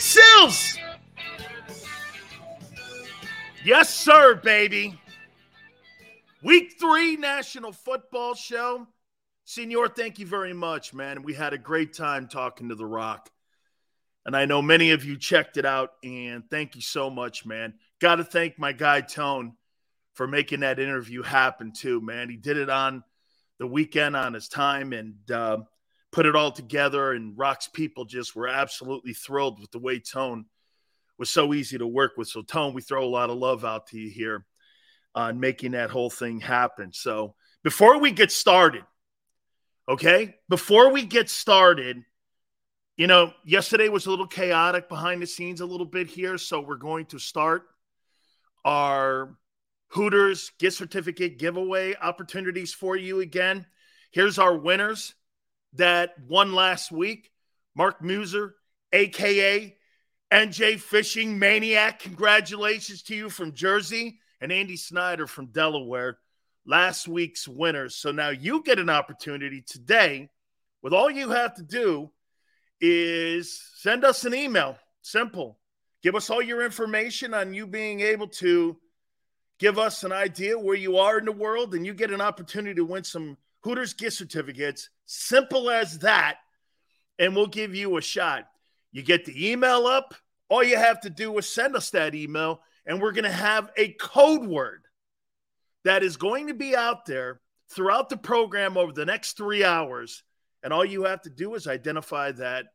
Sills! Yes, sir, baby. Week three National Football Show. Senor, thank you very much, man. We had a great time talking to The Rock. And I know many of you checked it out, and thank you so much, man. Got to thank my guy, Tone, for making that interview happen, too, man. He did it on the weekend on his time and uh, put it all together. And Rock's people just were absolutely thrilled with the way Tone was so easy to work with. So, Tone, we throw a lot of love out to you here on making that whole thing happen. So, before we get started, okay, before we get started, you know, yesterday was a little chaotic behind the scenes, a little bit here. So, we're going to start our Hooters gift certificate giveaway opportunities for you again. Here's our winners that won last week Mark Muser, AKA NJ Fishing Maniac. Congratulations to you from Jersey and Andy Snyder from Delaware, last week's winners. So now you get an opportunity today with all you have to do is send us an email. Simple. Give us all your information on you being able to give us an idea where you are in the world, and you get an opportunity to win some Hooters gift certificates. Simple as that. And we'll give you a shot. You get the email up. All you have to do is send us that email and we're going to have a code word that is going to be out there throughout the program over the next three hours. And all you have to do is identify that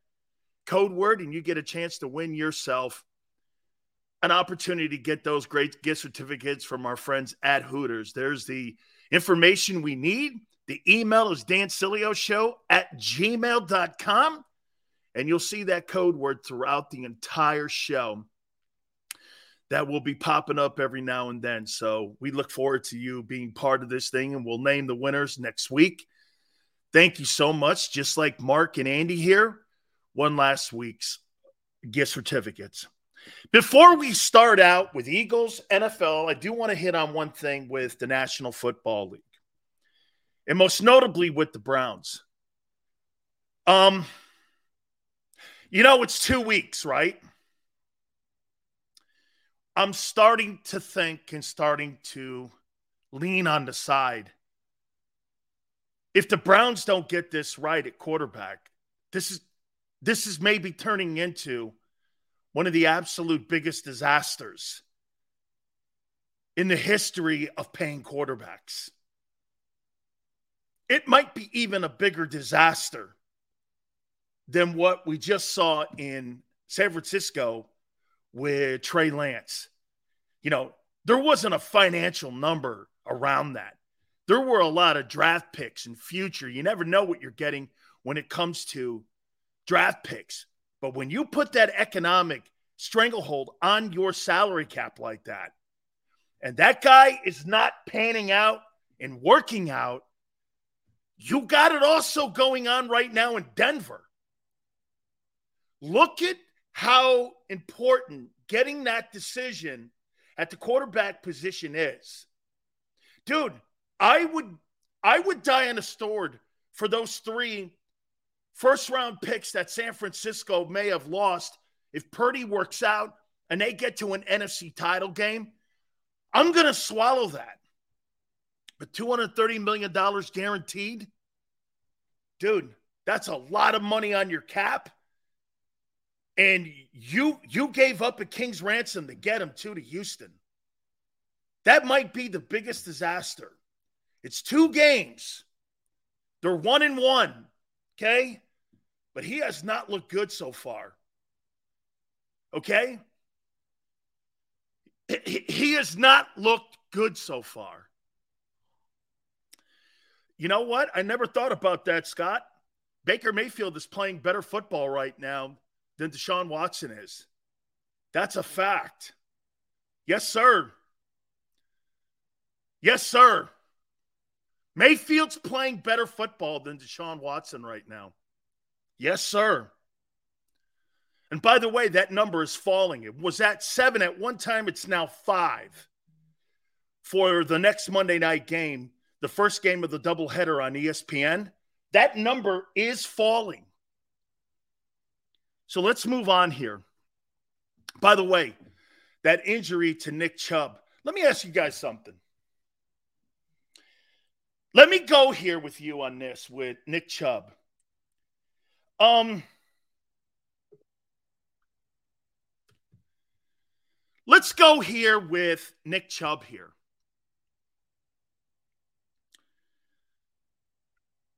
code word, and you get a chance to win yourself an opportunity to get those great gift certificates from our friends at Hooters. There's the information we need. The email is show at gmail.com. And you'll see that code word throughout the entire show that will be popping up every now and then. So we look forward to you being part of this thing, and we'll name the winners next week. Thank you so much. Just like Mark and Andy here, one last week's gift certificates. Before we start out with Eagles, NFL, I do want to hit on one thing with the National Football League, and most notably with the Browns. Um, you know, it's two weeks, right? I'm starting to think and starting to lean on the side. If the Browns don't get this right at quarterback, this is this is maybe turning into one of the absolute biggest disasters in the history of paying quarterbacks. It might be even a bigger disaster than what we just saw in San Francisco with Trey Lance. You know, there wasn't a financial number around that. There were a lot of draft picks in future. You never know what you're getting when it comes to draft picks. But when you put that economic stranglehold on your salary cap like that, and that guy is not panning out and working out, you got it also going on right now in Denver. Look at how important getting that decision at the quarterback position is. Dude, I would I would die on a sword for those three first round picks that San Francisco may have lost if Purdy works out and they get to an NFC title game. I'm going to swallow that. But $230 million guaranteed? Dude, that's a lot of money on your cap and you you gave up a king's ransom to get him to to Houston. That might be the biggest disaster. It's two games. They're one and one, okay? But he has not looked good so far. Okay? He has not looked good so far. You know what? I never thought about that, Scott. Baker Mayfield is playing better football right now than Deshaun Watson is. That's a fact. Yes, sir. Yes, sir. Mayfield's playing better football than Deshaun Watson right now. Yes, sir. And by the way, that number is falling. It was at seven at one time, it's now five for the next Monday night game, the first game of the doubleheader on ESPN. That number is falling. So let's move on here. By the way, that injury to Nick Chubb, let me ask you guys something. Let me go here with you on this with Nick Chubb. Um, let's go here with Nick Chubb here.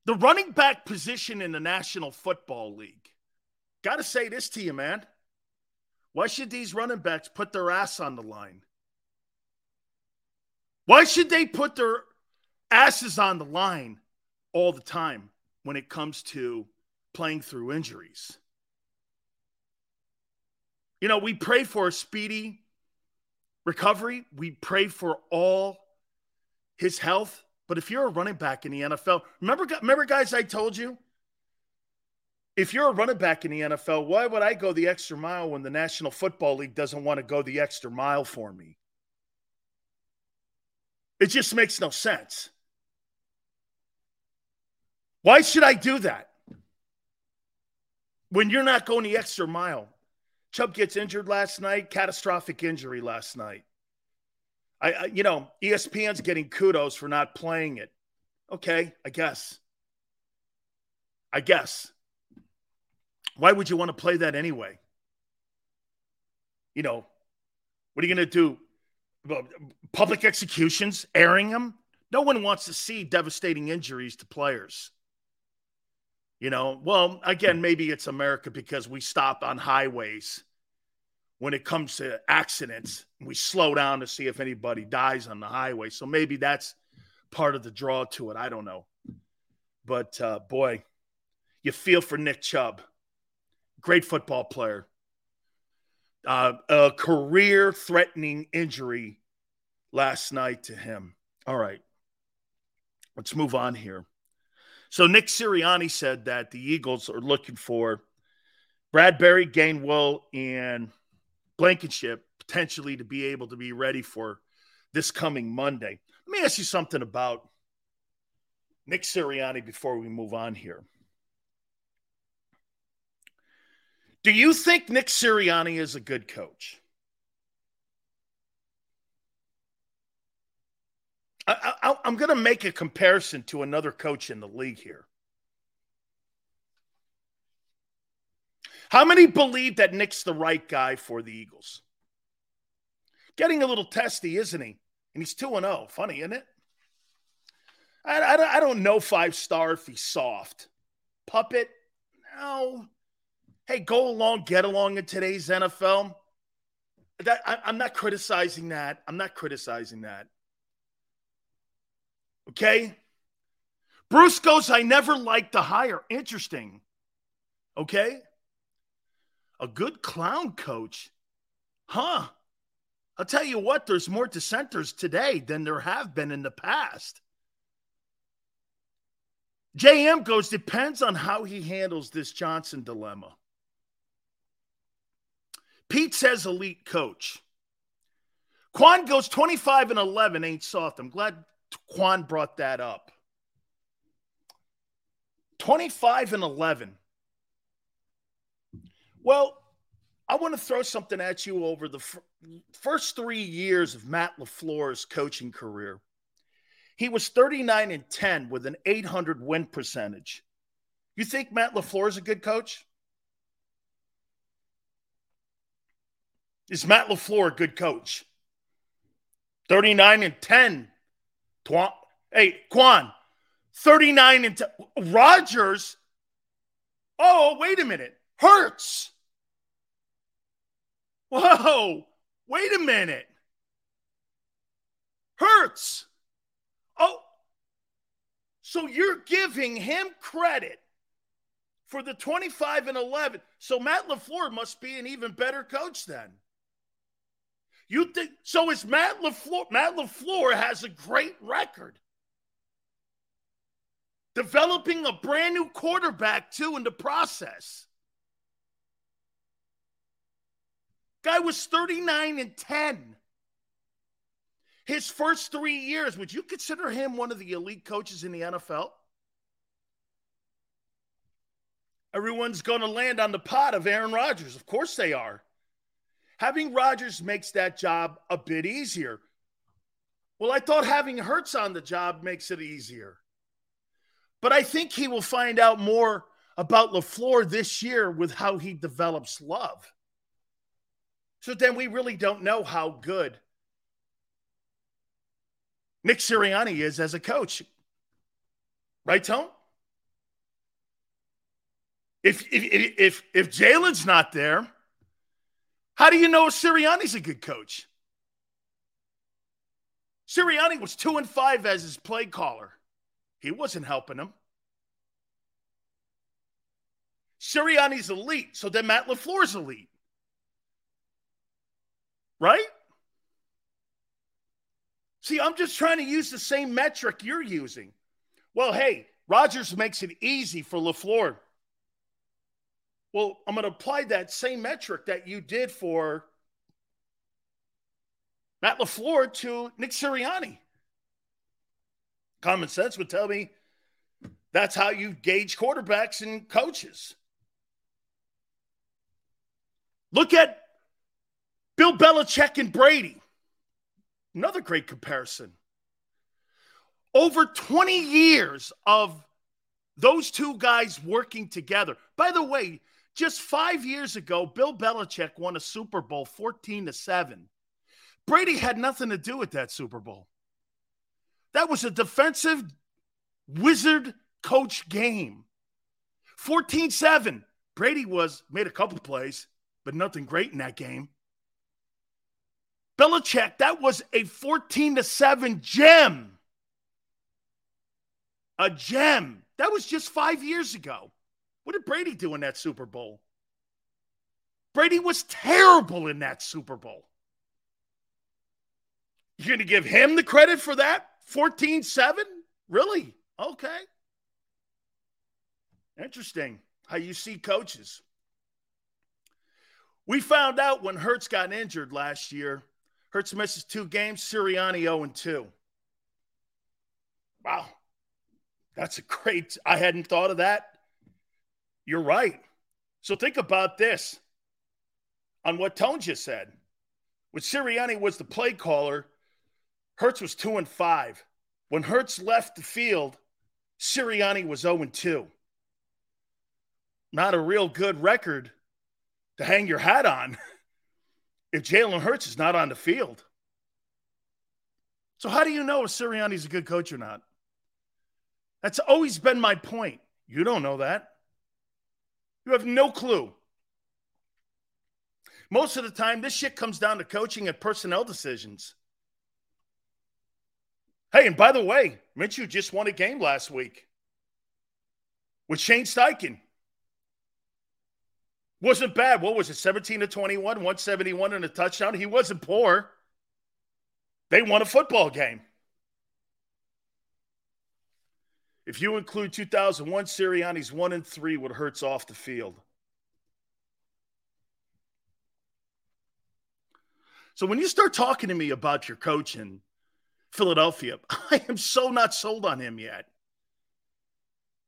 The running back position in the National Football League. Got to say this to you, man. Why should these running backs put their ass on the line? Why should they put their asses on the line all the time when it comes to playing through injuries. You know, we pray for a speedy recovery. We pray for all his health. But if you're a running back in the NFL, remember, remember, guys, I told you, if you're a running back in the NFL, why would I go the extra mile when the National Football League doesn't want to go the extra mile for me? It just makes no sense. Why should I do that? When you're not going the extra mile. Chubb gets injured last night, catastrophic injury last night. I, I, you know, ESPN's getting kudos for not playing it. Okay, I guess. I guess. Why would you want to play that anyway? You know, what are you going to do? Public executions, airing them? No one wants to see devastating injuries to players. You know, well, again, maybe it's America because we stop on highways when it comes to accidents. We slow down to see if anybody dies on the highway. So maybe that's part of the draw to it. I don't know. But uh, boy, you feel for Nick Chubb. Great football player. Uh, a career threatening injury last night to him. All right. Let's move on here. So Nick Sirianni said that the Eagles are looking for Bradbury, Gainwell, and Blankenship potentially to be able to be ready for this coming Monday. Let me ask you something about Nick Sirianni before we move on here. Do you think Nick Sirianni is a good coach? I, am going to make a comparison to another coach in the league here. How many believe that Nick's the right guy for the Eagles? Getting a little testy, isn't he? And he's 2 0. Funny, isn't it? I, I, I don't know five star if he's soft. Puppet? No. Hey, go along, get along in today's NFL. That I, I'm not criticizing that. I'm not criticizing that. Okay. Bruce goes, I never liked the hire. Interesting. Okay. A good clown coach. Huh. I'll tell you what, there's more dissenters today than there have been in the past. JM goes, depends on how he handles this Johnson dilemma. Pete says elite coach. Quan goes 25 and 11 ain't soft. I'm glad Quan brought that up. 25 and 11. Well, I want to throw something at you over the first three years of Matt LaFleur's coaching career. He was 39 and 10 with an 800 win percentage. You think Matt LaFleur is a good coach? Is Matt LaFleur a good coach? 39 and 10 Twan, hey, Quan, 39 and 10. Rodgers. Oh, wait a minute. Hurts. Whoa, wait a minute. Hurts. Oh, so you're giving him credit for the 25 and 11. So Matt LaFleur must be an even better coach then. You think so? Is Matt LaFleur? Matt LaFleur has a great record. Developing a brand new quarterback, too, in the process. Guy was 39 and 10. His first three years, would you consider him one of the elite coaches in the NFL? Everyone's going to land on the pot of Aaron Rodgers. Of course they are. Having Rodgers makes that job a bit easier. Well, I thought having Hurts on the job makes it easier. But I think he will find out more about LaFleur this year with how he develops love. So then we really don't know how good Nick Sirianni is as a coach. Right, Tone? If if if if Jalen's not there, how do you know Sirianni's a good coach? Sirianni was two and five as his play caller. He wasn't helping him. Sirianni's elite, so then Matt LaFleur's elite. Right? See, I'm just trying to use the same metric you're using. Well, hey, Rodgers makes it easy for LaFleur. Well, I'm going to apply that same metric that you did for Matt LaFleur to Nick Sirianni. Common sense would tell me that's how you gauge quarterbacks and coaches. Look at Bill Belichick and Brady. Another great comparison. Over 20 years of those two guys working together. By the way, just five years ago, Bill Belichick won a Super Bowl 14 to 7. Brady had nothing to do with that Super Bowl. That was a defensive wizard coach game. 14 7. Brady was made a couple plays, but nothing great in that game. Belichick, that was a 14 to 7 gem. A gem. That was just five years ago. What did Brady do in that Super Bowl? Brady was terrible in that Super Bowl. You're going to give him the credit for that? 14 7? Really? Okay. Interesting how you see coaches. We found out when Hurts got injured last year Hurts misses two games. Sirianni 0 and 2. Wow. That's a great. I hadn't thought of that. You're right. So think about this on what Tone just said. When Sirianni was the play caller, Hurts was 2 and 5. When Hurts left the field, Sirianni was 0 and 2. Not a real good record to hang your hat on. if Jalen Hurts is not on the field. So, how do you know if Sirianni's a good coach or not? That's always been my point. You don't know that. You have no clue. Most of the time, this shit comes down to coaching and personnel decisions. Hey, and by the way, Minshew just won a game last week with Shane Steichen. Wasn't bad. What was it? 17 to 21, 171 and a touchdown. He wasn't poor. They won a football game. If you include 2001, Sirianni's 1 and 3 with Hurts off the field. So when you start talking to me about your coach in Philadelphia, I am so not sold on him yet.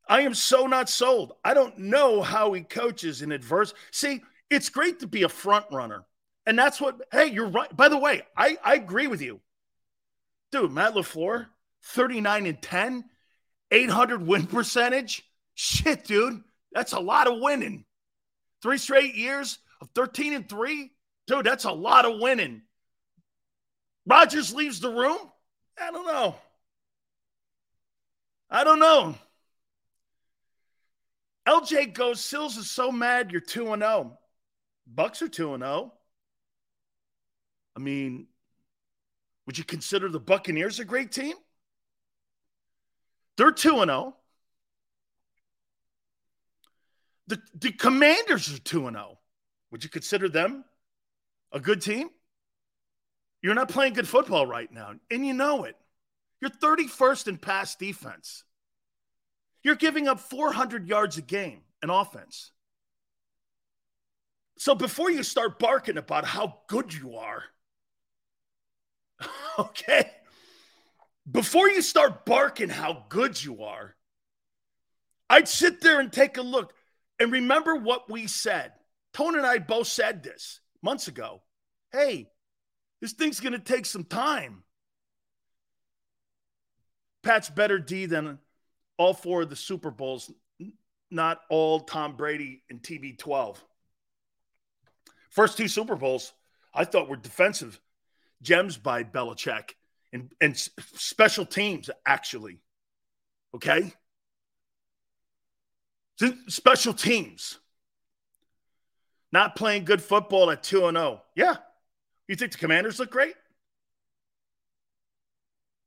I am so not sold. I don't know how he coaches in adverse. See, it's great to be a front runner. And that's what, hey, you're right. By the way, I, I agree with you. Dude, Matt LaFleur, 39 and 10, 800 win percentage. Shit, dude. That's a lot of winning. Three straight years of 13 and 3. Dude, that's a lot of winning. Rodgers leaves the room. I don't know. I don't know. LJ goes, Sills is so mad you're 2 and 0. Bucks are 2 and 0. I mean, would you consider the Buccaneers a great team? They're 2 and 0. The, the Commanders are 2 0. Would you consider them a good team? You're not playing good football right now, and you know it. You're 31st in pass defense. You're giving up 400 yards a game in offense. So before you start barking about how good you are, okay, before you start barking how good you are, I'd sit there and take a look and remember what we said. Tone and I both said this months ago. Hey, this thing's going to take some time. Pat's better D than all four of the Super Bowls, not all Tom Brady and TB12. First two Super Bowls, I thought were defensive gems by Belichick and, and special teams, actually. Okay? Special teams. Not playing good football at 2 0. Yeah. You think the Commanders look great?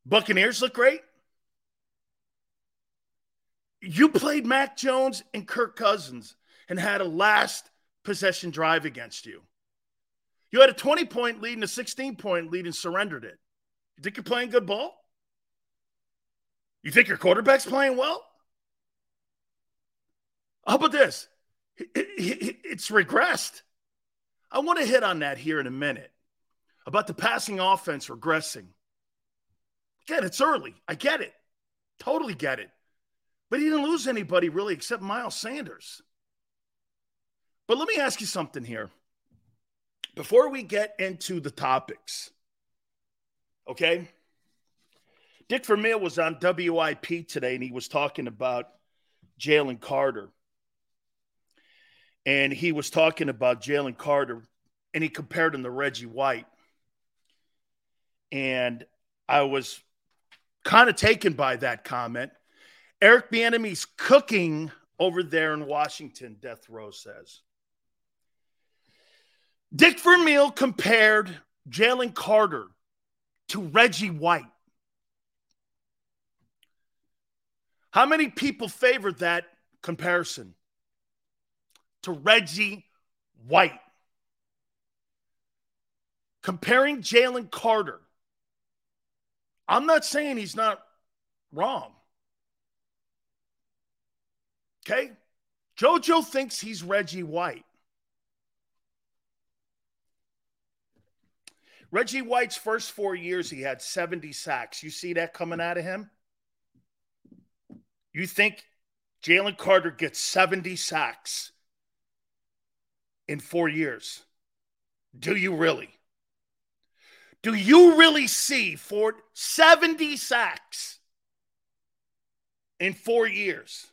Buccaneers look great? You played Mac Jones and Kirk Cousins and had a last possession drive against you. You had a 20 point lead and a 16 point lead and surrendered it. You think you're playing good ball? You think your quarterback's playing well? How about this? It's regressed. I want to hit on that here in a minute about the passing offense regressing. Again, it's early. I get it. Totally get it. But he didn't lose anybody really except Miles Sanders. But let me ask you something here. Before we get into the topics, okay? Dick Vermeil was on WIP today and he was talking about Jalen Carter and he was talking about Jalen Carter, and he compared him to Reggie White. And I was kind of taken by that comment. Eric Bieniemy's cooking over there in Washington, Death Row says. Dick Vermeil compared Jalen Carter to Reggie White. How many people favored that comparison? to Reggie White. Comparing Jalen Carter, I'm not saying he's not wrong. Okay? JoJo thinks he's Reggie White. Reggie White's first four years, he had 70 sacks. You see that coming out of him? You think Jalen Carter gets 70 sacks in four years. Do you really? Do you really see Ford 70 sacks in four years?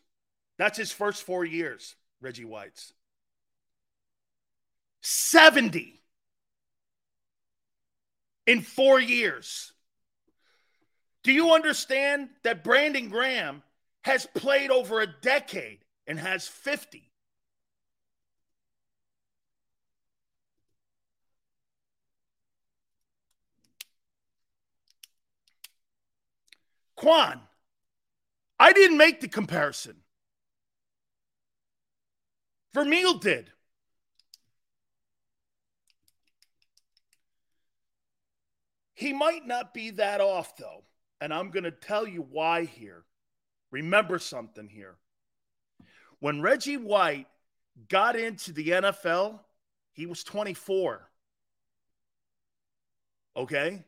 That's his first four years, Reggie White's. 70 in four years. Do you understand that Brandon Graham has played over a decade and has 50? Quan, I didn't make the comparison. Vermeil did. He might not be that off, though. And I'm going to tell you why here. Remember something here. When Reggie White got into the NFL, he was 24. Okay?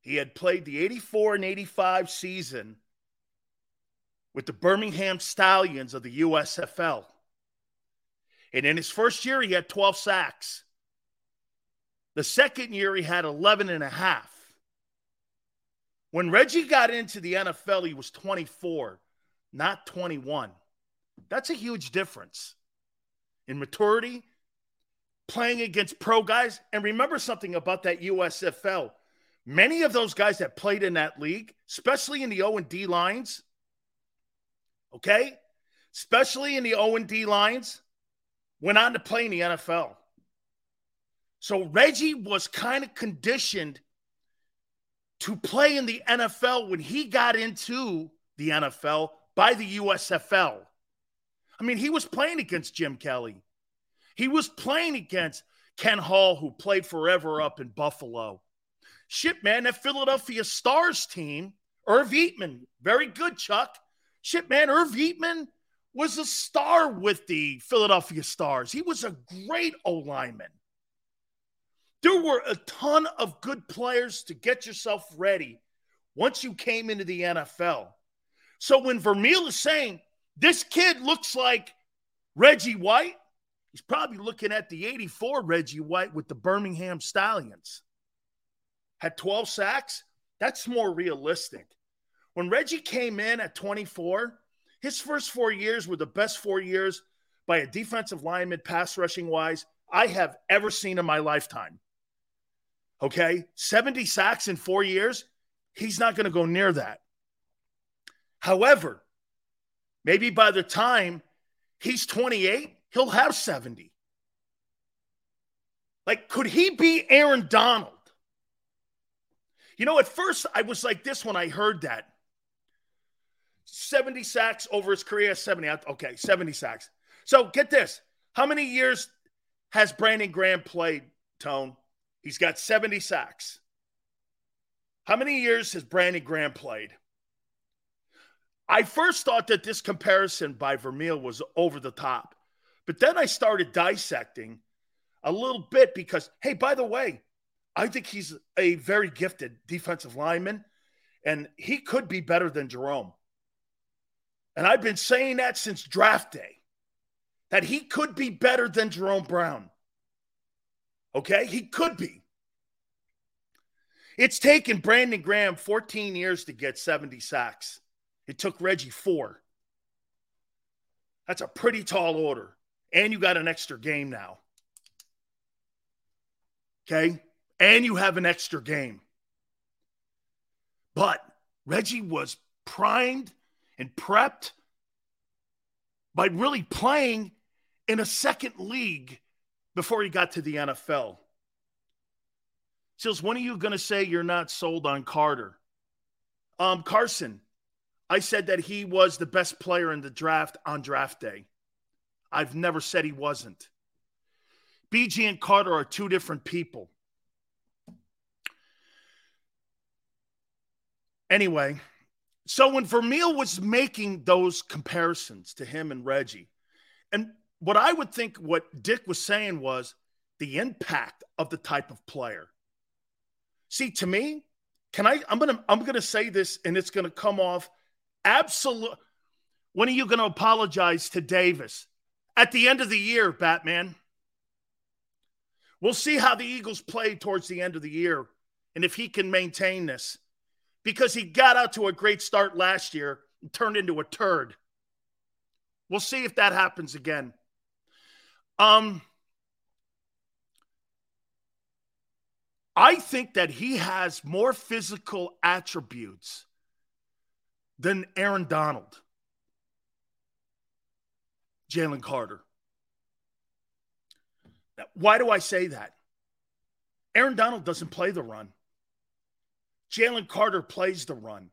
He had played the 84 and 85 season with the Birmingham Stallions of the USFL. And in his first year, he had 12 sacks. The second year, he had 11 and a half. When Reggie got into the NFL, he was 24, not 21. That's a huge difference in maturity, playing against pro guys. And remember something about that USFL Many of those guys that played in that league, especially in the O and D lines, okay, especially in the O and D lines, went on to play in the NFL. So Reggie was kind of conditioned to play in the NFL when he got into the NFL by the USFL. I mean, he was playing against Jim Kelly. He was playing against Kent Hull, who played forever up in Buffalo. Shit, man, that Philadelphia Stars team, Irv Eatman, very good, Chuck. Shit, man, Irv Eatman was a star with the Philadelphia Stars. He was a great O lineman. There were a ton of good players to get yourself ready once you came into the NFL. So when Vermeil is saying this kid looks like Reggie White, he's probably looking at the 84 Reggie White with the Birmingham Stallions. Had 12 sacks. That's more realistic. When Reggie came in at 24, his first four years were the best four years by a defensive lineman, pass rushing wise, I have ever seen in my lifetime. Okay. 70 sacks in four years. He's not going to go near that. However, maybe by the time he's 28, he'll have 70. Like, could he be Aaron Donald? You know, at first I was like this when I heard that. 70 sacks over his career, 70. Okay, 70 sacks. So get this. How many years has Brandon Graham played, Tone? He's got 70 sacks. How many years has Brandon Graham played? I first thought that this comparison by Vermeil was over the top. But then I started dissecting a little bit because, hey, by the way, I think he's a very gifted defensive lineman, and he could be better than Jerome. And I've been saying that since draft day that he could be better than Jerome Brown. Okay? He could be. It's taken Brandon Graham 14 years to get 70 sacks. It took Reggie four. That's a pretty tall order. And you got an extra game now. Okay? And you have an extra game. But Reggie was primed and prepped by really playing in a second league before he got to the NFL. Sills, when are you going to say you're not sold on Carter? Um, Carson, I said that he was the best player in the draft on draft day. I've never said he wasn't. BG and Carter are two different people. Anyway, so when Vermeil was making those comparisons to him and Reggie, and what I would think what Dick was saying was the impact of the type of player. See, to me, can I I'm gonna I'm gonna say this and it's gonna come off absolute. When are you gonna apologize to Davis? At the end of the year, Batman. We'll see how the Eagles play towards the end of the year and if he can maintain this because he got out to a great start last year and turned into a turd. We'll see if that happens again. Um, I think that he has more physical attributes than Aaron Donald, Jalen Carter. Why do I say that? Aaron Donald doesn't play the run. Jalen Carter plays the run.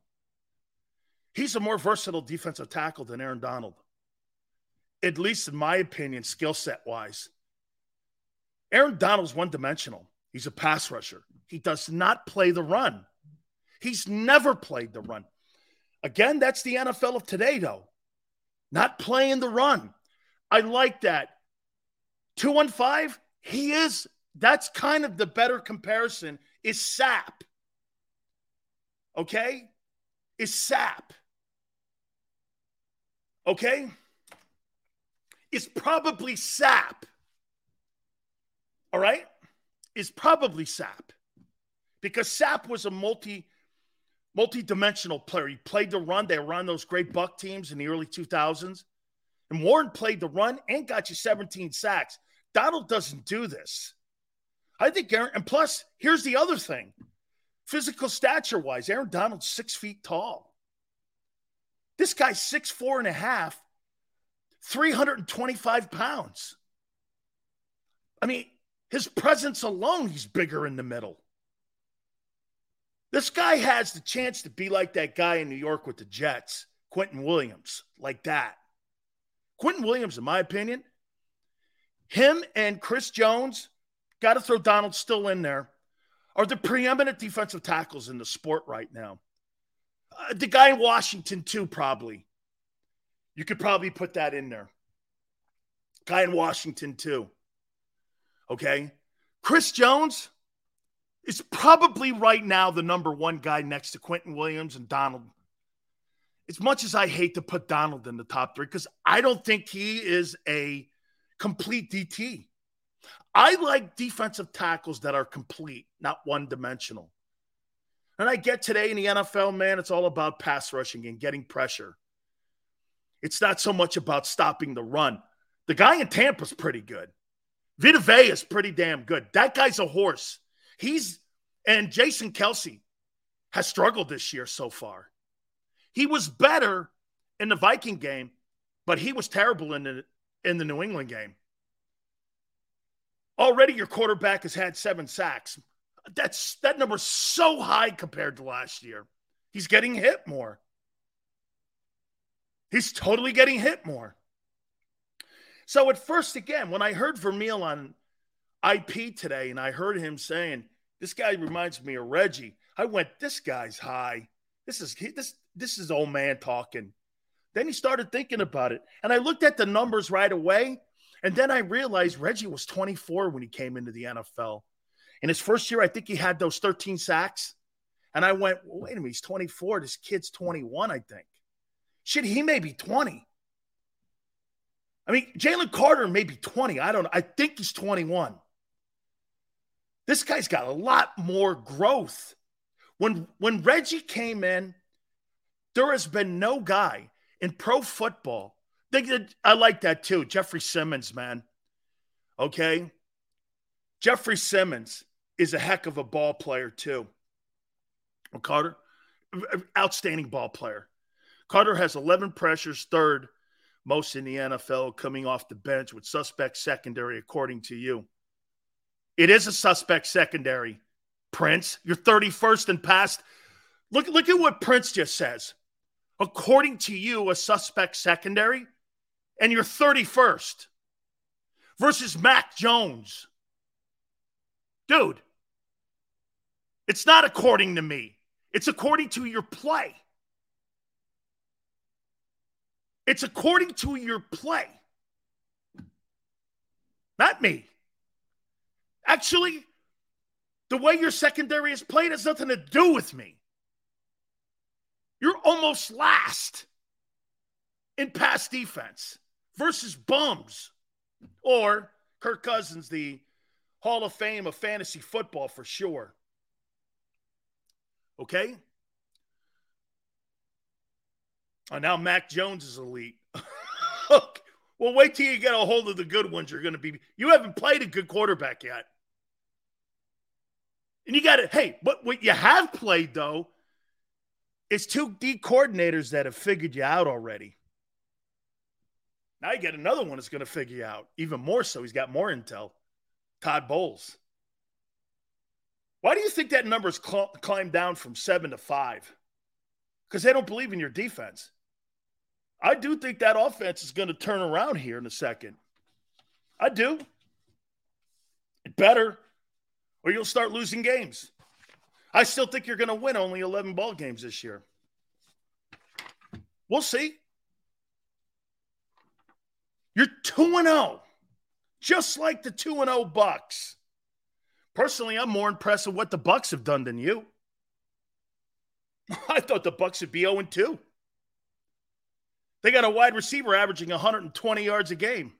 He's a more versatile defensive tackle than Aaron Donald, at least in my opinion, skill set wise. Aaron Donald's one dimensional. He's a pass rusher. He does not play the run. He's never played the run. Again, that's the NFL of today, though. Not playing the run. I like that. 215, he is, that's kind of the better comparison, is Sapp okay, is Sapp. Okay? Is probably Sapp. All right? Is probably Sapp. Because Sapp was a multi multi-dimensional player. He played the run. They run those great buck teams in the early 2000s. And Warren played the run and got you 17 sacks. Donald doesn't do this. I think Aaron, and plus, here's the other thing. Physical stature wise, Aaron Donald's six feet tall. This guy's six, four and a half, 325 pounds. I mean, his presence alone, he's bigger in the middle. This guy has the chance to be like that guy in New York with the Jets, Quinnen Williams, like that. Quinnen Williams, in my opinion, him and Chris Jones, got to throw Donald still in there, are the preeminent defensive tackles in the sport right now. Uh, the guy in Washington, too, probably. You could probably put that in there. Guy in Washington, too. Okay. Chris Jones is probably right now the number one guy next to Quinnen Williams and Donald. As much as I hate to put Donald in the top three, because I don't think he is a complete DT. I like defensive tackles that are complete, not one dimensional. And I get today in the NFL, man, it's all about pass rushing and getting pressure. It's not so much about stopping the run. The guy in Tampa's pretty good. Vita is pretty damn good. That guy's a horse. He's and Jason Kelce has struggled this year so far. He was better in the Viking game, but he was terrible in the in the New England game. Already your quarterback has had seven sacks. That's that number's so high compared to last year. He's getting hit more. He's totally getting hit more. So at first, again, when I heard Vermeil on IP today and I heard him saying, this guy reminds me of Reggie, I went, this guy's high. This is this this is old man talking. Then he started thinking about it. And I looked at the numbers right away. And then I realized Reggie was 24 when he came into the NFL. In his first year, I think he had those 13 sacks. And I went, well, wait a minute, he's 24. This kid's 21, I think. Shit, he may be 20. I mean, Jalen Carter may be 20. I don't know. I think he's 21. This guy's got a lot more growth. When when Reggie came in, there has been no guy in pro football. They, I like that too. Jeffrey Simmons, man. Okay. Jeffrey Simmons is a heck of a ball player too. Well, Carter, outstanding ball player. Carter has 11 pressures, third most in the NFL, coming off the bench with suspect secondary, according to you. It is a suspect secondary, Prince. You're 31st and past. Look, look at what Prince just says. According to you, a suspect secondary, and you're 31st versus Mac Jones. Dude, it's not according to me, it's according to your play. It's according to your play, not me. Actually, the way your secondary is played has nothing to do with me. You're almost last in pass defense versus bums or Kirk Cousins, the Hall of Fame of fantasy football for sure. Okay? And now Mac Jones is elite. well, wait till you get a hold of the good ones. You're going to be. You haven't played a good quarterback yet. And you got to, hey, but what you have played, though, is two D coordinators that have figured you out already. Now you get another one that's going to figure out even more so. He's got more intel. Todd Bowles. Why do you think that number's cl- climbed down from seven to five? Because they don't believe in your defense. I do think that offense is going to turn around here in a second. I do. Better, or you'll start losing games. I still think you're going to win only 11 ball games this year. We'll see. You're 2 and 0. Just like the 2 and 0 Bucks. Personally, I'm more impressed with what the Bucks have done than you. I thought the Bucks would be 0 and 2. They got a wide receiver averaging 120 yards a game.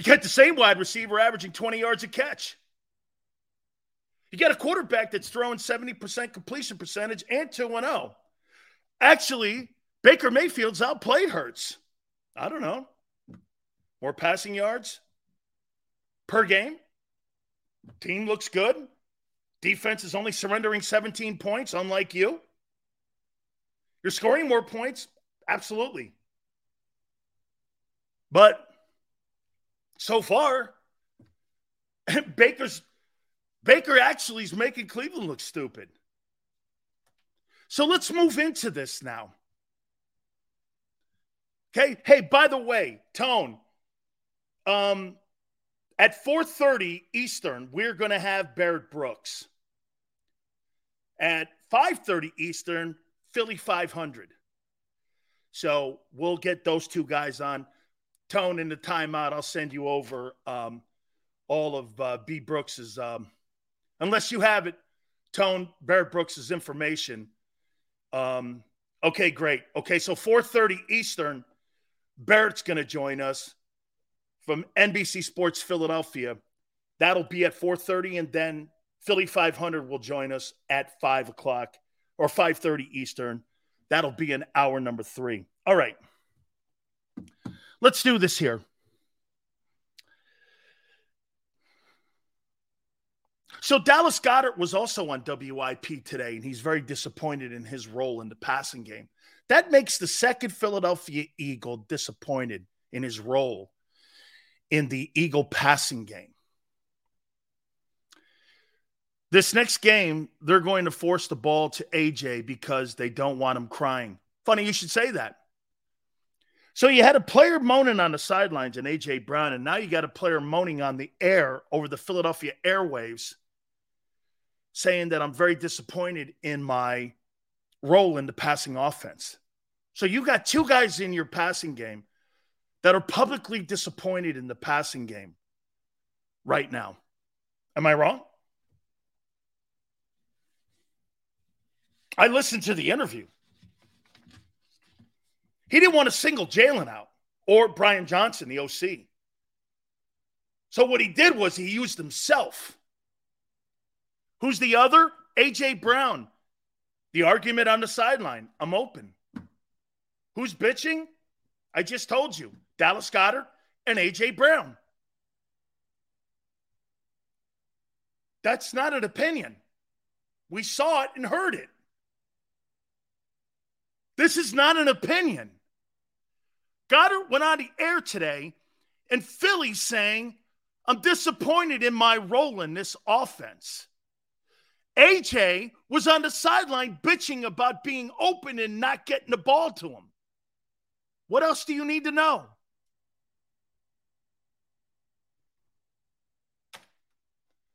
You got the same wide receiver averaging 20 yards a catch. You got a quarterback that's throwing 70% completion percentage and 2 0. Actually, Baker Mayfield's outplayed Hurts. I don't know. More passing yards per game. Team looks good. Defense is only surrendering 17 points, unlike you. You're scoring more points? Absolutely. But so far, Baker's Baker actually is making Cleveland look stupid. So let's move into this now. Okay. Hey, by the way, Tone, um, at 4:30 Eastern, we're going to have Barrett Brooks. At 5:30 Eastern, Philly 500. So we'll get those two guys on. Tone in the timeout. I'll send you over um, all of uh, B Brooks's, um, unless you have it, Tone Barrett Brooks's information. Um, okay, great. Okay, so 4:30 Eastern, Barrett's going to join us from NBC Sports Philadelphia. That'll be at 4:30, and then Philly 500 will join us at five o'clock or 5:30 Eastern. That'll be an hour number three. All right, let's do this here. So Dallas Goedert was also on WIP today, and he's very disappointed in his role in the passing game. That makes the second Philadelphia Eagle disappointed in his role in the Eagle passing game. This next game, they're going to force the ball to AJ because they don't want him crying. Funny you should say that. So you had a player moaning on the sidelines in AJ Brown, and now you got a player moaning on the air over the Philadelphia airwaves saying that I'm very disappointed in my role in the passing offense. So you got two guys in your passing game that are publicly disappointed in the passing game right now. Am I wrong? I listened to the interview. He didn't want to single Jalen out or Brian Johnson, the OC. So what he did was he used himself. Who's the other? AJ Brown. The argument on the sideline. I'm open. Who's bitching? I just told you. Dallas Goedert and A.J. Brown. That's not an opinion. We saw it and heard it. This is not an opinion. Goedert went on the air today, and Philly's saying, I'm disappointed in my role in this offense. AJ was on the sideline bitching about being open and not getting the ball to him. What else do you need to know?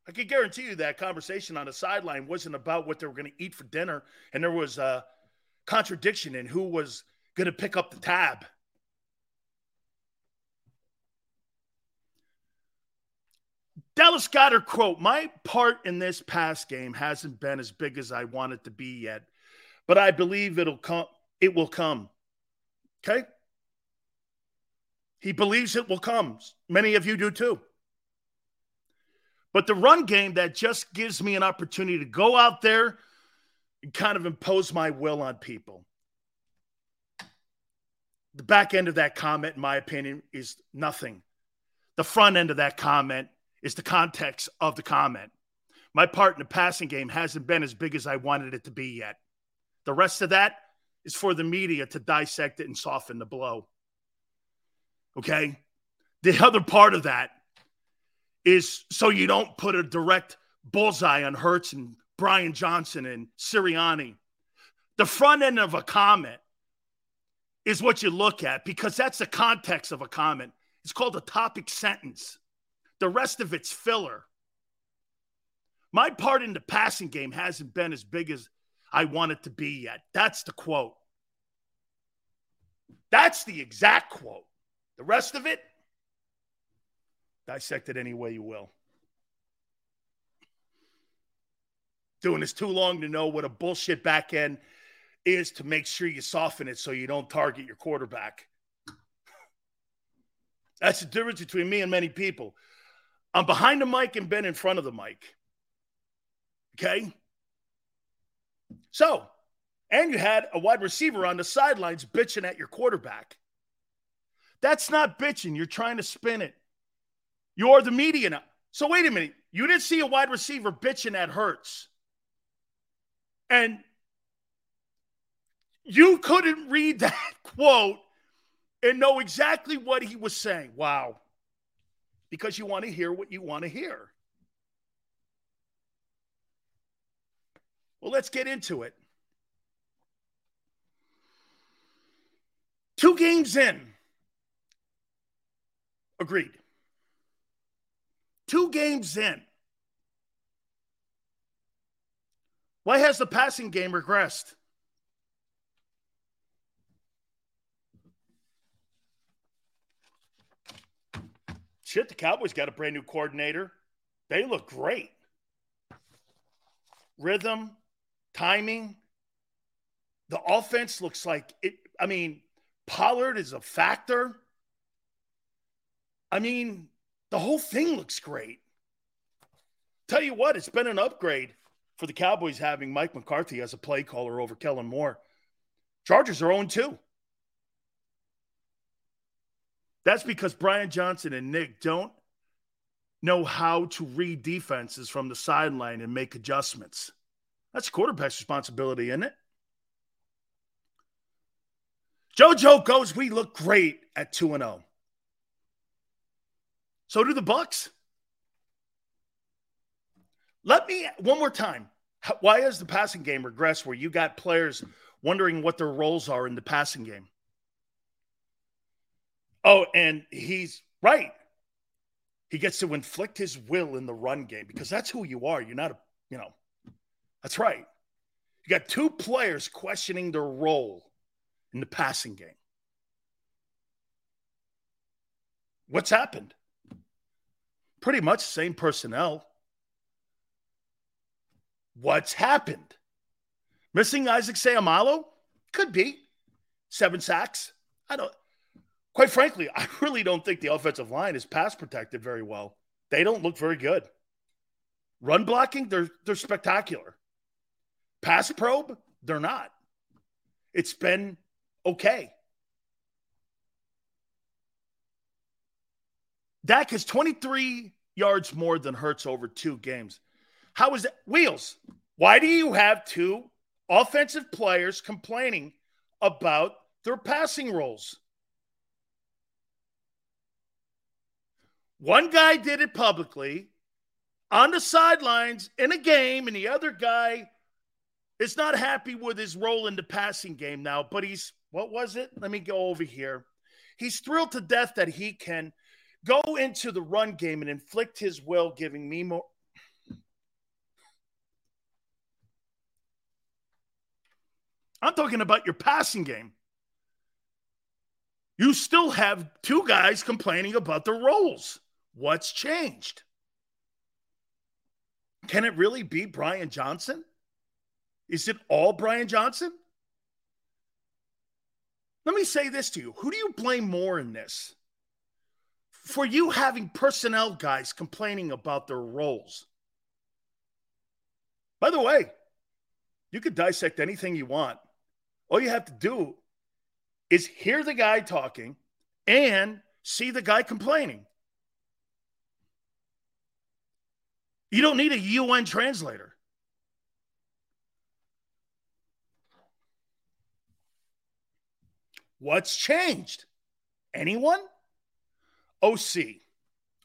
I can guarantee you that conversation on the sideline wasn't about what they were going to eat for dinner, and there was a contradiction in who was going to pick up the tab. Dallas Goedert quote, my part in this past game hasn't been as big as I want it to be yet, but I believe it'll come it will come. Okay? He believes it will come. Many of you do too. But the run game that just gives me an opportunity to go out there and kind of impose my will on people. The back end of that comment, in my opinion, is nothing. The front end of that comment is the context of the comment. My part in the passing game hasn't been as big as I wanted it to be yet. The rest of that is for the media to dissect it and soften the blow. Okay? The other part of that is so you don't put a direct bullseye on Hurts and Brian Johnson and Sirianni. The front end of a comment is what you look at because that's the context of a comment. It's called a topic sentence. The rest of it's filler. My part in the passing game hasn't been as big as I want it to be yet. That's the quote. That's the exact quote. The rest of it, Dissect it any way you will. Doing this too long to know what a bullshit back end is to make sure you soften it so you don't target your quarterback. That's the difference between me and many people. I'm behind the mic and been in front of the mic. Okay? So, and you had a wide receiver on the sidelines bitching at your quarterback. That's not bitching. You're trying to spin it. You're the media now. So wait a minute. You didn't see a wide receiver bitching at Hurts. And you couldn't read that quote and know exactly what he was saying. Wow. Because you want to hear what you want to hear. Well, let's get into it. Two games in Agreed. Two games in. Why has the passing game regressed? Shit, the Cowboys got a brand new coordinator. They look great. Rhythm, timing. The offense looks like it. I mean, Pollard is a factor. I mean, the whole thing looks great. Tell you what, it's been an upgrade for the Cowboys having Mike McCarthy as a play caller over Kellen Moore. Chargers are 0 2. That's because Brian Johnson and Nick don't know how to read defenses from the sideline and make adjustments. That's quarterback's responsibility, isn't it? JoJo goes, we look great at 2 0. So do the Bucks. Let me one more time. Why has the passing game regressed where you got players wondering what their roles are in the passing game? Oh, and he's right. He gets to inflict his will in the run game because that's who you are. You're not a, you know, that's right. You got two players questioning their role in the passing game. What's happened? Pretty much same personnel. What's happened? Missing Isaac Seumalo? Could be. Seven sacks. I don't quite frankly, I really don't think the offensive line is pass protected very well. They don't look very good. Run blocking, they're they're spectacular. Pass probe, they're not. It's been okay. Dak has 23 yards more than Hurts over two games. How is that? Wheels, why do you have two offensive players complaining about their passing roles? One guy did it publicly on the sidelines in a game, and the other guy is not happy with his role in the passing game now, but he's, what was it? Let me go over here. He's thrilled to death that he can go into the run game and inflict his will, giving me more. I'm talking about your passing game. You still have two guys complaining about their roles. What's changed? Can it really be Brian Johnson? Is it all Brian Johnson? Let me say this to you. Who do you blame more in this? For you having personnel guys complaining about their roles. By the way, you could dissect anything you want. All you have to do is hear the guy talking and see the guy complaining. You don't need a UN translator. What's changed? Anyone? OC.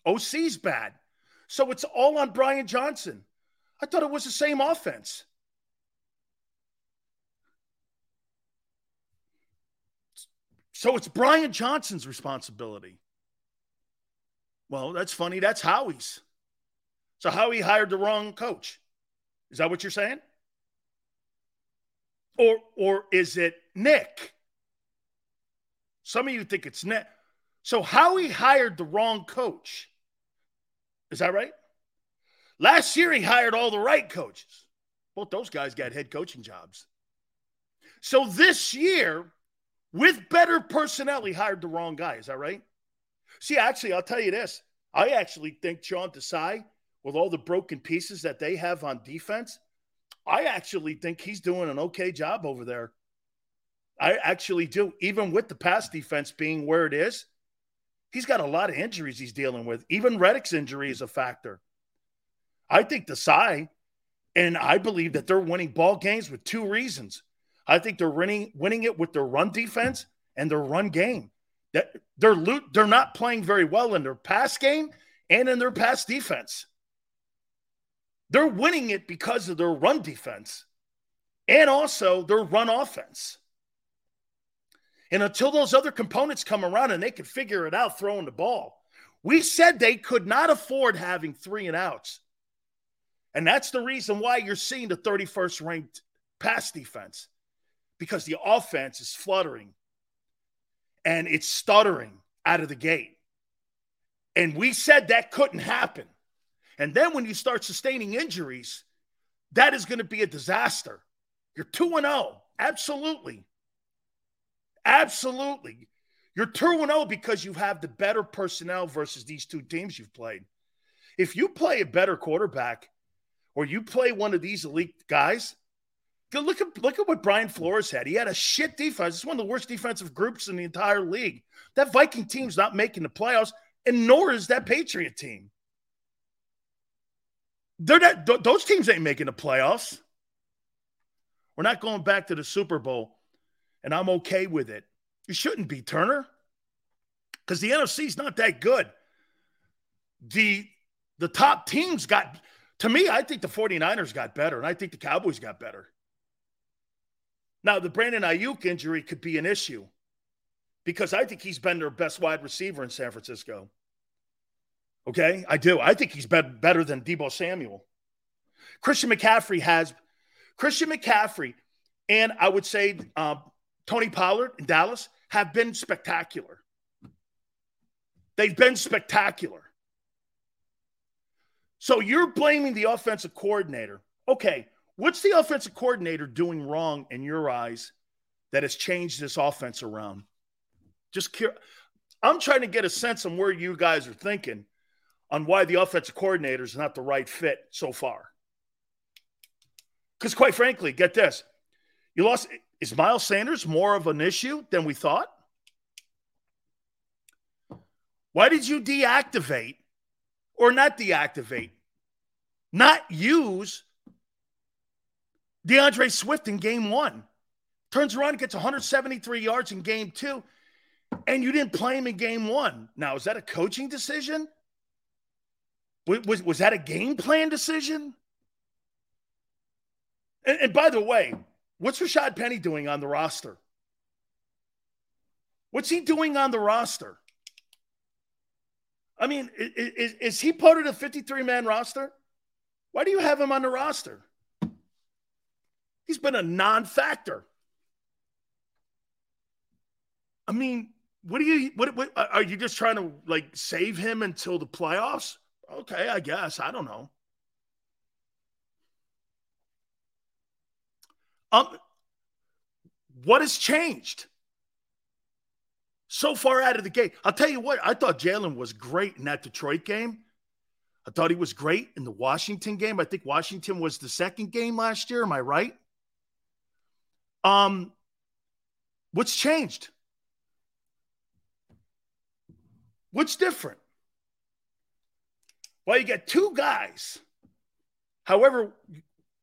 OC's bad. So it's all on Brian Johnson. I thought it was the same offense. So it's Brian Johnson's responsibility. Well, that's funny. That's Howie's. So Howie hired the wrong coach. Is that what you're saying? Or or is it Nick? Some of you think it's Nick. So Howie hired the wrong coach. Is that right? Last year, he hired all the right coaches. Both those guys got head coaching jobs. So this year, with better personnel, he hired the wrong guy. Is that right? See, actually, I'll tell you this. I actually think Sean Desai, with all the broken pieces that they have on defense, I actually think he's doing an okay job over there. I actually do, even with the pass defense being where it is he's got a lot of injuries he's dealing with. Even Reddick's injury is a factor. I think Desai, and I believe that they're winning ball games with two reasons. I think they're winning winning it with their run defense and their run game. That they're they're not playing very well in their pass game and in their pass defense. They're winning it because of their run defense and also their run offense. And until those other components come around and they can figure it out throwing the ball, We said they could not afford having three and outs. And that's the reason why you're seeing the 31st ranked pass defense because the offense is fluttering and it's stuttering out of the gate. And we said that couldn't happen. And then when you start sustaining injuries, that is going to be a disaster. You're 2 and 0. Absolutely. Absolutely. You're 2 0 because you have the better personnel versus these two teams you've played. If you play a better quarterback or you play one of these elite guys, look at look at what Brian Flores had. He had a shit defense. It's one of the worst defensive groups in the entire league. That Viking team's not making the playoffs, and nor is that Patriot team. They're not; th- those teams ain't making the playoffs. We're not going back to the Super Bowl, and I'm okay with it. You shouldn't be, Turner, because the NFC's not that good. The the top teams got to me, I think the 49ers got better, and I think the Cowboys got better. Now, the Brandon Aiyuk injury could be an issue because I think he's been their best wide receiver in San Francisco. Okay, I do. I think he's been better than Deebo Samuel. Christian McCaffrey has Christian McCaffrey, and I would say uh, Tony Pollard in Dallas have been spectacular. They've been spectacular. So you're blaming the offensive coordinator. Okay, what's the offensive coordinator doing wrong in your eyes that has changed this offense around? Just cur- I'm trying to get a sense on where you guys are thinking on why the offensive coordinator is not the right fit so far. Because quite frankly, get this. You lost is Miles Sanders more of an issue than we thought? Why did you deactivate or not deactivate, not use D'Andre Swift in game one. Turns around and gets 173 yards in game two, and you didn't play him in game one. Now, is that a coaching decision? Was, was, that a game plan decision? And, and by the way, what's Rashad Penny doing on the roster? What's he doing on the roster? I mean, is, is he part of the 53 man roster? Why do you have him on the roster? He's been a non factor. I mean, what do you, what, what, are you just trying to like save him until the playoffs? Okay, I guess. I don't know. Um, what has changed? so far out of the gate. I'll tell you what, I thought Jalen was great in that Detroit game. I thought he was great in the Washington game. I think Washington was the second game last year. Am I right? Um, what's changed? What's different? Well, you got two guys, however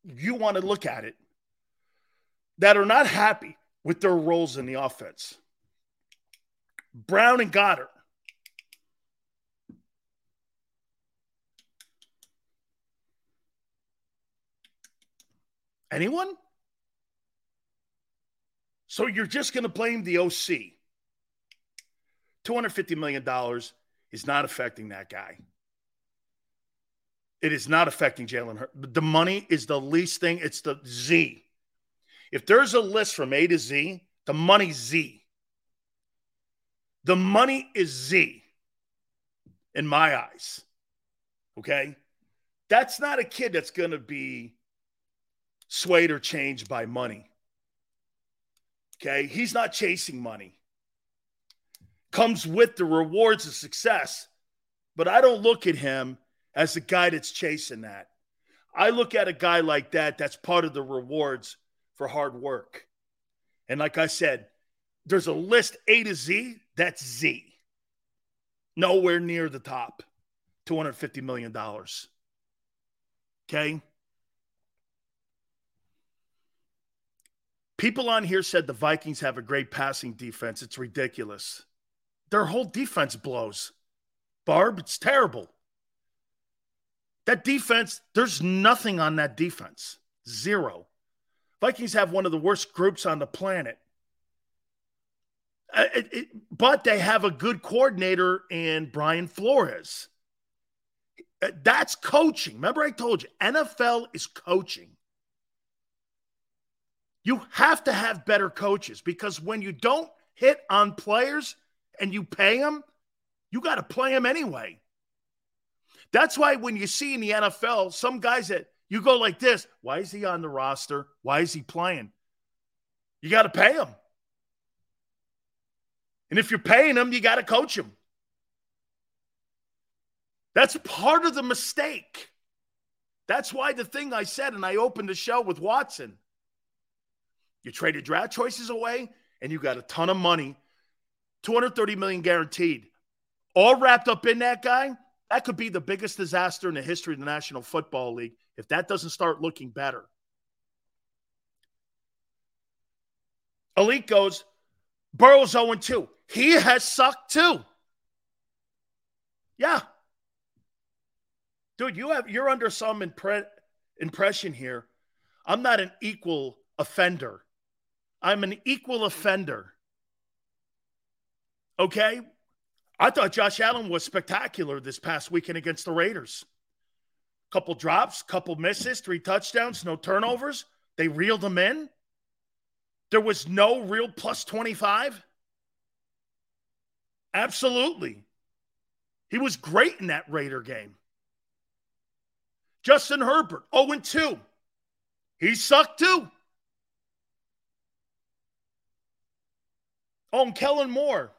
you want to look at it, that are not happy with their roles in the offense. Brown and Goedert. Anyone? So you're just going to blame the OC. $250 million is not affecting that guy. It is not affecting Jalen Hurts. The money is the least thing. It's the Z. If there's a list from A to Z, the money's Z. The money is Z in my eyes. Okay. That's not a kid that's going to be swayed or changed by money. Okay. He's not chasing money. Comes with the rewards of success. But I don't look at him as a guy that's chasing that. I look at a guy like that that's part of the rewards for hard work. And like I said, there's a list A to Z that's Z. Nowhere near the top. $250 million. Okay. People on here said the Vikings have a great passing defense. It's ridiculous. Their whole defense blows. Barb, it's terrible. That defense, there's nothing on that defense. Zero. Vikings have one of the worst groups on the planet. Uh, it, it, but they have a good coordinator in Brian Flores. Uh, that's coaching. Remember, I told you, NFL is coaching. You have to have better coaches because when you don't hit on players and you pay them, you got to play them anyway. That's why when you see in the NFL some guys that you go like this, why is he on the roster? Why is he playing? You got to pay him. And if you're paying him, you got to coach him. That's part of the mistake. That's why the thing I said, and I opened the show with Watson. You traded draft choices away, and you got a ton of money, 230 million guaranteed, all wrapped up in that guy. That could be the biggest disaster in the history of the National Football League if that doesn't start looking better. Elite goes, Burrow's 0 2. He has sucked too. Yeah. Dude, you have you're under some impre- impression here. I'm not an equal offender. I'm an equal offender. Okay? I thought Josh Allen was spectacular this past weekend against the Raiders. Couple drops, couple misses, three touchdowns, no turnovers. They reeled him in. There was no real plus 25. Absolutely. He was great in that Raider game. Justin Herbert, 0 2. He sucked too. Oh, and Kellen Moore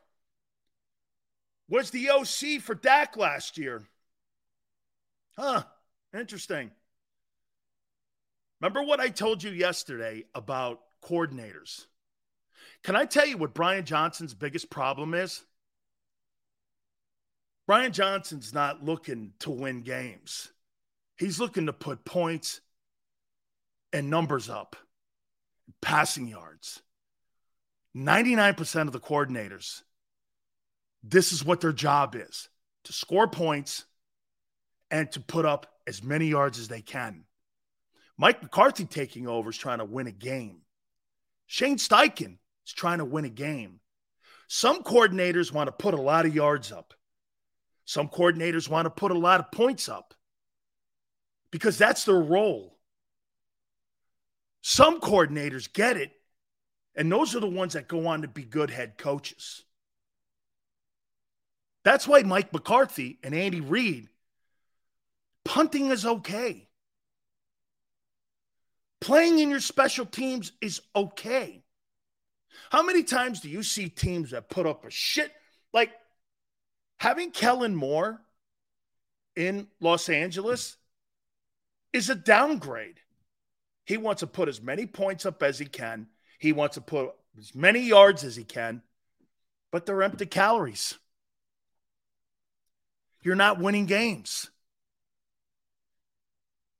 was the OC for Dak last year. Huh. Interesting. Remember what I told you yesterday about coordinators? Can I tell you what Brian Johnson's biggest problem is? Brian Johnson's not looking to win games. He's looking to put points and numbers up, passing yards. 99% of the coordinators, this is what their job is to score points and to put up as many yards as they can. Mike McCarthy taking over is trying to win a game. Shane Steichen is trying to win a game. Some coordinators want to put a lot of yards up. Some coordinators want to put a lot of points up because that's their role. Some coordinators get it, and those are the ones that go on to be good head coaches. That's why Mike McCarthy and Andy Reid punting is okay. Playing in your special teams is okay. How many times do you see teams that put up a shit like having Kellen Moore in Los Angeles is a downgrade. He wants to put as many points up as he can. He wants to put as many yards as he can, but they're empty calories. You're not winning games.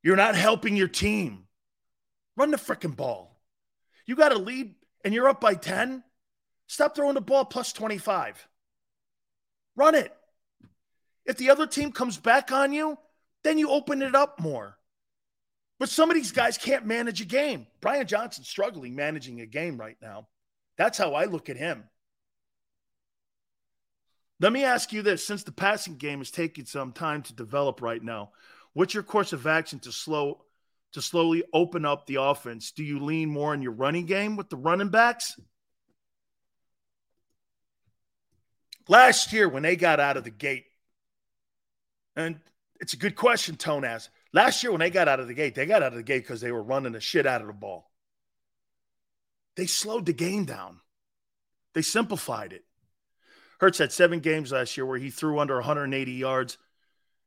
You're not helping your team. Run the freaking ball. You got a lead and you're up by 10. Stop throwing the ball plus 25. Run it. If the other team comes back on you, then you open it up more. But some of these guys can't manage a game. Brian Johnson's struggling managing a game right now. That's how I look at him. Let me ask you this since the passing game is taking some time to develop right now, what's your course of action to slow to slowly open up the offense? Do you lean more on your running game with the running backs? Last year, when they got out of the gate, and it's a good question, Tone asked. Last year, when they got out of the gate, they got out of the gate because they were running the shit out of the ball. They slowed the game down, they simplified it. Hurts had seven games last year where he threw under 180 yards,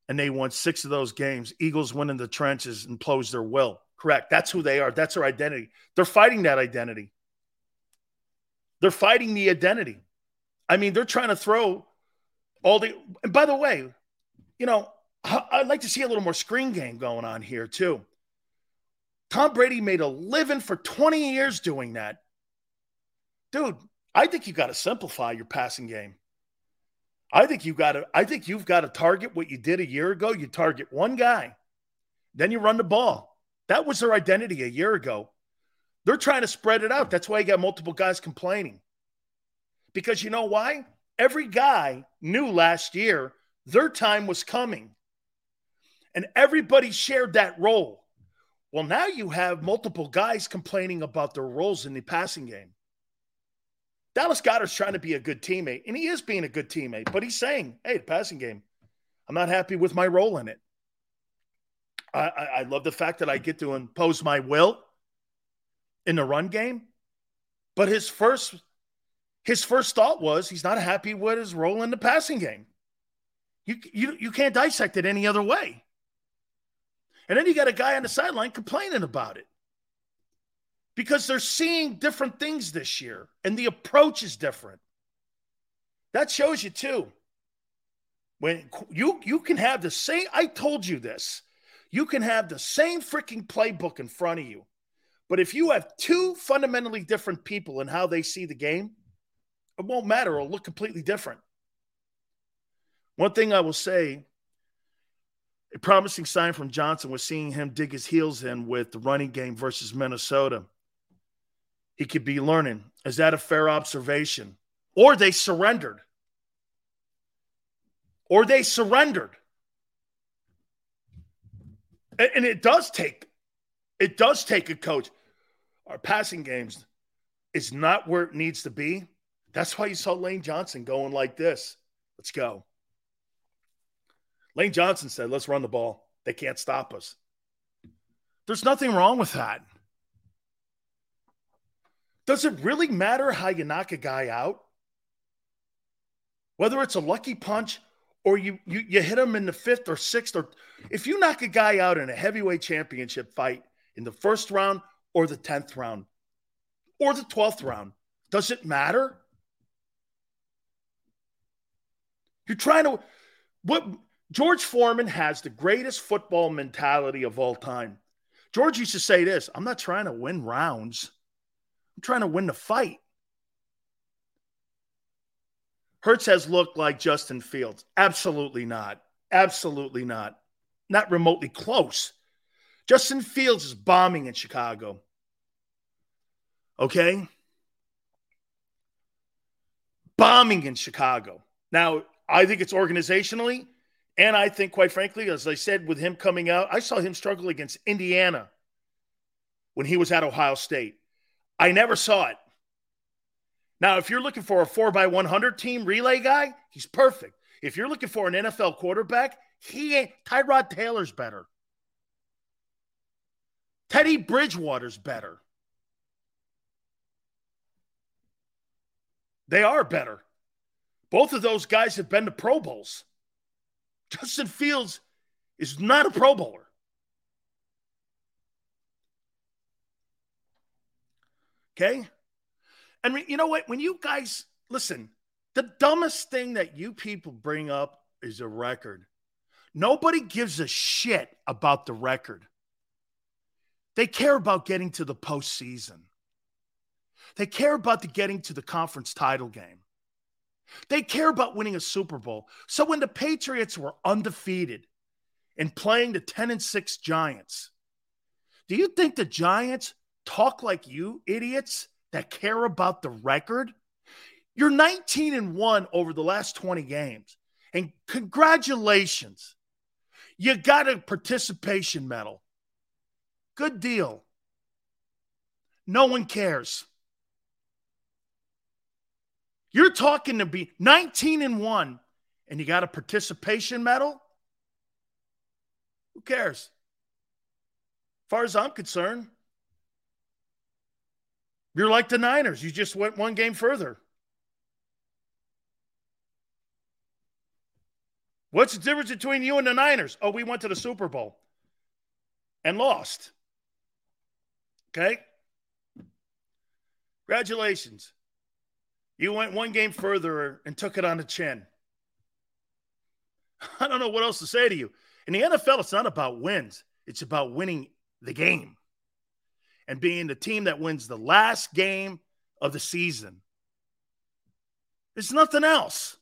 and they won six of those games. Eagles went in the trenches and closed their will. Correct. That's who they are. That's their identity. They're fighting that identity. They're fighting the identity. I mean, they're trying to throw all the. And by the way, you know, I'd like to see a little more screen game going on here, too. Tom Brady made a living for 20 years doing that. Dude, I think you got to simplify your passing game. I think you got to I think you've got to target what you did a year ago. You target one guy. Then you run the ball. That was their identity a year ago. They're trying to spread it out. That's why you got multiple guys complaining. Because you know why? Every guy knew last year their time was coming. And everybody shared that role. Well, now you have multiple guys complaining about their roles in the passing game. Dallas Goedert's trying to be a good teammate, and he is being a good teammate, but he's saying, hey, the passing game, I'm not happy with my role in it. I, I, I love the fact that I get to impose my will in the run game. But his first his first thought was he's not happy with his role in the passing game. You, you, you can't dissect it any other way. And then you got a guy on the sideline complaining about it because they're seeing different things this year and the approach is different. That shows you too. When you you can have the same I told you this. You can have the same freaking playbook in front of you. But if you have two fundamentally different people in how they see the game, it won't matter. It'll look completely different. One thing I will say a promising sign from Johnson was seeing him dig his heels in with the running game versus Minnesota. He could be learning. Is that a fair observation? Or they surrendered. Or they surrendered. And it does take it does take a coach. Our passing games is not where it needs to be. That's why you saw Lane Johnson going like this. Let's go. Lane Johnson said, let's run the ball. They can't stop us. There's nothing wrong with that. Does it really matter how you knock a guy out? Whether it's a lucky punch or you, you, you hit him in the fifth or sixth, or if you knock a guy out in a heavyweight championship fight in the first round or the 10th round or the 12th round, does it matter? You're trying to what George Foreman has the greatest football mentality of all time. George used to say this I'm not trying to win rounds, I'm trying to win the fight. Hurts has looked like Justin Fields. Absolutely not. Absolutely not. Not remotely close. Justin Fields is bombing in Chicago. Okay? Bombing in Chicago. Now, I think it's organizationally, and I think, quite frankly, as I said, with him coming out, I saw him struggle against Indiana when he was at Ohio State. I never saw it. Now, if you're looking for a 4 by 100 team relay guy, he's perfect. If you're looking for an NFL quarterback, he ain't. Tyrod Taylor's better. Teddy Bridgewater's better. They are better. Both of those guys have been to Pro Bowls. Justin Fields is not a Pro Bowler. Okay? And you know what? When you guys listen, the dumbest thing that you people bring up is a record. Nobody gives a shit about the record. They care about getting to the postseason. They care about the getting to the conference title game. They care about winning a Super Bowl. So when the Patriots were undefeated and playing the 10 and 6 Giants, do you think the Giants talk like you idiots that care about the record? You're 19 and 1 over the last 20 games. And congratulations. You got a participation medal. Good deal. No one cares. You're talking to be 19 and 1 and you got a participation medal? Who cares? As far as I'm concerned, you're like the Niners. You just went one game further. What's the difference between you and the Niners? Oh, we went to the Super Bowl and lost. Okay? Congratulations. You went one game further and took it on the chin. I don't know what else to say to you. In the NFL, it's not about wins, it's about winning the game and being the team that wins the last game of the season. There's nothing else.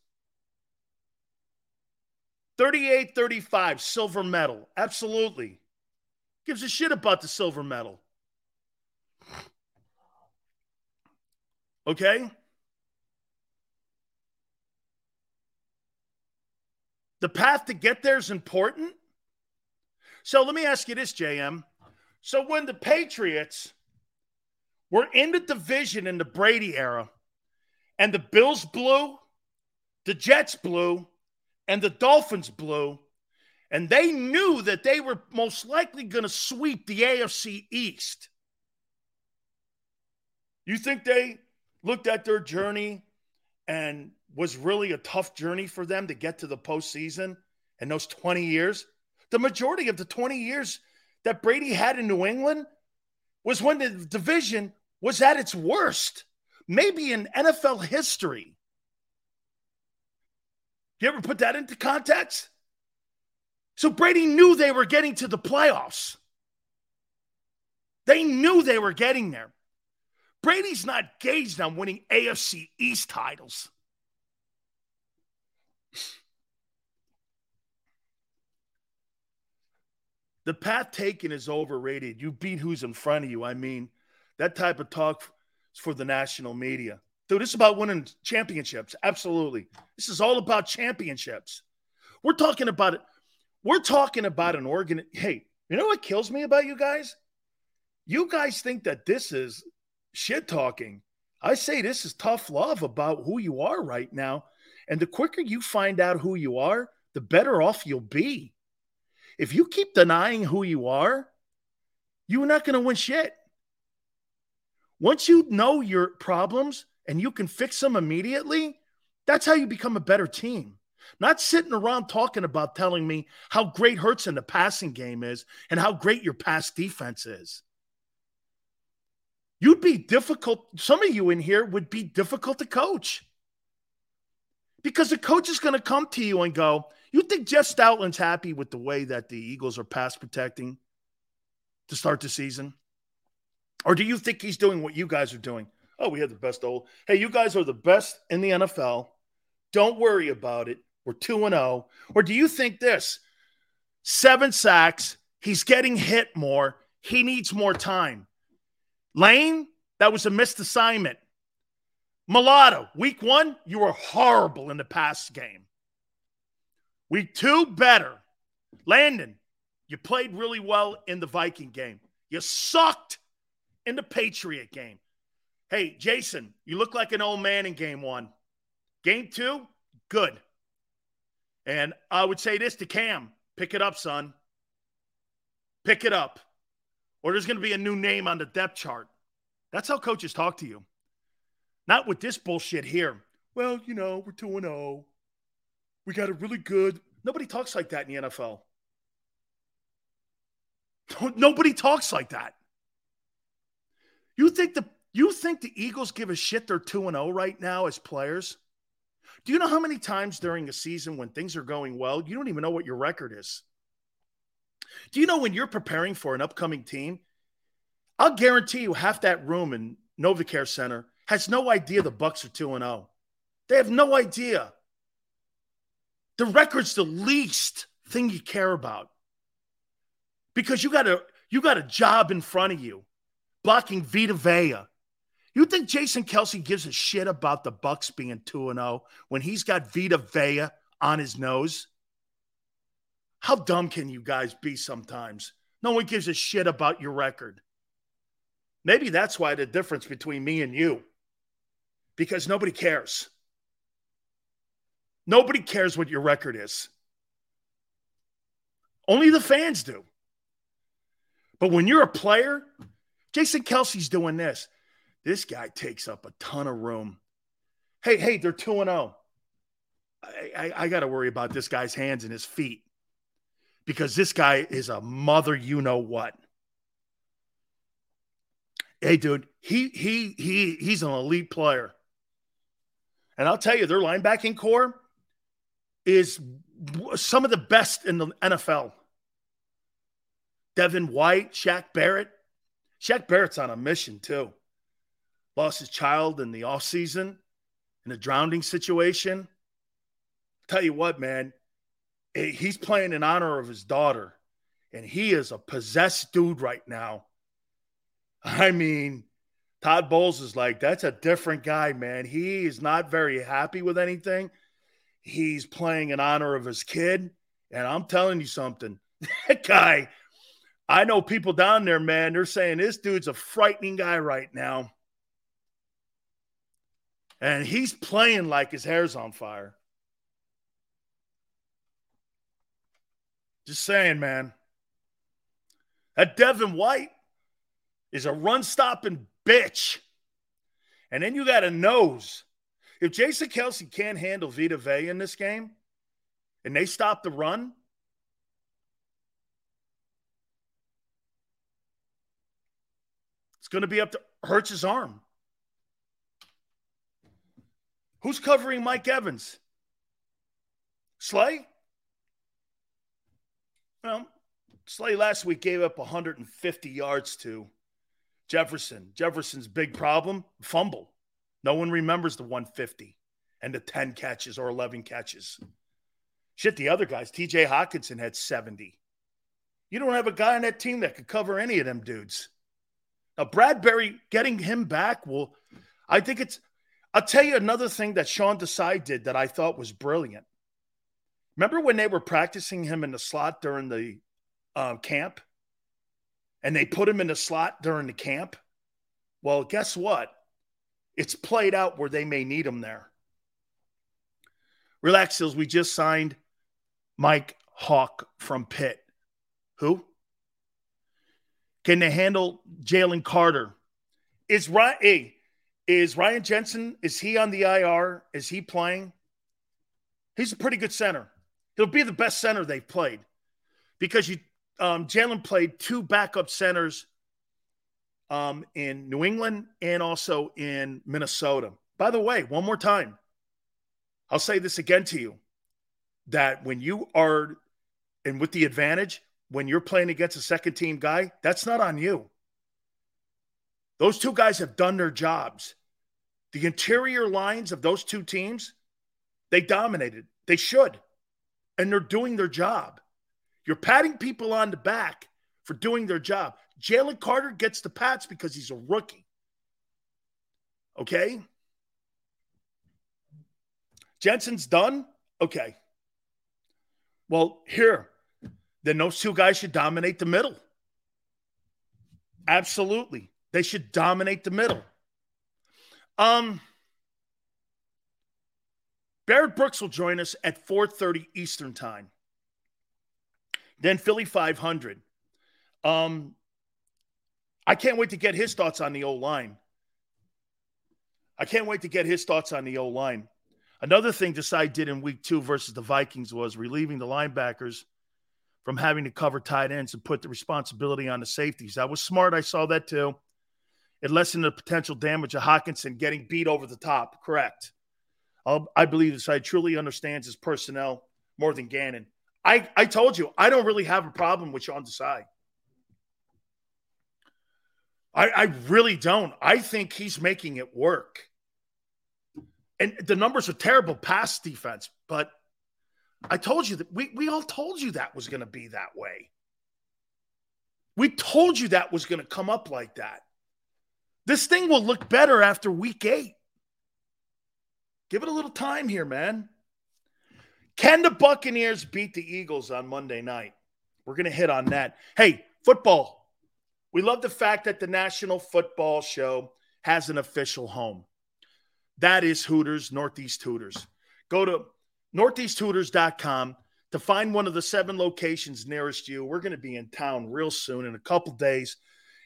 38 35, silver medal. Absolutely. Gives a shit about the silver medal. Okay? The path to get there is important. So let me ask you this, JM. So when the Patriots were in the division in the Brady era, and the Bills blew, the Jets blew, and the Dolphins blew, and they knew that they were most likely going to sweep the AFC East. You think they looked at their journey and was really a tough journey for them to get to the postseason in those 20 years? The majority of the 20 years that Brady had in New England was when the division was at its worst, maybe in NFL history. You ever put that into context? So Brady knew they were getting to the playoffs. They knew they were getting there. Brady's not gauged on winning AFC East titles. The path taken is overrated. You beat who's in front of you. I mean, that type of talk is for the national media. Dude, this is about winning championships. Absolutely. This is all about championships. We're talking about it. We're talking about an organ. Hey, you know what kills me about you guys? You guys think that this is shit talking. I say this is tough love about who you are right now. And the quicker you find out who you are, the better off you'll be. If you keep denying who you are, you're not going to win shit. Once you know your problems and you can fix them immediately, that's how you become a better team. Not sitting around talking about telling me how great Hurts in the passing game is and how great your pass defense is. You'd be difficult. Some of you in here would be difficult to coach because the coach is going to come to you and go, You think Jeff Stoutland's happy with the way that the Eagles are pass protecting to start the season? Or do you think he's doing what you guys are doing? Oh, we have the best old. Hey, you guys are the best in the NFL. Don't worry about it. We're 2 and 0. Or do you think this? Seven sacks, he's getting hit more. He needs more time. Lane, that was a missed assignment. Mailata, week one, you were horrible in the pass game. Week two, better. Landon, you played really well in the Viking game. You sucked in the Patriot game. Hey, Jason, you look like an old man in game one. Game two, good. And I would say this to Cam pick it up, son. Pick it up. Or there's going to be a new name on the depth chart. That's how coaches talk to you. Not with this bullshit here. Well, you know, we're 2 0. We got a really good. Nobody talks like that in the NFL. Nobody talks like that. You think the you think the Eagles give a shit they're 2 0 right now as players? Do you know how many times during a season when things are going well, you don't even know what your record is? Do you know when you're preparing for an upcoming team? I'll guarantee you half that room in NovaCare Center has no idea the Bucks are 2 0. They have no idea. The record's the least thing you care about. Because you got a you got a job in front of you blocking Vita Vea. You think Jason Kelce gives a shit about the Bucks being 2 0 when he's got Vita Vea on his nose? How dumb can you guys be sometimes? No one gives a shit about your record. Maybe that's why the difference between me and you, because nobody cares. Nobody cares what your record is. Only the fans do. But when you're a player, Jason Kelce's doing this. This guy takes up a ton of room. Hey, hey, they're 2 0. I, I, I got to worry about this guy's hands and his feet because this guy is a mother, you know what. Hey, dude, he he he he's an elite player. And I'll tell you, their linebacking core is some of the best in the NFL. Devin White, Shaq Barrett. Shaq Barrett's on a mission too. Lost his child in the off season in a drowning situation. Tell you what, man, eh, he's playing in honor of his daughter, and he is a possessed dude right now. I mean, Todd Bowles is like, that's a different guy, man. He is not very happy with anything. He's playing in honor of his kid. And I'm telling you something, that guy, I know people down there, man, they're saying this dude's a frightening guy right now. And he's playing like his hair's on fire. Just saying, man. That Devin White is a run stopping bitch. And then you got a nose. If Jason Kelce can't handle Vita Vea in this game and they stop the run, it's going to be up to Hurts' arm. Who's covering Mike Evans? Slay? Well, Slay last week gave up 150 yards to Jefferson. Jefferson's big problem fumble. No one remembers the 150 and the 10 catches or 11 catches. Shit, the other guys, TJ Hockenson had 70. You don't have a guy on that team that could cover any of them dudes. Now, Bradbury getting him back will, I think it's, I'll tell you another thing that Sean Desai did that I thought was brilliant. Remember when they were practicing him in the slot during the uh, camp? And they put him in the slot during the camp? Well, guess what? It's played out where they may need him there. Relax, Sills. We just signed Mike Hawk from Pitt. Who? Can they handle Jalen Carter? Is Ryan, hey, is Ryan Jensen, is he on the IR? Is he playing? He's a pretty good center. He'll be the best center they've played because you um, Jalen played two backup centers um, in New England and also in Minnesota. By the way, one more time, I'll say this again to you that when you are, and with the advantage, when you're playing against a second team guy, that's not on you. Those two guys have done their jobs. The interior lines of those two teams, they dominated. They should. And they're doing their job. You're patting people on the back for doing their job. Jalen Carter gets the pats because he's a rookie. Okay? Jensen's done? Okay. Well, here, then those two guys should dominate the middle. Absolutely. They should dominate the middle. Um Barrett Brooks will join us at 4:30 Eastern Time. Then Philly 500. Um I can't wait to get his thoughts on the O line. I can't wait to get his thoughts on the O line. Another thing Desai did in week two versus the Vikings was relieving the linebackers from having to cover tight ends and put the responsibility on the safeties. That was smart. I saw that too. It lessened the potential damage of Hockenson getting beat over the top. Correct. I'll, i believe Desai truly understands his personnel more than Gannon. I, I told you, I don't really have a problem with Sean Desai. I, I really don't. I think he's making it work. And the numbers are terrible pass defense, but I told you that we, we all told you that was going to be that way. We told you that was going to come up like that. This thing will look better after week eight. Give it a little time here, man. Can the Buccaneers beat the Eagles on Monday night? We're going to hit on that. Hey, football. We love the fact that the National Football Show has an official home. That is Hooters, Northeast Hooters. Go to northeasthooters.com to find one of the seven locations nearest you. We're going to be in town real soon in a couple days.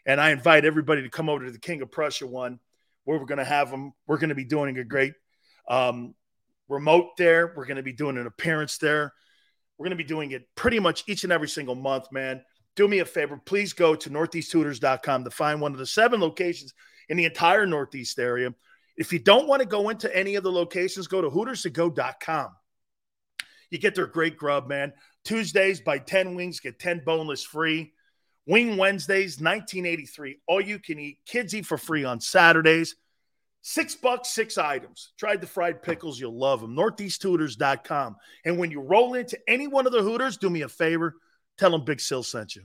And I invite everybody to come over to the King of Prussia one where we're going to have them. We're going to be doing a great um, remote there. We're going to be doing an appearance there. We're going to be doing it pretty much each and every single month, man do me a favor. Please go to northeasthooters.com to find one of the seven locations in the entire Northeast area. If you don't want to go into any of the locations, go to hooterstogo.com. You get their great grub, man. Tuesdays, buy 10 wings, get 10 boneless free. Wing Wednesdays, 1983. All you can eat. Kids eat for free on Saturdays. Six bucks, six items. Tried the fried pickles. You'll love them. Northeasthooters.com. And when you roll into any one of the Hooters, do me a favor Tell them Big Sill sent you.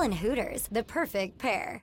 And Hooters, the perfect pair.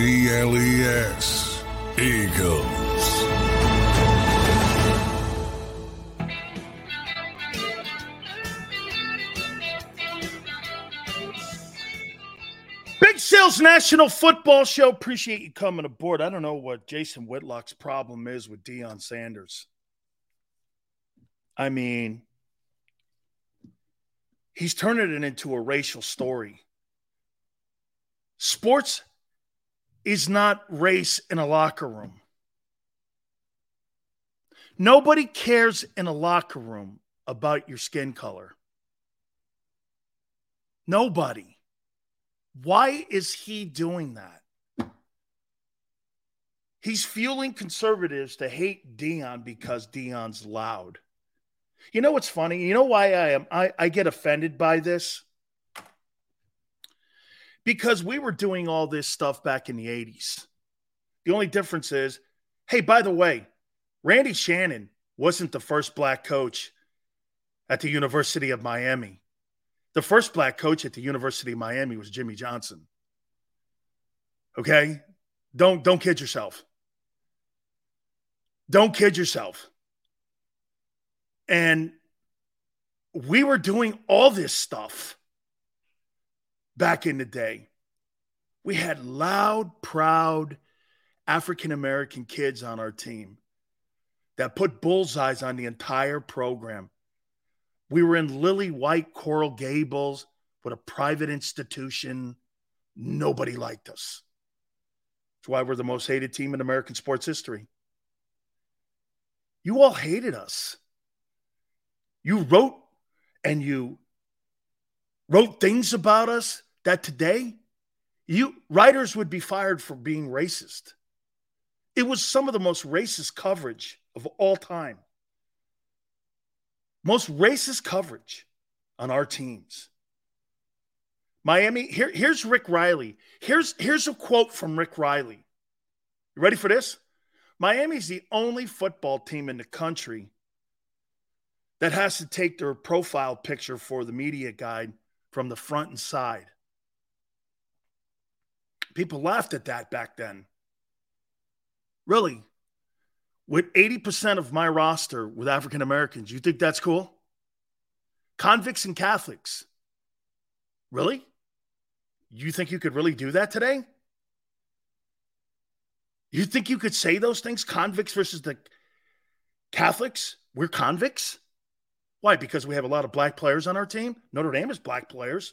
A G L E S. Eagles. Big Sales National Football Show. Appreciate you coming aboard. I don't know what Jason Whitlock's problem is with Deion Sanders. I mean, he's turning it into a racial story. Sports is not race in a locker room. Nobody cares in a locker room about your skin color. Nobody. Why is he doing that? He's fueling conservatives to hate Deion because Deion's loud. You know what's funny? You know why I am I, I get offended by this? Because we were doing all this stuff back in the 80s. The only difference is, hey, by the way, Randy Shannon wasn't the first black coach at the University of Miami. The first black coach at the University of Miami was Jimmy Johnson. Okay? Don't don't kid yourself. Don't kid yourself. And we were doing all this stuff back in the day. We had loud, proud African American kids on our team that put bullseyes on the entire program. We were in lily white Coral Gables with a private institution. Nobody liked us. That's why we're the most hated team in American sports history. You all hated us. You wrote and you wrote things about us that today you writers would be fired for being racist. It was some of the most racist coverage of all time. Most racist coverage on our teams. Miami, here, here's Rick Reilly. Here's, here's a quote from Rick Reilly. You ready for this? Miami's the only football team in the country that has to take their profile picture for the media guide from the front and side. People laughed at that back then. Really? With 80% of my roster with African Americans, you think that's cool? convicts and Catholics. Really? You think you could really do that today? You think you could say those things? Convicts versus the Catholics? We're convicts? Why? Because we have a lot of black players on our team? Notre Dame is black players.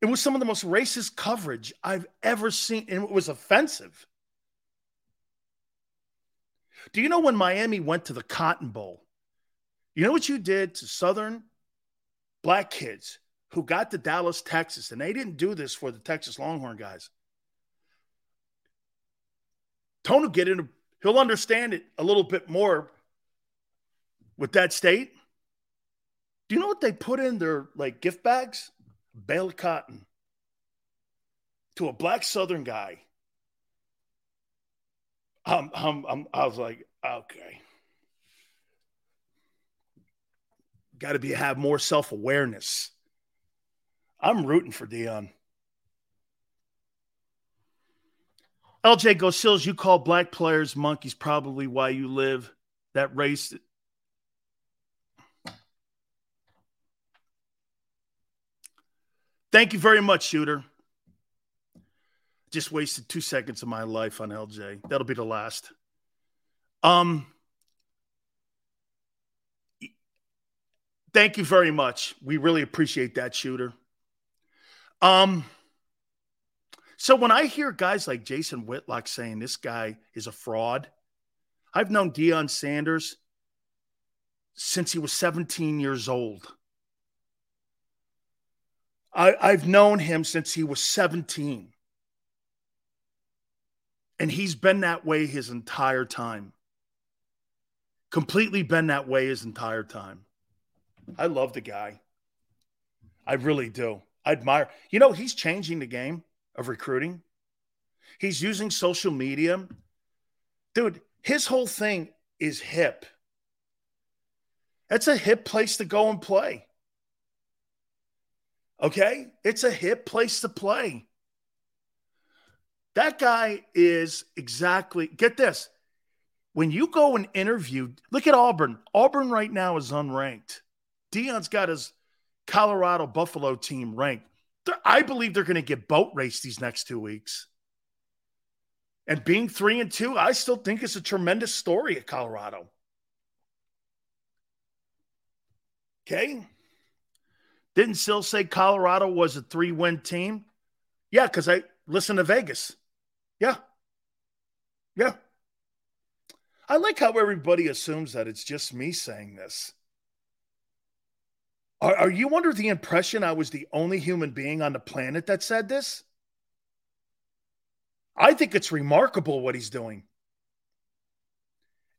It was some of the most racist coverage I've ever seen, and it was offensive. Do you know when Miami went to the Cotton Bowl? You know what you did to Southern black kids who got to Dallas, Texas, and they didn't do this for the Texas Longhorn guys. Tony get in, he'll understand it a little bit more with that state. Do you know what they put in their like gift bags? Of cotton to a black Southern guy. Um, um, um, I was like, okay. Got to be have more self awareness. I'm rooting for Deion. LJ Gosills, you call black players monkeys, probably why you live that race Thank you very much, shooter. Just wasted two seconds of my life on LJ. That'll be the last. Um, thank you very much. We really appreciate that, shooter. Um, so when I hear guys like Jason Whitlock saying this guy is a fraud, I've known Deion Sanders since he was 17 years old. I, I've known him since he was 17. And he's been that way his entire time. Completely been that way his entire time. I love the guy. I really do. I admire. You know, he's changing the game of recruiting. He's using social media. Dude, his whole thing is hip. That's a hip place to go and play. Okay? It's a hip place to play. That guy is exactly, get this. When you go and interview, look at Auburn. Auburn right now is unranked. Deion's got his Colorado Buffalo team ranked. They're, I believe they're going to get boat race these next two weeks. And being three and two, I still think it's a tremendous story at Colorado. Okay. Didn't Sill say Colorado was a three win team? Yeah, because I listen to Vegas. Yeah. Yeah. I like how everybody assumes that it's just me saying this. Are, are, you under the impression I was the only human being on the planet that said this? I think it's remarkable what he's doing.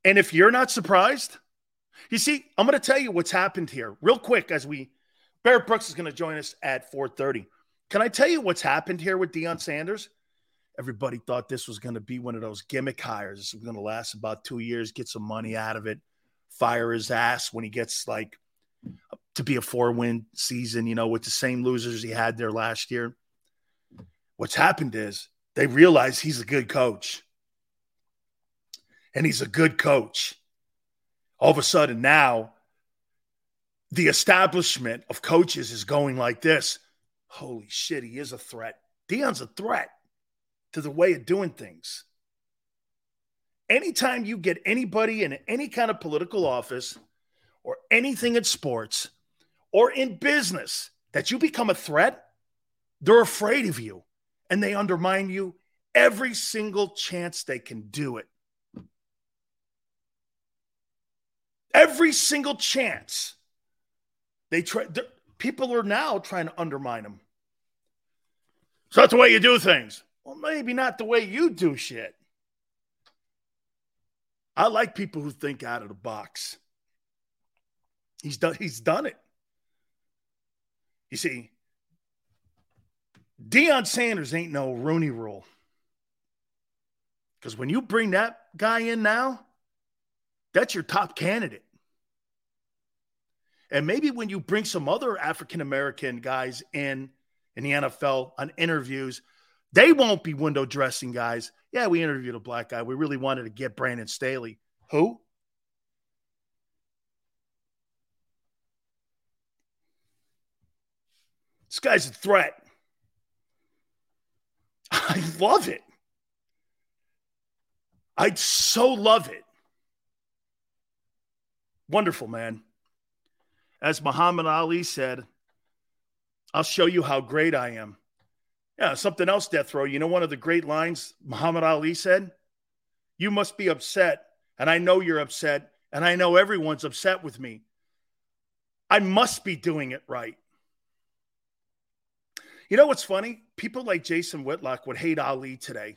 And if you're not surprised, you see, I'm going to tell you what's happened here real quick as we Barrett Brooks is going to join us at 4:30. Can I tell you what's happened here with Deion Sanders? Everybody thought this was going to be one of those gimmick hires. This was going to last about two years, get some money out of it, fire his ass when he gets like to be a four-win season, you know, with the same losers he had there last year. What's happened is they realize he's a good coach. And he's a good coach. All of a sudden now the establishment of coaches is going like this. Holy shit, he is a threat. Deion's a threat to the way of doing things. Anytime you get anybody in any kind of political office or anything in sports or in business that you become a threat, they're afraid of you and they undermine you every single chance they can do it. Every single chance. They try. People are now trying to undermine him. So that's the way you do things. Well, maybe not the way you do shit. I like people who think out of the box. He's done. He's done it. You see, Deion Sanders ain't no Rooney Rule. Because when you bring that guy in now, that's your top candidate. And maybe when you bring some other African American guys in in the NFL on interviews, they won't be window dressing guys. Yeah, we interviewed a black guy. We really wanted to get Brandon Staley. Who? This guy's a threat. I love it. I'd so love it. Wonderful, man. As Muhammad Ali said, I'll show you how great I am. Yeah, something else, Death Row. You know, one of the great lines Muhammad Ali said? You must be upset, and I know you're upset, and I know everyone's upset with me. I must be doing it right. You know what's funny? People like Jason Whitlock would hate Ali today.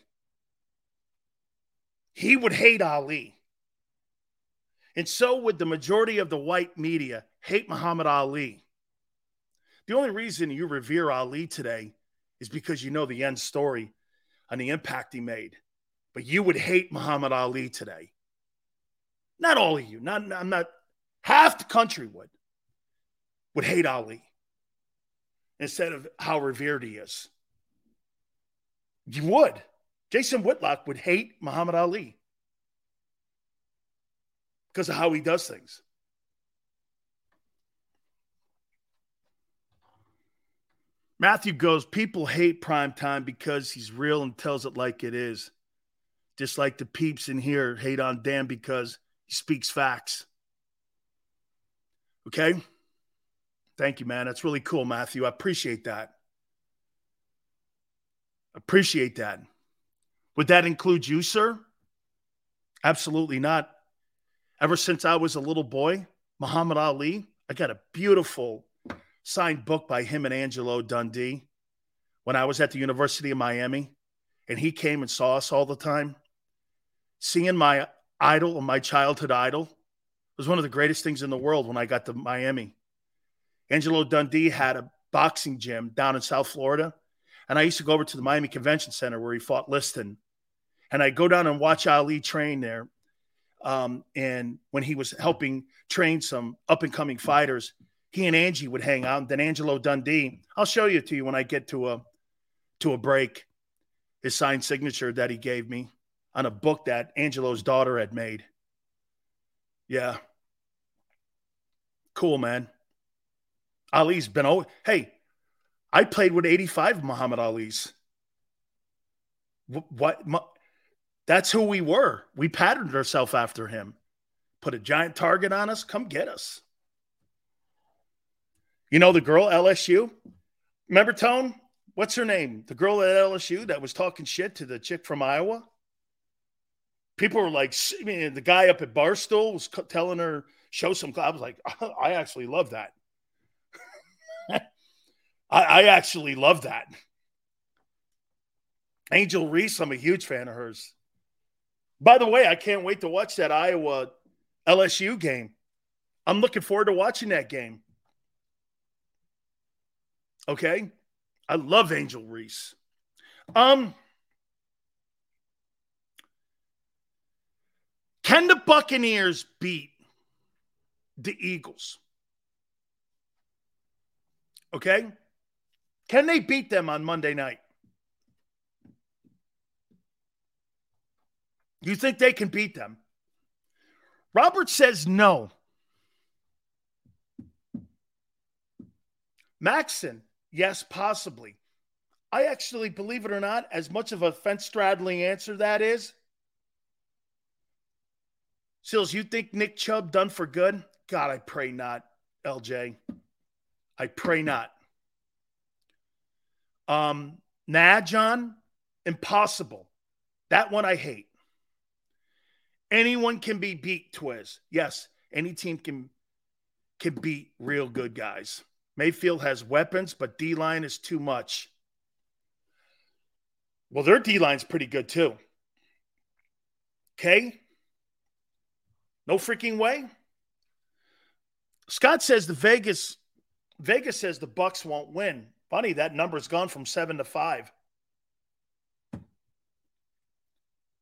He would hate Ali. And so would the majority of the white media hate Muhammad Ali. The only reason you revere Ali today is because you know the end story and the impact he made. But you would hate Muhammad Ali today. Not all of you, not I'm not half the country would would hate Ali instead of how revered he is. You would. Jason Whitlock would hate Muhammad Ali because of how he does things. Matthew goes, People hate prime time because he's real and tells it like it is. Just like the peeps in here hate on Dan because he speaks facts. Okay? Thank you, man. That's really cool, Matthew. I appreciate that. Appreciate that. Would that include you, sir? Absolutely not. Ever since I was a little boy, Muhammad Ali, I got a beautiful signed book by him and Angelo Dundee when I was at the University of Miami. And he came and saw us all the time. Seeing my idol, my childhood idol, was one of the greatest things in the world when I got to Miami. Angelo Dundee had a boxing gym down in South Florida. And I used to go over to the Miami Convention Center where he fought Liston. And I'd go down and watch Ali train there. Um, and when he was helping train some up and coming fighters, he and Angie would hang out. And then Angelo Dundee, I'll show you to you when I get to a to a break. His signed signature that he gave me on a book that Angelo's daughter had made. Yeah. Cool, man. Ali's been oh hey, I played with 85 Muhammad Ali's. What, what that's who we were. We patterned ourselves after him. Put a giant target on us, come get us. You know the girl LSU? Remember Tone? What's her name? The girl at LSU that was talking shit to the chick from Iowa? People were like, I mean, the guy up at Barstool was telling her, show some. I was like, I actually love that. I, I actually love that. Angel Reese, I'm a huge fan of hers. By the way, I can't wait to watch that Iowa LSU game. I'm looking forward to watching that game. Okay? I love Angel Reese. Um Can the Buccaneers beat the Eagles? Okay? Can they beat them on Monday night? You think they can beat them? Robert says no. Maxon, yes, possibly. I actually, believe it or not, as much of a fence straddling answer that is. Sills, you think Nick Chubb done for good? God, I pray not, LJ. I pray not. Um, nah, John, impossible. That one I hate. Anyone can be beat, Twiz. Yes, any team can can beat real good guys. Mayfield has weapons, but D line is too much. Well, their D line's pretty good too. Okay. No freaking way. Scott says the Vegas Vegas says the Bucks won't win. Funny, that number's gone from seven to five.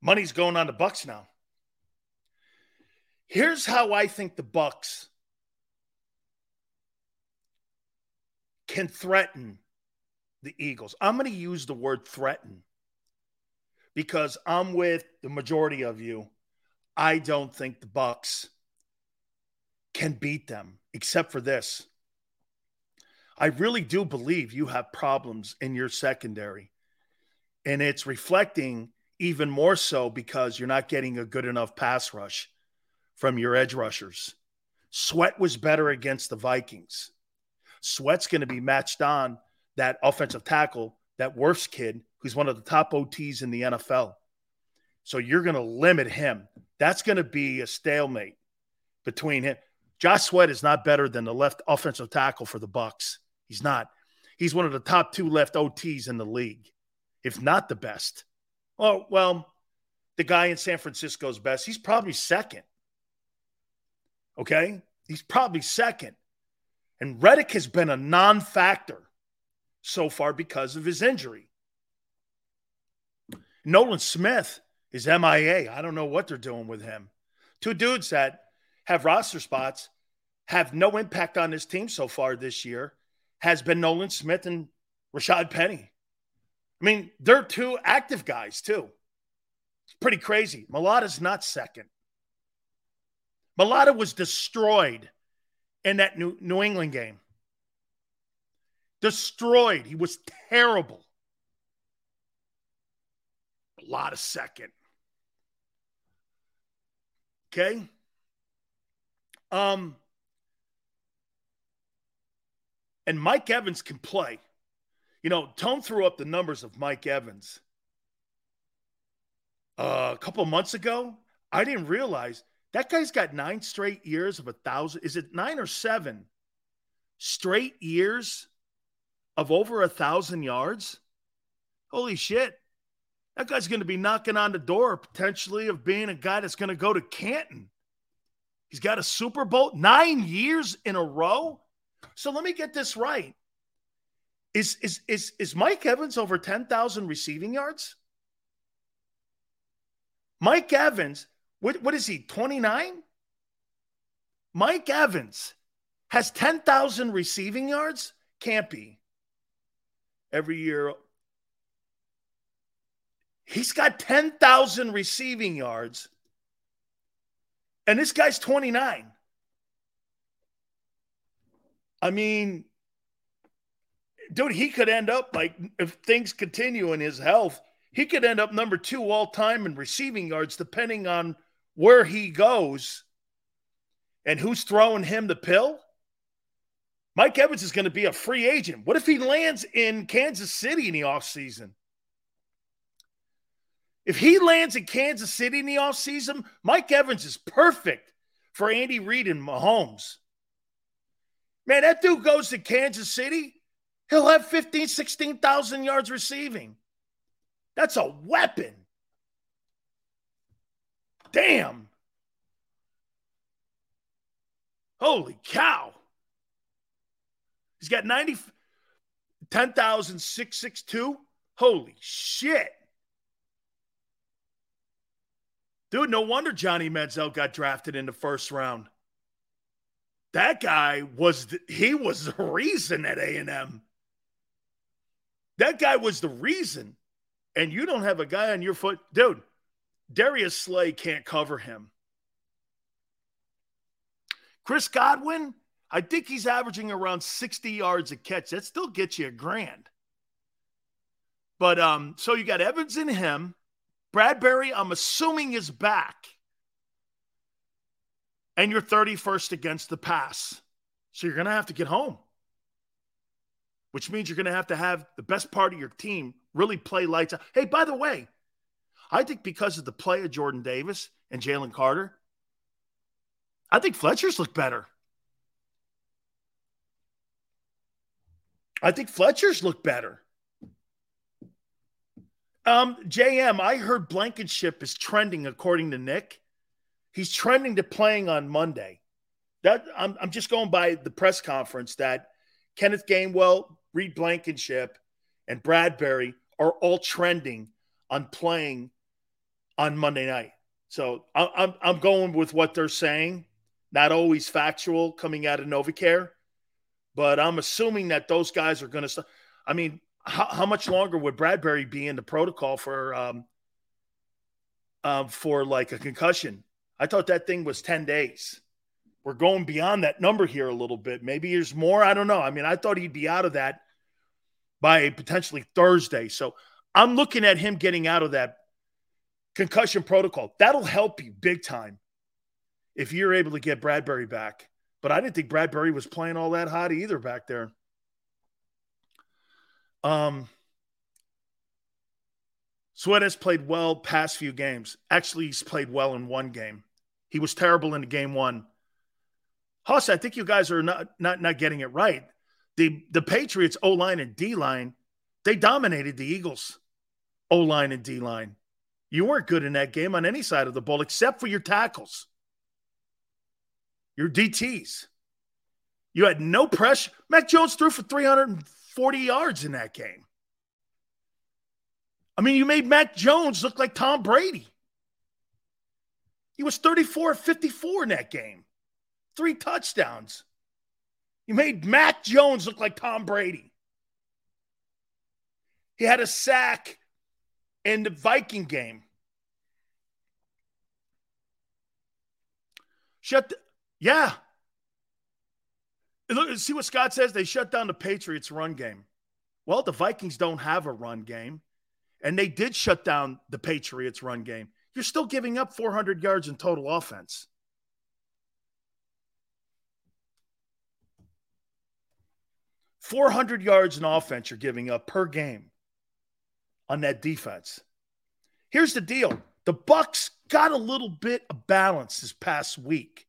Money's going on the Bucks now. Here's how I think the Bucks can threaten the Eagles. I'm going to use the word threaten because I'm with the majority of you. I don't think the Bucks can beat them, except for this. I really do believe you have problems in your secondary. And it's reflecting even more so because you're not getting a good enough pass rush from your edge rushers. Sweat was better against the Vikings. Sweat's going to be matched on that offensive tackle, that Wirfs kid, who's one of the top OTs in the NFL. So you're going to limit him. That's going to be a stalemate between him. Josh Sweat is not better than the left offensive tackle for the Bucks. He's not. He's one of the top two left OTs in the league, if not the best. Oh, well, the guy in San Francisco's best. He's probably second. Okay? He's probably second. And Reddick has been a non factor so far because of his injury. Nolan Smith is MIA. I don't know what they're doing with him. Two dudes that have roster spots have no impact on this team so far this year has been Nolan Smith and Rashad Penny. I mean, they're two active guys, too. It's pretty crazy. Mailata's not second. Mailata was destroyed in that New, New England game. Destroyed. He was terrible. A lot of second. Okay. Um, and Mike Evans can play. You know, Tone threw up the numbers of Mike Evans uh, a couple months ago. I didn't realize that guy's got nine straight years of a thousand. Is it nine or seven straight years of over a thousand yards? Holy shit. That guy's going to be knocking on the door potentially of being a guy that's going to go to Canton. He's got a Super Bowl nine years in a row. So let me get this right. Is is is is Mike Evans over 10,000 receiving yards? Mike Evans, what, what is he, 29? Mike Evans has 10,000 receiving yards? Can't be. Every year. He's got 10,000 receiving yards. And this guy's 29. I mean, dude, he could end up like if things continue in his health, he could end up number two all time in receiving yards, depending on where he goes and who's throwing him the pill. Mike Evans is going to be a free agent. What if he lands in Kansas City in the offseason? If he lands in Kansas City in the offseason, Mike Evans is perfect for Andy Reid and Mahomes. Man, that dude goes to Kansas City, he'll have 15, 16,000 yards receiving. That's a weapon. Damn. Holy cow. He's got 90, 10,662. Holy shit. Dude, no wonder Johnny Manziel got drafted in the first round. That guy was the, he was the reason at A&M. That guy was the reason. And you don't have a guy on your foot. Dude, Darius Slay can't cover him. Chris Godwin, I think he's averaging around 60 yards a catch. That still gets you a grand. But um, so you got Evans and him. Bradbury, I'm assuming, is back and you're 31st against the pass. So you're going to have to get home, which means you're going to have to have the best part of your team really play lights out. Hey, by the way, I think because of the play of Jordan Davis and Jalen Carter, I think Fletcher's look better. I think Fletcher's look better. Um, JM, I heard Blankenship is trending according to Nick. He's trending to playing on Monday. That I'm, I'm just going by the press conference that Kenneth Gainwell, Reed Blankenship, and Bradbury are all trending on playing on Monday night. So I'm I'm going with what they're saying, not always factual coming out of NovaCare, but I'm assuming that those guys are going to. I mean, how, how, much longer would Bradbury be in the protocol for um, um, for like a concussion? I thought that thing was 10 days. We're going beyond that number here a little bit. Maybe there's more. I don't know. I mean, I thought he'd be out of that by potentially Thursday. So I'm looking at him getting out of that concussion protocol. That'll help you big time if you're able to get Bradbury back. But I didn't think Bradbury was playing all that hot either back there. Um, Suarez played well past few games. Actually, he's played well in one game. He was terrible in game one. Huss, I think you guys are not not not getting it right. The the Patriots O line and D line, they dominated the Eagles O line and D line. You weren't good in that game on any side of the ball except for your tackles, your DTs. You had no pressure. Mac Jones threw for 340 yards in that game. I mean, you made Mac Jones look like Tom Brady. He was 34 54 in that game, three touchdowns. You made Mac Jones look like Tom Brady. He had a sack in the Viking game. Shut, the, yeah. Look, see what Scott says? They shut down the Patriots' run game. Well, the Vikings don't have a run game and they did shut down the Patriots' run game, you're still giving up 400 yards in total offense. Four hundred yards in offense you're giving up per game on that defense. Here's the deal: the Bucks got a little bit of balance this past week,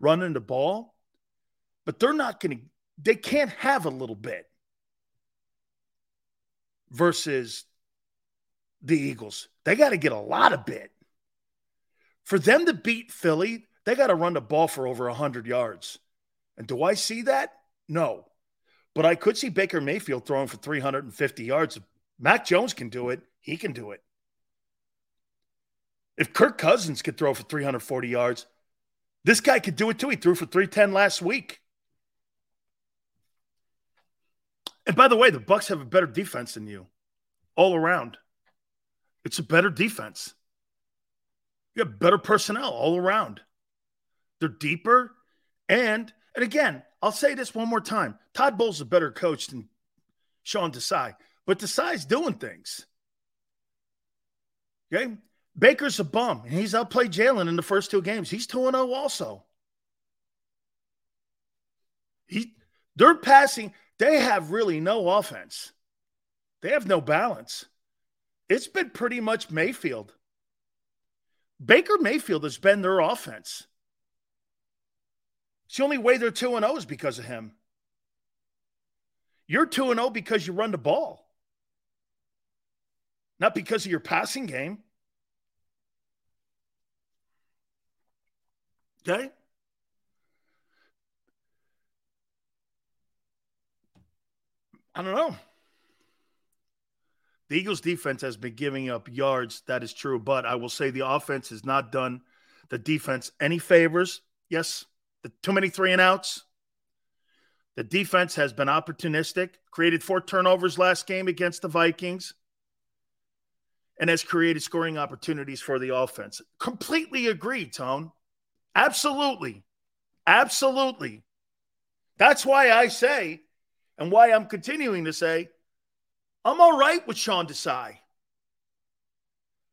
running the ball, but they're not going to. They can't have a little bit versus the Eagles. They got to get a lot of bit. For them to beat Philly, they got to run the ball for over 100 yards. And do I see that? No. But I could see Baker Mayfield throwing for 350 yards. Mac Jones can do it. He can do it. If Kirk Cousins could throw for 340 yards, this guy could do it too. He threw for 310 last week. And by the way, the Bucks have a better defense than you all around. It's a better defense. You have better personnel all around. They're deeper. And and again, I'll say this one more time. Todd Bowles is a better coach than Sean Desai, but Desai's doing things. Okay. Baker's a bum, and he's outplayed Jalen in the first two games. He's 2 0 also. He, they're passing, they have really no offense. They have no balance it's been pretty much Mayfield. Baker Mayfield has been their offense. It's the only way they're 2 0 is because of him. You're 2 0 because you run the ball, not because of your passing game. Okay? I don't know. The Eagles defense has been giving up yards. That is true. But I will say the offense has not done the defense any favors. Yes, the too many three and outs. The defense has been opportunistic, created four turnovers last game against the Vikings, and has created scoring opportunities for the offense. Completely agree, Tone. Absolutely. Absolutely. That's why I say, and why I'm continuing to say, I'm all right with Sean Desai.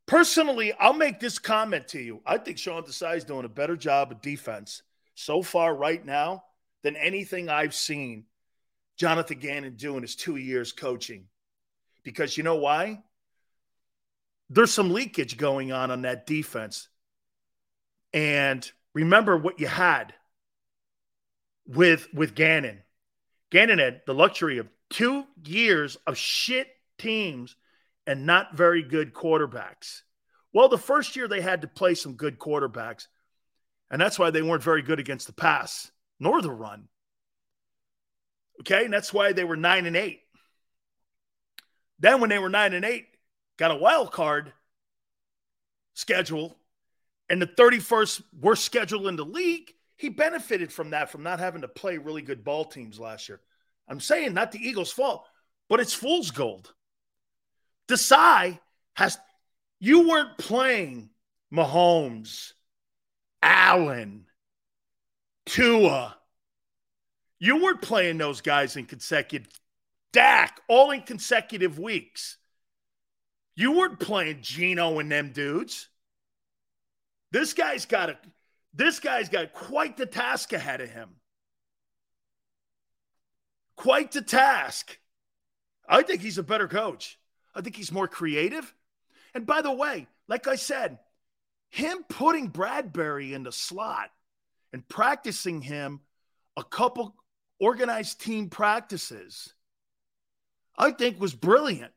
Personally, I'll make this comment to you. I think Sean Desai is doing a better job of defense so far right now than anything I've seen Jonathan Gannon do in his two years coaching. Because you know why? There's some leakage going on on that defense. And remember what you had with with Gannon. Gannon had the luxury of two years of shit teams and not very good quarterbacks. Well, the first year they had to play some good quarterbacks, and that's why they weren't very good against the pass nor the run. Okay, and that's why they were nine and eight. Then, when they were nine and eight, got a wild card schedule and the 31st worst schedule in the league, he benefited from that, from not having to play really good ball teams last year. I'm saying not the Eagles' fault, but it's fool's gold. Desai has, you weren't playing Mahomes Allen, Tua. You weren't playing those guys in consecutive Dak, all in consecutive weeks. You weren't playing Gino and them dudes. This guy's got a this guy's got quite the task ahead of him. Quite the task. I think he's a better coach. I think he's more creative. And by the way, like I said, him putting Bradberry in the slot and practicing him a couple organized team practices, I think was brilliant.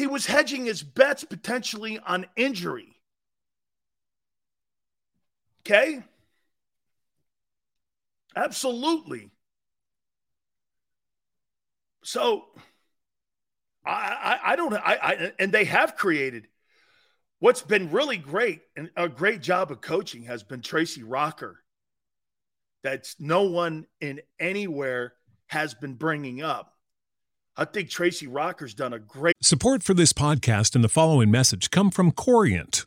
He was hedging his bets potentially on injury. Okay? Absolutely. So I, I, I don't I, I and they have created what's been really great and a great job of coaching has been Tracy Rocker. That's no one in anywhere has been bringing up. I think Tracy Rocker's done a great. Support for this podcast and the following message come from Corient.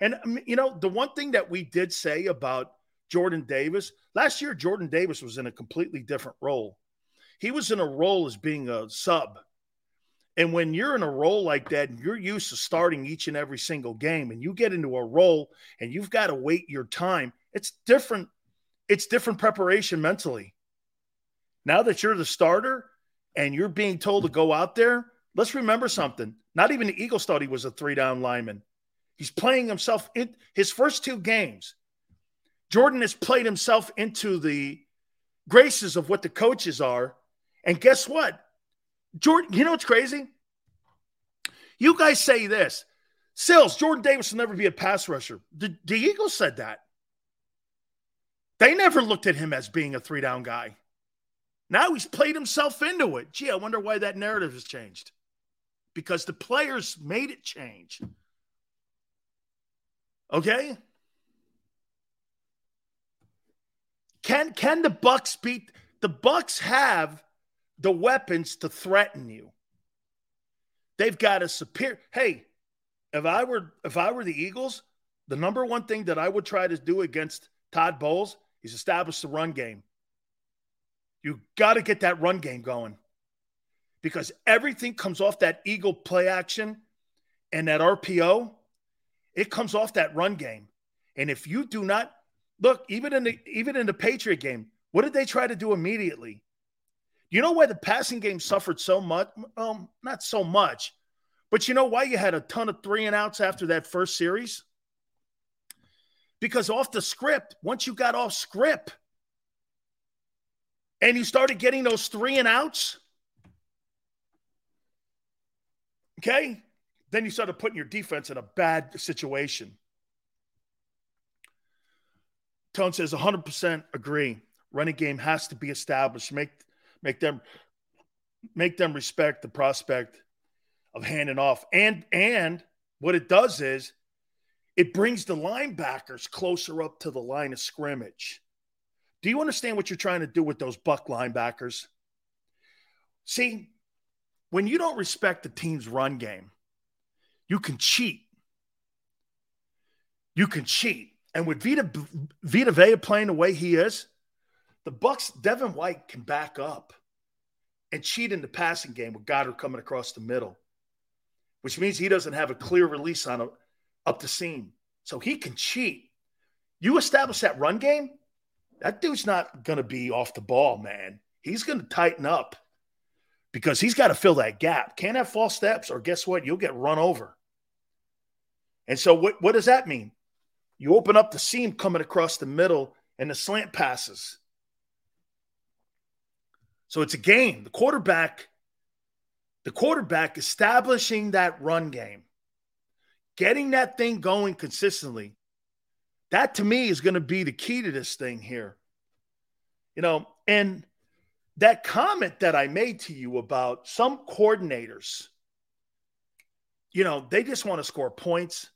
And um, you know, the one thing that we did say about Jordan Davis last year, Jordan Davis was in a completely different role. He was in a role as being a sub. And when you're in a role like that, and you're used to starting each and every single game, and you get into a role and you've got to wait your time, it's different. It's different preparation mentally. Now that you're the starter and you're being told to go out there, let's remember something. Not even the Eagles thought he was a three down lineman. He's playing himself in his first two games. Jordan has played himself into the graces of what the coaches are. And guess what? Jordan, you know what's crazy? You guys say this Sills, Jordan Davis will never be a pass rusher. The, the Eagles said that. They never looked at him as being a three down guy. Now he's played himself into it. Gee, I wonder why that narrative has changed. Because the players made it change. Okay? Can can the Bucks beat the Bucks have the weapons to threaten you? They've got a superior Hey, if I were if I were the Eagles, the number one thing that I would try to do against Todd Bowles is establish the run game. You got to get that run game going because everything comes off that Eagle play action and that RPO. It comes off that run game. And if you do not look, even in the even in the Patriot game, what did they try to do immediately? You know why the passing game suffered so much? Um, not so much, but you know why you had a ton of three and outs after that first series? Because off the script, once you got off script and you started getting those three and outs, okay, then you started putting your defense in a bad situation. Tone says 100% agree. Running game has to be established. Make make them make them respect the prospect of handing off. And and what it does is it brings the linebackers closer up to the line of scrimmage. Do you understand what you're trying to do with those buck linebackers? See, when you don't respect the team's run game, you can cheat. You can cheat. And with Vita Vita Vea playing the way he is, the Bucks, Devin White can back up and cheat in the passing game with Goedert coming across the middle, which means he doesn't have a clear release on a, up the seam. So he can cheat. You establish that run game, that dude's not going to be off the ball, man. He's going to tighten up because he's got to fill that gap. Can't have false steps, or guess what? You'll get run over. And so, what, what does that mean? You open up the seam coming across the middle and the slant passes. So it's a game. The quarterback, the quarterback establishing that run game, getting that thing going consistently. That to me is going to be the key to this thing here. You know, and that comment that I made to you about some coordinators, you know, they just want to score points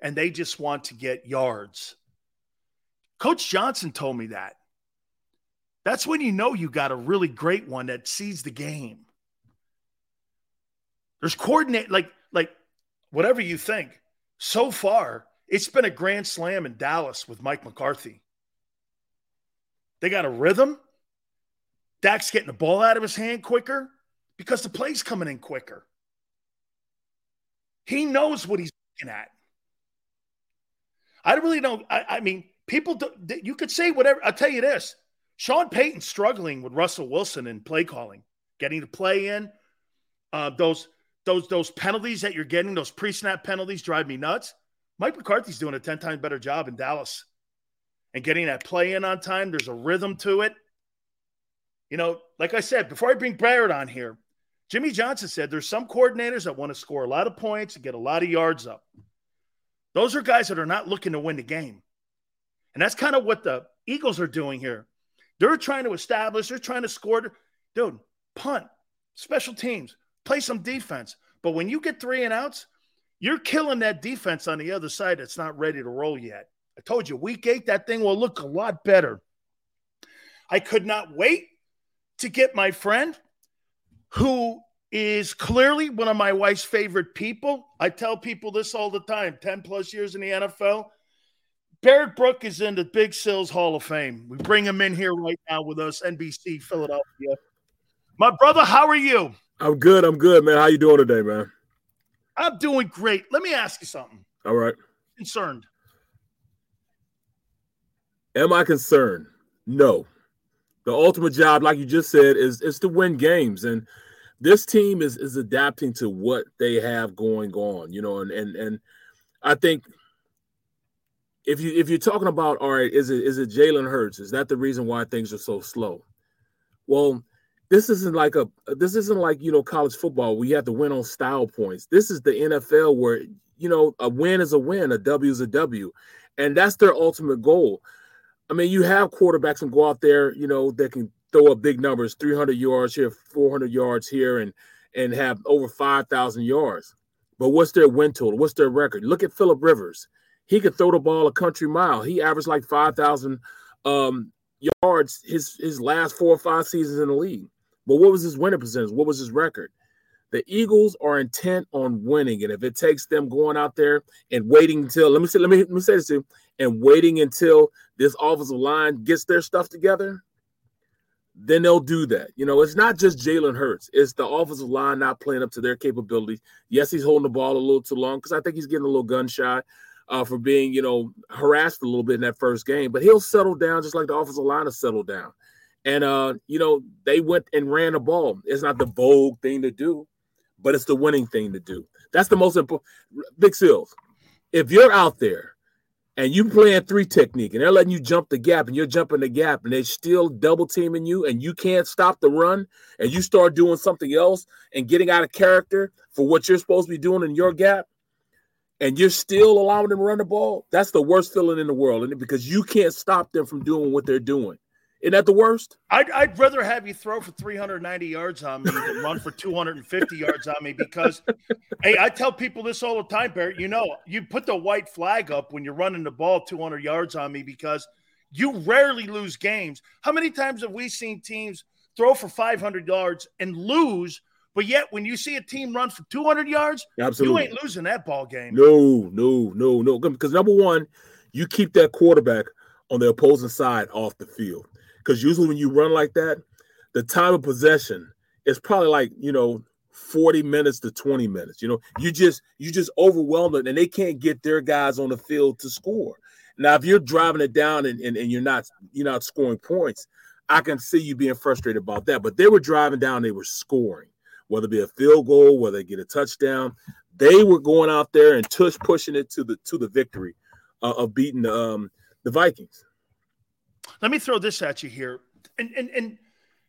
and they just want to get yards. Coach Johnson told me that. That's when you know you got a really great one that sees the game. There's coordinate like like whatever you think. So far, it's been a grand slam in Dallas with Mike McCarthy. They got a rhythm. Dak's getting the ball out of his hand quicker because the play's coming in quicker. He knows what he's looking at. I really don't. really I, I mean, people, do, you could say whatever. I'll tell you this Sean Payton struggling with Russell Wilson in play calling, getting to play in. Uh, those those those penalties that you're getting, those pre-snap penalties, drive me nuts. Mike McCarthy's doing a ten times better job in Dallas, and getting that play in on time. There's a rhythm to it. You know, like I said before, I bring Barrett on here. Jimmy Johnson said there's some coordinators that want to score a lot of points and get a lot of yards up. Those are guys that are not looking to win the game, and that's kind of what the Eagles are doing here. They're trying to establish, they're trying to score. Dude, punt, special teams, play some defense. But when you get three and outs, you're killing that defense on the other side that's not ready to roll yet. I told you, week eight, that thing will look a lot better. I could not wait to get my friend who is clearly one of my wife's favorite people. I tell people this all the time 10 plus years in the NFL. Barrett Brooks is in the Big Sills Hall of Fame. We bring him in here right now with us, NBC Philadelphia. My brother, how are you? I'm good. I'm good, man. How you doing today, man? I'm doing great. Let me ask you something. All right. Concerned. Am I concerned? No. The ultimate job, like you just said, is is to win games. And this team is is adapting to what they have going on, you know, and and and I think if you if you're talking about all right, is it is it Jalen Hurts? Is that the reason why things are so slow? Well, this isn't like a this isn't like you know college football where you have to win on style points. This is the NFL where you know a win is a win, a W is a W, and that's their ultimate goal. I mean, you have quarterbacks and go out there, you know, that can throw up big numbers, 300 yards here, 400 yards here, and and have over 5,000 yards. But what's their win total? What's their record? Look at Philip Rivers he could throw the ball a country mile. He averaged like 5,000 um, yards his, his last four or five seasons in the league. But what was his winning percentage? What was his record? The Eagles are intent on winning. And if it takes them going out there and waiting until, let me say, let me, let me say this to you, and waiting until this offensive line gets their stuff together, then they'll do that. You know, it's not just Jalen Hurts, it's the offensive line not playing up to their capabilities. Yes, he's holding the ball a little too long because I think he's getting a little gun shy uh, for being, you know, harassed a little bit in that first game, but he'll settle down just like the offensive line has settled down. And uh, you know, they went and ran the ball. It's not the vogue thing to do, but it's the winning thing to do. That's the most important. Big Seals, if you're out there and you playing three technique and they're letting you jump the gap and you're jumping the gap and they're still double teaming you and you can't stop the run and you start doing something else and getting out of character for what you're supposed to be doing in your gap, and you're still allowing them to run the ball, that's the worst feeling in the world, and because you can't stop them from doing what they're doing. Isn't that the worst? I'd, I'd rather have you throw for 390 yards on me than run for 250 yards on me because, hey, I tell people this all the time, Barrett. You know, you put the white flag up when you're running the ball 200 yards on me because You rarely lose games. How many times have we seen teams throw for 500 yards and lose? But yet, when you see a team run for 200 yards, Absolutely. you ain't losing that ball game. No, no, no, no. Because number one, you keep that quarterback on the opposing side off the field. Because usually when you run like that, the time of possession is probably like, you know, 40 minutes to 20 minutes. You know, you just you just overwhelm them and they can't get their guys on the field to score. Now, if you're driving it down and, and, and you're not you're not scoring points, I can see you being frustrated about that. But they were driving down, they were scoring, whether it be a field goal, whether they get a touchdown. They were going out there and tush pushing it to the to the victory uh, of beating um, the Vikings. Let me throw this at you here, and and and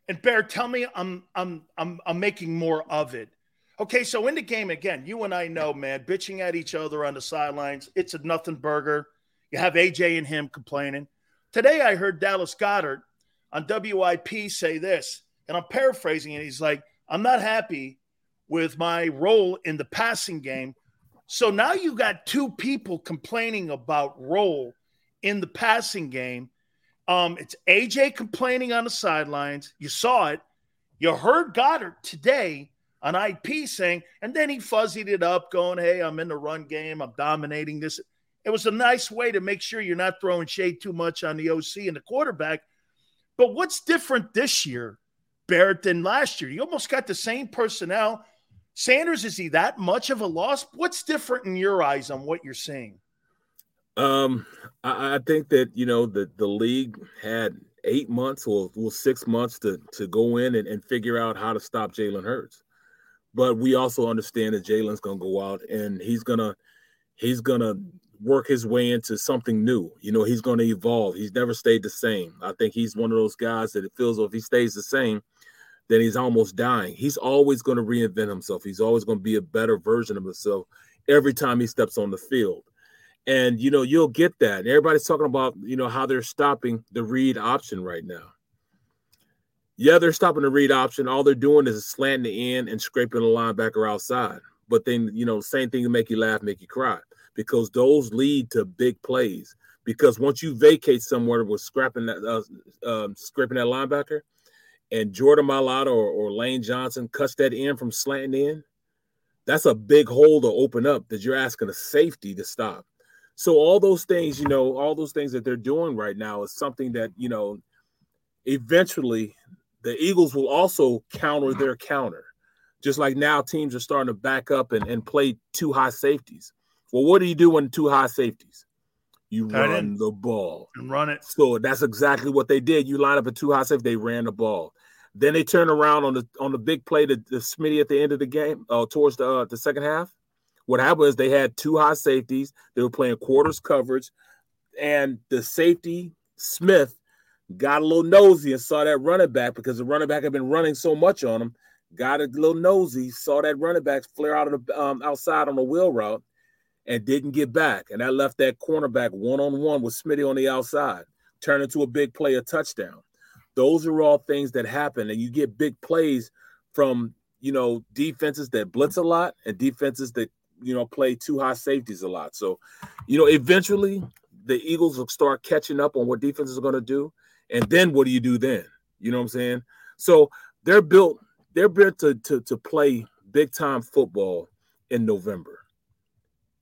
and Bear, tell me I'm I'm I'm I'm making more of it. Okay, so in the game again, you and I know, man, bitching at each other on the sidelines. It's a nothing burger. You have AJ and him complaining. Today, I heard Dallas Goedert on WIP say this, and I'm paraphrasing it. He's like, "I'm not happy with my role in the passing game." So now you got two people complaining about role in the passing game. Um, it's AJ complaining on the sidelines. You saw it. You heard Goedert today on IP saying, and then he fuzzied it up, going, Hey, I'm in the run game. I'm dominating this. It was a nice way to make sure you're not throwing shade too much on the OC and the quarterback. But what's different this year, Barrett, than last year? You almost got the same personnel. Sanders, is he that much of a loss? What's different in your eyes on what you're seeing? Um, I, I think that you know the the league had eight months or well, six months to to go in and, and figure out how to stop Jalen Hurts. But we also understand that Jalen's gonna go out and he's gonna he's gonna work his way into something new. You know, he's gonna evolve. He's never stayed the same. I think he's one of those guys that it feels if he stays the same, then he's almost dying. He's always going to reinvent himself. He's always going to be a better version of himself every time he steps on the field. And you know, you'll get that. And everybody's talking about, you know, how they're stopping the read option right now. Yeah, they're stopping the read option. All they're doing is slanting the end and scraping the linebacker outside. But then, you know, same thing to make you laugh, make you cry, because those lead to big plays. Because once you vacate somewhere with scrapping that, uh, um, scraping that linebacker, and Jordan Mailata or, or Lane Johnson cuts that in from slanting in, that's a big hole to open up that you're asking a safety to stop. So all those things, you know, all those things that they're doing right now is something that, you know, eventually the Eagles will also counter their counter. Just like now teams are starting to back up and, and play two high safeties. Well, what do you do when two high safeties? You Tight run end. the ball. And run it. So that's exactly what they did. You line up a two high safety, they ran the ball. Then they turn around on the on the big play to, to Smitty at the end of the game, uh, towards the uh, the second half. What happened is they had two high safeties. They were playing quarters coverage, and the safety Smith got a little nosy and saw that running back because the running back had been running so much on him. Got a little nosy, saw that running back flare out of the um, outside on the wheel route, and didn't get back. And that left that cornerback one on one with Smitty on the outside, turned into a big play, a touchdown. Those are all things that happen, and you get big plays from you know defenses that blitz a lot and defenses that you know play two high safeties a lot. So, you know, eventually the Eagles will start catching up on what defenses are going to do, and then what do you do then? You know what I'm saying? So they're built they're built to to, to play big time football in November.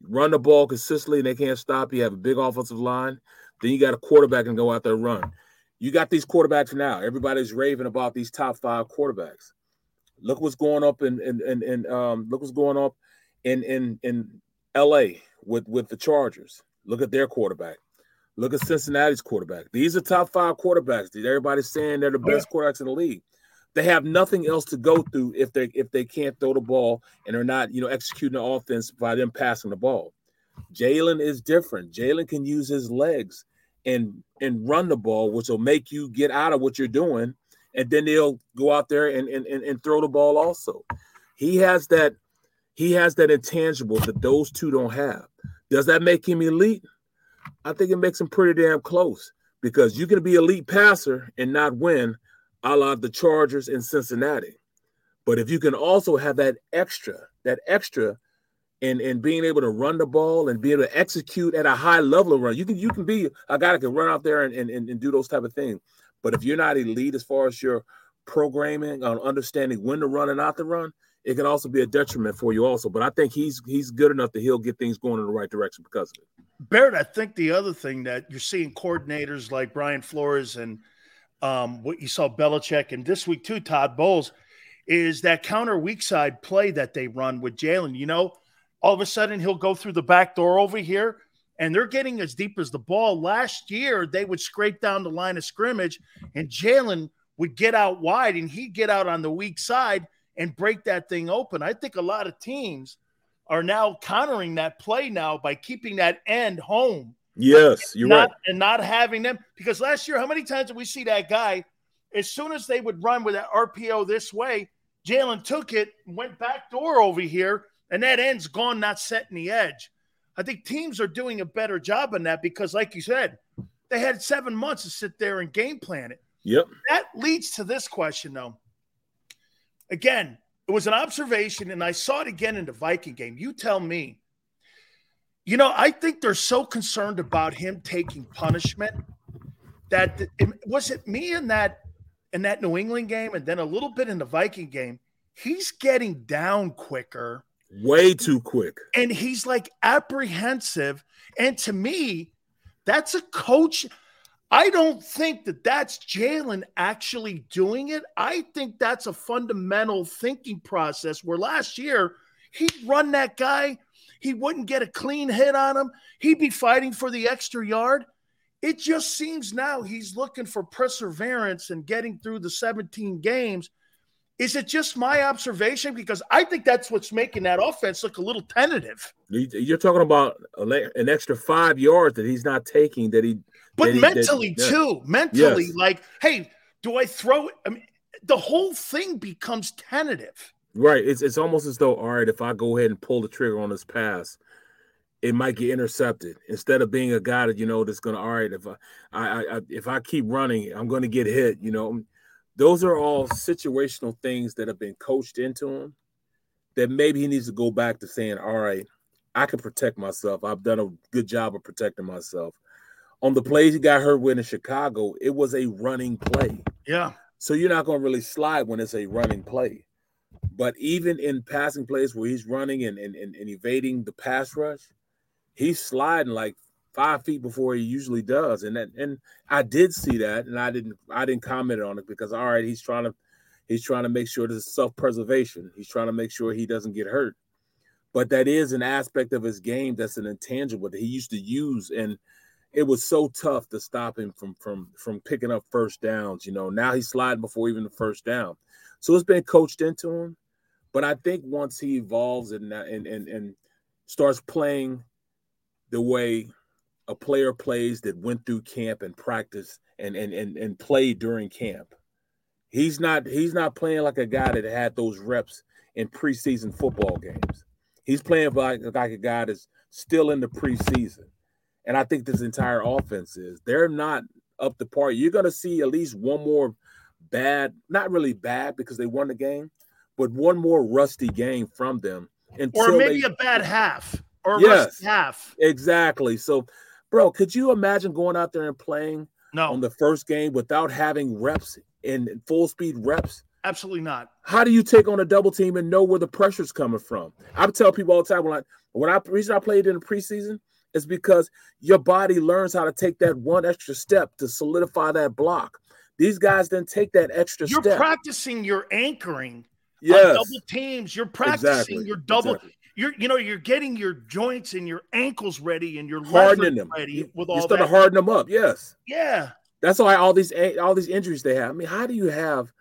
Run the ball consistently, and they can't stop. You have a big offensive line. Then you got a quarterback and go out there run. You got these quarterbacks now. Everybody's raving about these top five quarterbacks. Look what's going up and and and um look what's going up in in in LA with with the Chargers. Look at their quarterback. Look at Cincinnati's quarterback. These are top five quarterbacks. Everybody's saying they're the best quarterbacks in the league. They have nothing else to go through if they if they can't throw the ball and are not you know executing the offense by them passing the ball. Jalen is different. Jalen can use his legs and and run the ball, which will make you get out of what you're doing, and then they'll go out there and and, and, and throw the ball also. He has that he has that intangible that those two don't have. Does that make him elite? I think it makes him pretty damn close because you can be elite passer and not win, a la the Chargers in Cincinnati. But if you can also have that extra, that extra and and being able to run the ball and be able to execute at a high level of run. You can you can be a guy that can run out there and, and, and do those type of things. But if you're not elite as far as your programming on understanding when to run and not to run, it can also be a detriment for you also. But I think he's he's good enough that he'll get things going in the right direction because of it. Barrett, I think the other thing that you're seeing coordinators like Brian Flores and um, what you saw Belichick and this week too, Todd Bowles, is that counter weak side play that they run with Jalen. You know, all of a sudden he'll go through the back door over here and they're getting as deep as the ball. Last year, they would scrape down the line of scrimmage and Jalen would get out wide and he'd get out on the weak side and break that thing open. I think a lot of teams are now countering that play now by keeping that end home. Yes, you're not, right. And not having them because last year, how many times did we see that guy? As soon as they would run with that RPO this way, Jalen took it, went back door over here, and that end's gone, not setting the edge. I think teams are doing a better job on that because, like you said, they had seven months to sit there and game plan it. Yep. That leads to this question, though. Again, it was an observation, and I saw it again in the Viking game. You tell me. You know, I think they're so concerned about him taking punishment that was it me in that in that New England game, and then a little bit in the Viking game. He's getting down quicker, way too quick, and he's like apprehensive. And to me, that's a coach. I don't think that that's Jalen actually doing it. I think that's a fundamental thinking process where last year he'd run that guy, he wouldn't get a clean hit on him, he'd be fighting for the extra yard. It just seems now he's looking for perseverance and getting through the 17 games. Is it just my observation? Because I think that's what's making that offense look a little tentative. You're talking about an extra five yards that he's not taking that he but that he, mentally that, too mentally yes. like hey do i throw i mean the whole thing becomes tentative right it's, it's almost as though all right if i go ahead and pull the trigger on this pass it might get intercepted instead of being a guy that you know that's gonna all right if i i, I if i keep running i'm gonna get hit you know those are all situational things that have been coached into him that maybe he needs to go back to saying all right i can protect myself i've done a good job of protecting myself on the plays he got hurt with in Chicago, it was a running play. Yeah. So you're not going to really slide when it's a running play. But even in passing plays where he's running and, and, and, and evading the pass rush, he's sliding like five feet before he usually does. And that, and I did see that, and I didn't I didn't comment on it because all right, he's trying to he's trying to make sure there's self-preservation. He's trying to make sure he doesn't get hurt. But that is an aspect of his game that's an intangible that he used to use and – it was so tough to stop him from from from picking up first downs. You know, now he's sliding before even the first down. So it's been coached into him. But I think once he evolves and and and, and starts playing the way a player plays that went through camp and practice and and and, and played during camp, he's not he's not playing like a guy that had those reps in preseason football games. He's playing like, like a guy that's still in the preseason. And I think this entire offense is. They're not up to par. You're going to see at least one more bad, not really bad because they won the game, but one more rusty game from them. Or maybe they, a bad half or yes, half. Exactly. So, bro, could you imagine going out there and playing no. on the first game without having reps and full speed reps? Absolutely not. How do you take on a double team and know where the pressure's coming from? I tell people all the time when I when I reason I played in the preseason – is because your body learns how to take that one extra step to solidify that block. These guys then take that extra you're step. You're practicing your anchoring. Yes. double teams. You're practicing exactly. your double. Exactly. You're you know you're getting your joints and your ankles ready and your hardening them ready with all you start that. to harden them up. Yes. Yeah. That's why all these eh, all these injuries they have. I mean, how do you have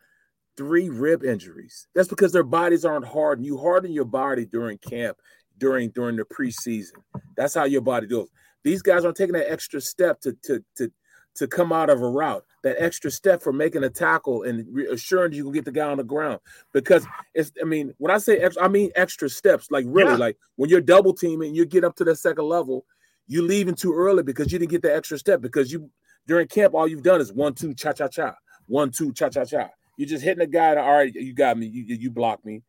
three rib injuries? That's because their bodies aren't hardened. You harden your body during camp during during the preseason. That's how your body goes. These guys aren't taking that extra step to to to to come out of a route. That extra step for making a tackle and assuring you can get the guy on the ground. Because it's I mean, when I say extra, I mean extra steps. Like really, Yeah. like when you're double teaming, you get up to the second level, you're leaving too early because you didn't get the extra step because you during camp all you've done is one two cha cha cha, one two cha cha cha. You're just hitting a guy. All right, you got me. You you block me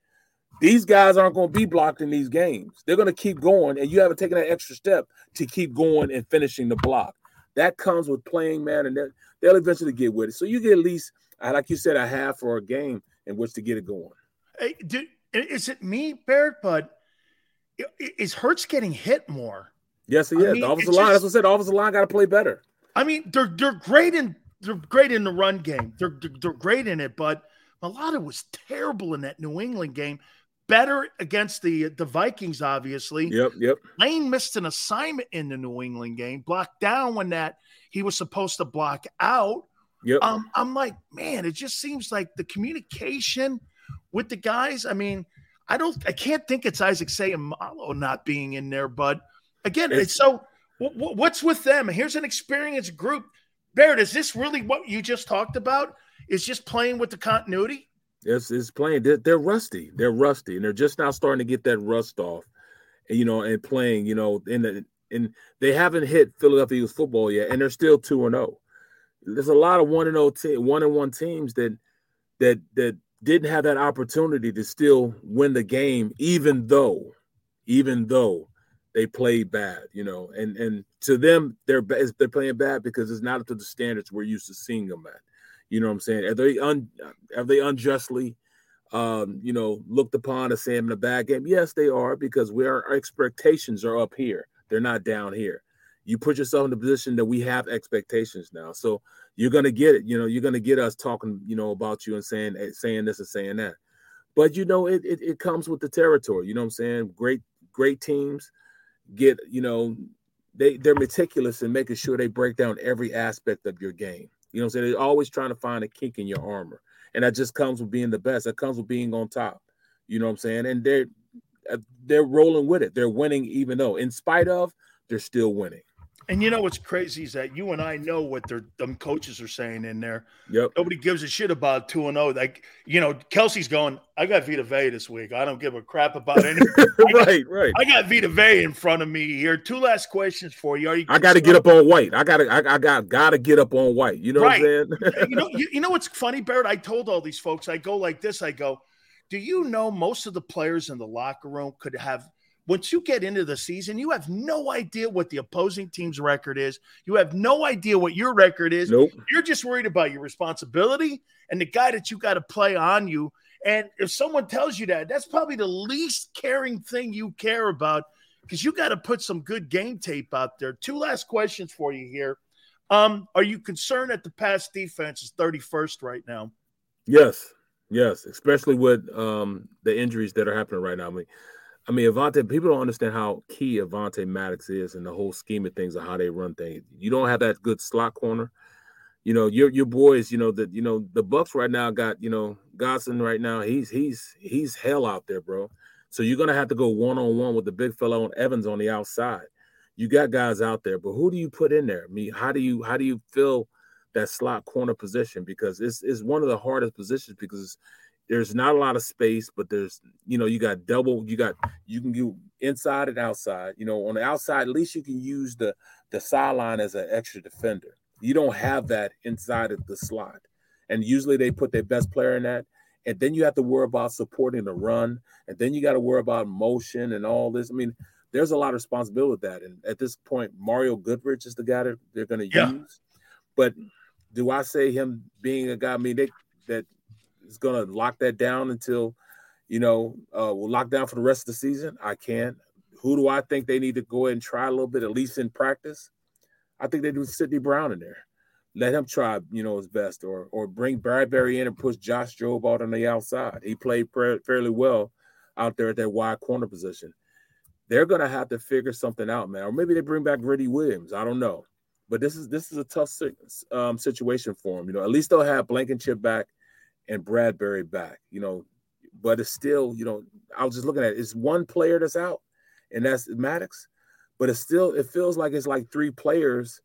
These guys aren't going to be blocked in these games. They're going to keep going, and you haven't taken that extra step to keep going and finishing the block. That comes with playing, man, and they'll eventually get with it. So you get at least, like you said, a half or a game in which to get it going. Hey, did, is it me, Barrett? But is Hurts getting hit more? Yes, he I is. Mean, the offensive line. Just, that's what I said. The offensive line got to play better. I mean, they're they're great in they're great in the run game. They're they're great in it, but Mailata was terrible in that New England game. Better against the the Vikings, obviously. Yep, yep. Lane missed an assignment in the New England game, blocked down when that he was supposed to block out. Yep. Um, I'm like, man, it just seems like the communication with the guys. I mean, I don't, I can't think it's Isaac Seumalo not being in there, but again, it's, it's so. what's with them? Here's an experienced group. Barrett, is this really what you just talked about? Is just playing with the continuity? It's, it's playing. They're, they're rusty. They're rusty, and they're just now starting to get that rust off. And, you know, and playing. You know, the and they haven't hit Philadelphia Eagles football yet, and they're still two and zero. Oh. There's a lot of one and zero, oh one and one teams that that that didn't have that opportunity to still win the game, even though, even though they played bad, you know, and and to them they're they're playing bad because it's not up to the standards we're used to seeing them at. You know what I'm saying? Are they un are they unjustly um, you know, looked upon as saying in a bad game? Yes, they are because we are, our expectations are up here. They're not down here. You put yourself in the position that we have expectations now. So you're gonna get it. You know, you're gonna get us talking, you know, about you and saying eh, saying this and saying that. But you know, it it, it comes with the territory. You know what I'm saying? Great, great teams get, you know, they they're meticulous in making sure they break down every aspect of your game. You know what I'm saying? They're always trying to find a kink in your armor. And that just comes with being the best. That comes with being on top. You know what I'm saying? And they're uh, they're rolling with it. They're winning even though in spite of they're still winning. And you know what's crazy is that you and I know what their them coaches are saying in there. Yep. Nobody gives a shit about two and zero. Oh. Like you know, Kelce's going. I got Vita Vea this week. I don't give a crap about anything. right, right. I got Vita Vea in front of me here. Two last questions for you. Are you? I got to get up on white. I got to. I, I got got to get up on white. You know right. what I'm saying? you know. You, you know what's funny, Barrett? I told all these folks. I go like this. I go. Do you know most of the players in the locker room could have once you get into the season, you have no idea what the opposing team's record is. You have no idea what your record is. Nope. You're just worried about your responsibility and the guy that you got to play on you. And if someone tells you that, that's probably the least caring thing you care about because you got to put some good game tape out there. Two last questions for you here. Um, are you concerned that the pass defense is 31st right now? Yes, yes, especially with um, the injuries that are happening right now. I mean, I mean, Avonte, people don't understand how key Avonte Maddox is in the whole scheme of things of how they run things. You don't have that good slot corner. You know, your your boys, you know, that you know, the Bucks right now got, you know, Godwin right now. He's he's he's hell out there, bro. So you're gonna have to go one-on-one with the big fellow on Evans on the outside. You got guys out there, but who do you put in there? I mean, how do you how do you fill that slot corner position? Because it's it's one of the hardest positions because there's not a lot of space, but there's you know you got double, you got you can do inside and outside. You know, on the outside, at least you can use the the sideline as an extra defender. You don't have that inside of the slot, and usually they put their best player in that. And then you have to worry about supporting the run, and then you got to worry about motion and all this. I mean, there's a lot of responsibility with that. And at this point, Mario Goodrich is the guy that they're going to yeah. use. But do I say him being a guy? I mean, they, that is going to lock that down until, you know, uh, we'll lock down for the rest of the season. I can't. Who do I think they need to go ahead and try a little bit, at least in practice? I think they do Sydney Brown in there. Let him try, you know, his best, or or bring Bradberry in and push Josh Jobe out on the outside. He played fairly well out there at that wide corner position. They're gonna have to figure something out, man. Or maybe they bring back Greedy Williams. I don't know, but this is this is a tough um, situation for him. You know, at least they'll have Blankenship back and Bradberry back, you know, but it's still, you know, I was just looking at it. It's one player that's out, and that's Maddox, but it's still it feels like it's like three players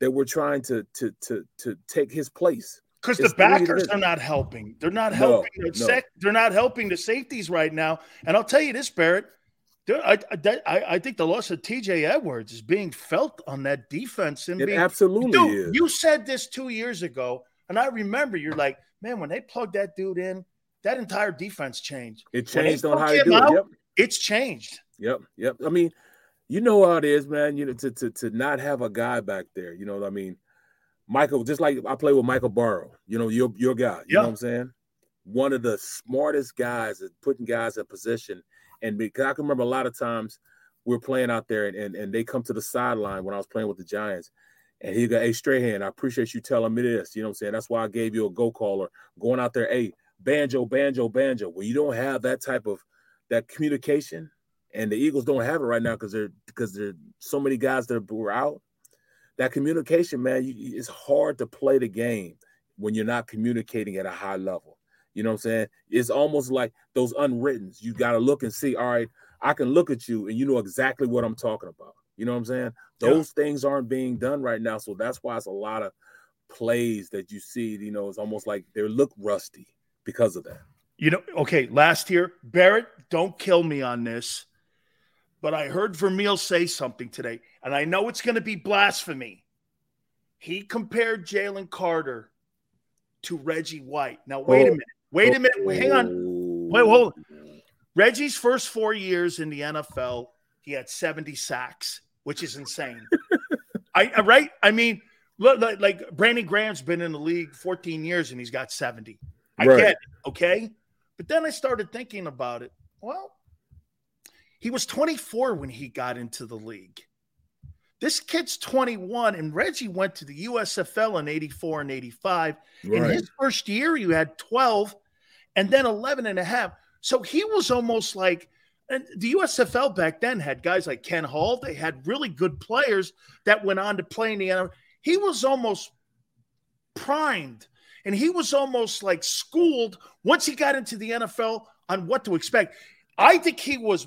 that we're trying to to to to take his place. Because the backers are not helping. They're not helping. No, no. Sec, they're not helping the safeties right now. And I'll tell you this, Barrett. I, I, I think the loss of TJ Edwards is being felt on that defense. And it being, absolutely dude. You said this two years ago, and I remember you're like, man, when they plug that dude in, that entire defense changed. It changed on how you do it. Yep. It's changed. Yep, yep. I mean, you know how it is, man. You know, to to to not have a guy back there. You know, what I mean, Michael. Just like I play with Michael Barrow, You know, your your guy. You Yeah. know what I'm saying? One of the smartest guys at putting guys in position. And because I can remember a lot of times we are playing out there, and, and and they come to the sideline when I was playing with the Giants. And he go, hey, Strahan, I appreciate you telling me this. You know what I'm saying? That's why I gave you a go caller going out there, hey, banjo, banjo, banjo. When you don't have that type of that communication, and the Eagles don't have it right now because they're because there's so many guys that were out. That communication, man, you, it's hard to play the game when you're not communicating at a high level. You know what I'm saying? It's almost like those unwrittens. You got to look and see. All right, I can look at you and you know exactly what I'm talking about. You know what I'm saying? Yeah. Those things aren't being done right now, so that's why it's a lot of plays that you see. You know, it's almost like they look rusty because of that. You know, okay, last year, Barrett, don't kill me on this, but I heard Vermeil say something today, and I know it's going to be blasphemy. He compared Jalen Carter to Reggie White. Now, wait a Oh. minute. Wait a minute. Hang on. Wait, hold on. Oh. Reggie's first four years in the NFL, he had 70 sacks, which is insane. I right? I mean, look, like, like Brandon Graham's been in the league 14 years and he's got 70. I Right. get it, okay? But then I started thinking about it. Well, he was 24 when he got into the league. This kid's 21, and Reggie went to the USFL in 84 and 85. In his first year, you had 12 and then 11 and a half. So he was almost like, and the USFL back then had guys like Kent Hull. They had really good players that went on to play in the NFL. He was almost primed and he was almost like schooled once he got into the NFL on what to expect. I think he was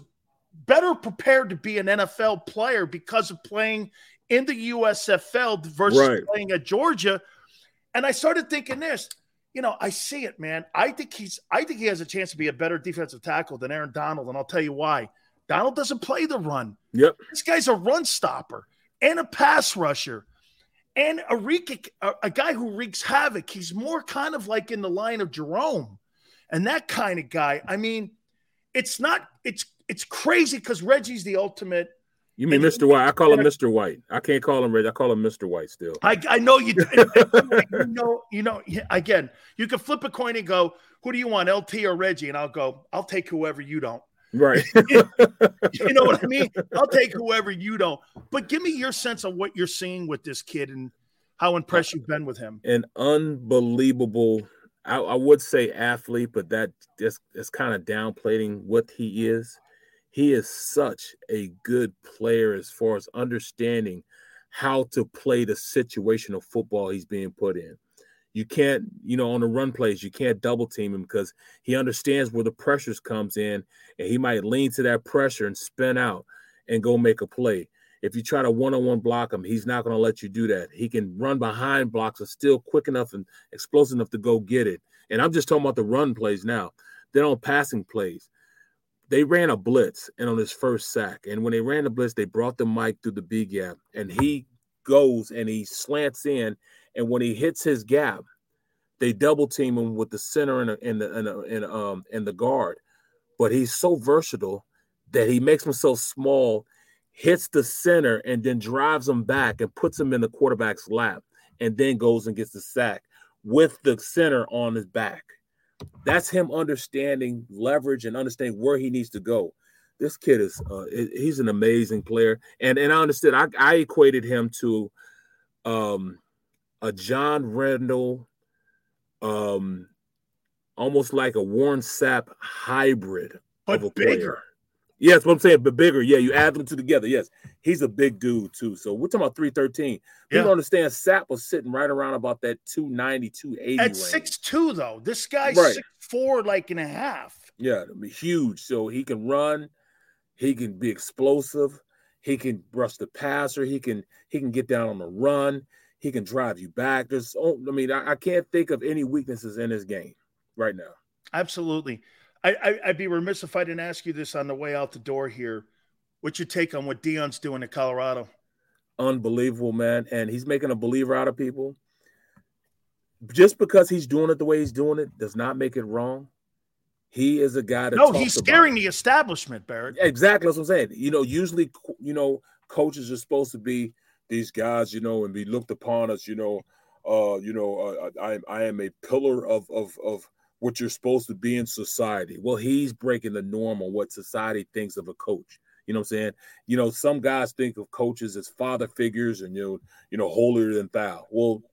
better prepared to be an NFL player because of playing in the USFL versus Right. playing at Georgia. And I started thinking this, you know, I see it, man. I think he's I think he has a chance to be a better defensive tackle than Aaron Donald, and I'll tell you why. Donald doesn't play the run. Yep. This guy's a run stopper and a pass rusher and a, wreak, a, a guy who wreaks havoc. He's more kind of like in the line of Jerome and that kind of guy. I mean, it's not, it's, it's crazy because Reggie's the ultimate. You mean Mr. White? I call him Mr. White. I can't call him Red. I call him Mr. White still. I, I know you, you know, you know, again, you can flip a coin and go, who do you want, LT or Reggie? And I'll go, I'll take whoever you don't. Right. You know what I mean? I'll take whoever you don't. But give me your sense of what you're seeing with this kid and how impressed you've been with him. An unbelievable, I, I would say athlete, but that just is kind of downplaying what he is. He is such a good player as far as understanding how to play the situational football he's being put in. You can't, you know, on the run plays, you can't double team him because he understands where the pressures comes in, and he might lean to that pressure and spin out and go make a play. If you try to one-on-one block him, he's not going to let you do that. He can run behind blocks and still quick enough and explosive enough to go get it. And I'm just talking about the run plays now. Then on passing plays, they ran a blitz and on his first sack. And when they ran the blitz, they brought the mic through the B gap, and he goes and he slants in. And when he hits his gap, they double team him with the center and and and, and um and the guard. But he's so versatile that he makes himself small, hits the center, and then drives him back and puts him in the quarterback's lap, and then goes and gets the sack with the center on his back. That's him understanding leverage and understanding where he needs to go. This kid is uh, he's an amazing player, and and I understood. I, I equated him to um, a John Randle, um, almost like a Warren Sapp hybrid But of a bigger. player. Yes, what I'm saying, but bigger. Yeah, you add them two together. Yes, he's a big dude too. So we're talking about 313. Yeah. People understand Sapp was sitting right around about that 290, 280 At six two, though, this guy's Right. six four, like and a half. Yeah, I mean, huge. So he can run, he can be explosive, he can brush the passer, he can he can get down on the run, he can drive you back. There's, I mean, I, I can't think of any weaknesses in his game right now. Absolutely. I, I, I'd be remiss if I didn't ask you this on the way out the door here. What's your take on what Deion's doing in Colorado? Unbelievable, man, and he's making a believer out of people. Just because he's doing it the way he's doing it does not make it wrong. He is a guy that No, he's scaring the establishment, Barrett. Exactly, that's what I'm saying. You know, usually, you know, coaches are supposed to be these guys, you know, and be looked upon as, you know, uh, you know, uh, I, I am a pillar of of of what you're supposed to be in society. Well, he's breaking the norm on what society thinks of a coach. You know what I'm saying? You know, some guys think of coaches as father figures and you know, you know, holier than thou. Well,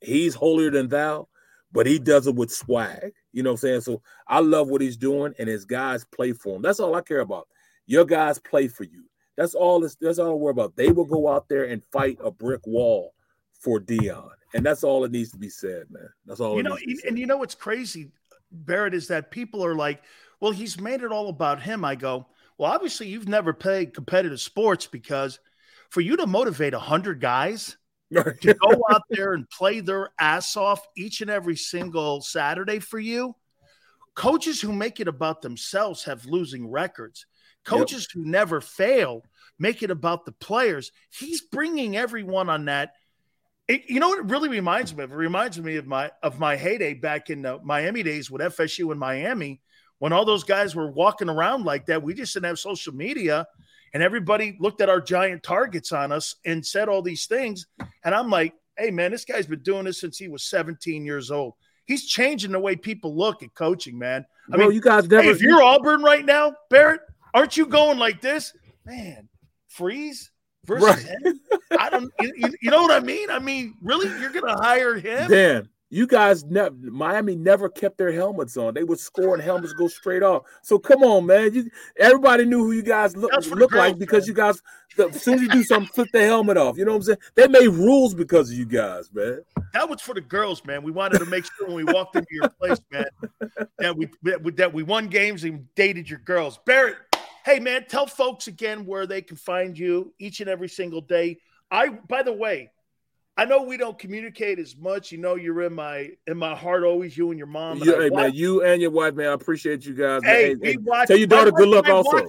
he's holier than thou, but he does it with swag. You know what I'm saying? So I love what he's doing, and his guys play for him. That's all I care about. Your guys play for you. That's all. This, that's all I worry about. They will go out there and fight a brick wall for Deion, and that's all it needs to be said, man. That's all. You know, needs to be said. and you know what's crazy, Barrett, is that people are like, well, he's made it all about him. I go, well, obviously you've never played competitive sports because for you to motivate a hundred guys to go out there and play their ass off each and every single Saturday for you, coaches who make it about themselves have losing records. Coaches who never fail make it about the players. He's bringing everyone on that. It, you know what it really reminds me of? It reminds me of my of my heyday back in the Miami days with FSU and Miami, when all those guys were walking around like that. We just didn't have social media, and everybody looked at our giant targets on us and said all these things. And I'm like, hey man, this guy's been doing this since he was 17 years old. He's changing the way people look at coaching, man. I Bro, mean, you guys never. hey, if you're Auburn right now, Barrett, aren't you going like this, man? Freeze versus Right. him. I don't. You, you- know what I mean? I mean, really, you're gonna hire him? Dan, you guys never Miami never kept their helmets on. They would score and helmets go straight off. So come on, man. You everybody knew who you guys look, That's for the look like because man. you guys the, as soon as you do something, flip the helmet off. You know what I'm saying? They made rules because of you guys, man. That was for the girls, man. We wanted to make sure when we walked into your place, man, that we that we, that we won games and dated your girls. Barrett, hey man, tell folks again where they can find you each and every single day. I, by the way, I know we don't communicate as much. You know, you're in my in my heart always. You and your mom. and You, hey, man, you and your wife, man. I appreciate you guys. Hey, we hey, watch. tell your daughter good luck also.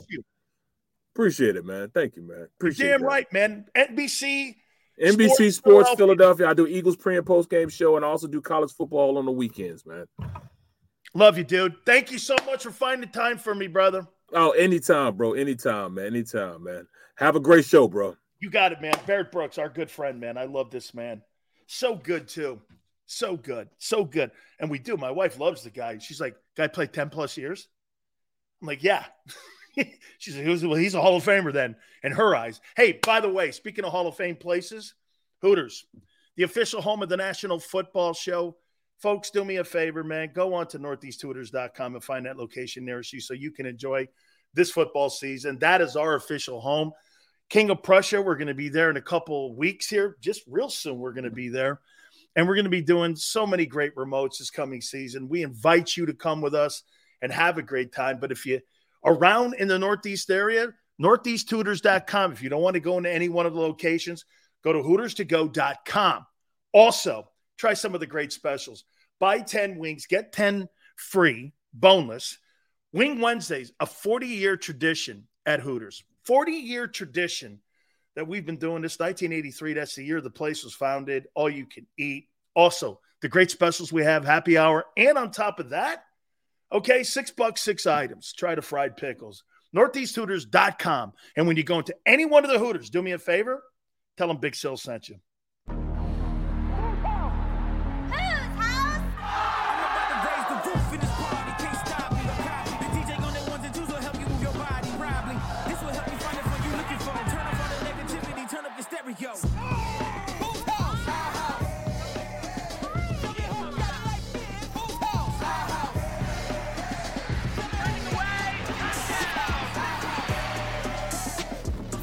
Appreciate it, man. Thank you, man. Appreciate Damn that. right, man. NBC. NBC Sports Sports, Philadelphia. Philadelphia. I do Eagles pre and post game show, and I also do college football on the weekends, man. Love you, dude. Thank you so much for finding time for me, brother. Oh, anytime, bro. Anytime, man. Anytime, man. Have a great show, bro. You got it, man. Barrett Brooks, our good friend, man. I love this man. So good, too. So good. So good. And we do. My wife loves the guy. She's like, guy played 10 plus years? I'm like, yeah. She's like, well, he's a Hall of Famer then, in her eyes. Hey, by the way, speaking of Hall of Fame places, Hooters, the official home of the National Football Show. Folks, do me a favor, man. Go on to northeasthooters.com and find that location nearest you so you can enjoy this football season. That is our official home. King of Prussia, we're going to be there in a couple weeks here. Just real soon, we're going to be there. And we're going to be doing so many great remotes this coming season. We invite you to come with us and have a great time. But if you around in the Northeast area, northeasthooters.com. If you don't want to go into any one of the locations, go to hooters2go.com. Also, try some of the great specials. Buy 10 wings, get 10 free, boneless. Wing Wednesdays, a 40 year tradition at Hooters. 40 year tradition that we've been doing this 1983. That's the year the place was founded. All you can eat. Also, the great specials we have happy hour. And on top of that, okay, six bucks, six items. Try the fried pickles. Northeasthooters.com. And when you go into any one of the Hooters, do me a favor, tell them Big Sill sent you.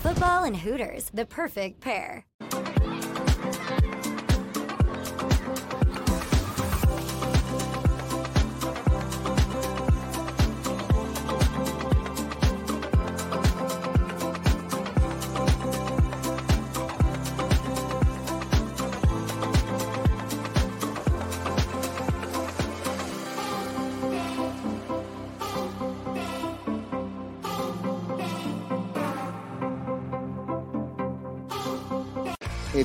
Football and Hooters, the perfect pair.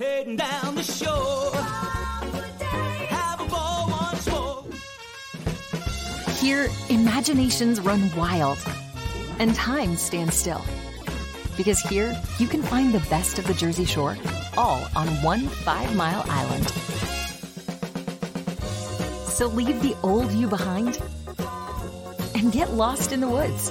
Heading down the shore. Here, imaginations run wild and time stands still. Because here, you can find the best of the Jersey Shore all on one five mile island. So leave the old you behind and get lost in the woods.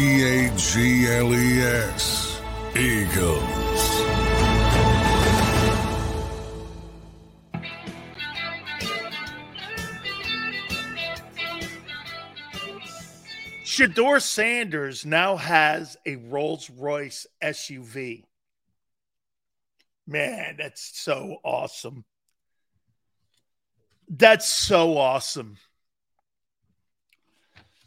E A G L E S. Eagles. Shedeur Sanders now has a Rolls Royce SUV. Man, that's so awesome. That's so awesome.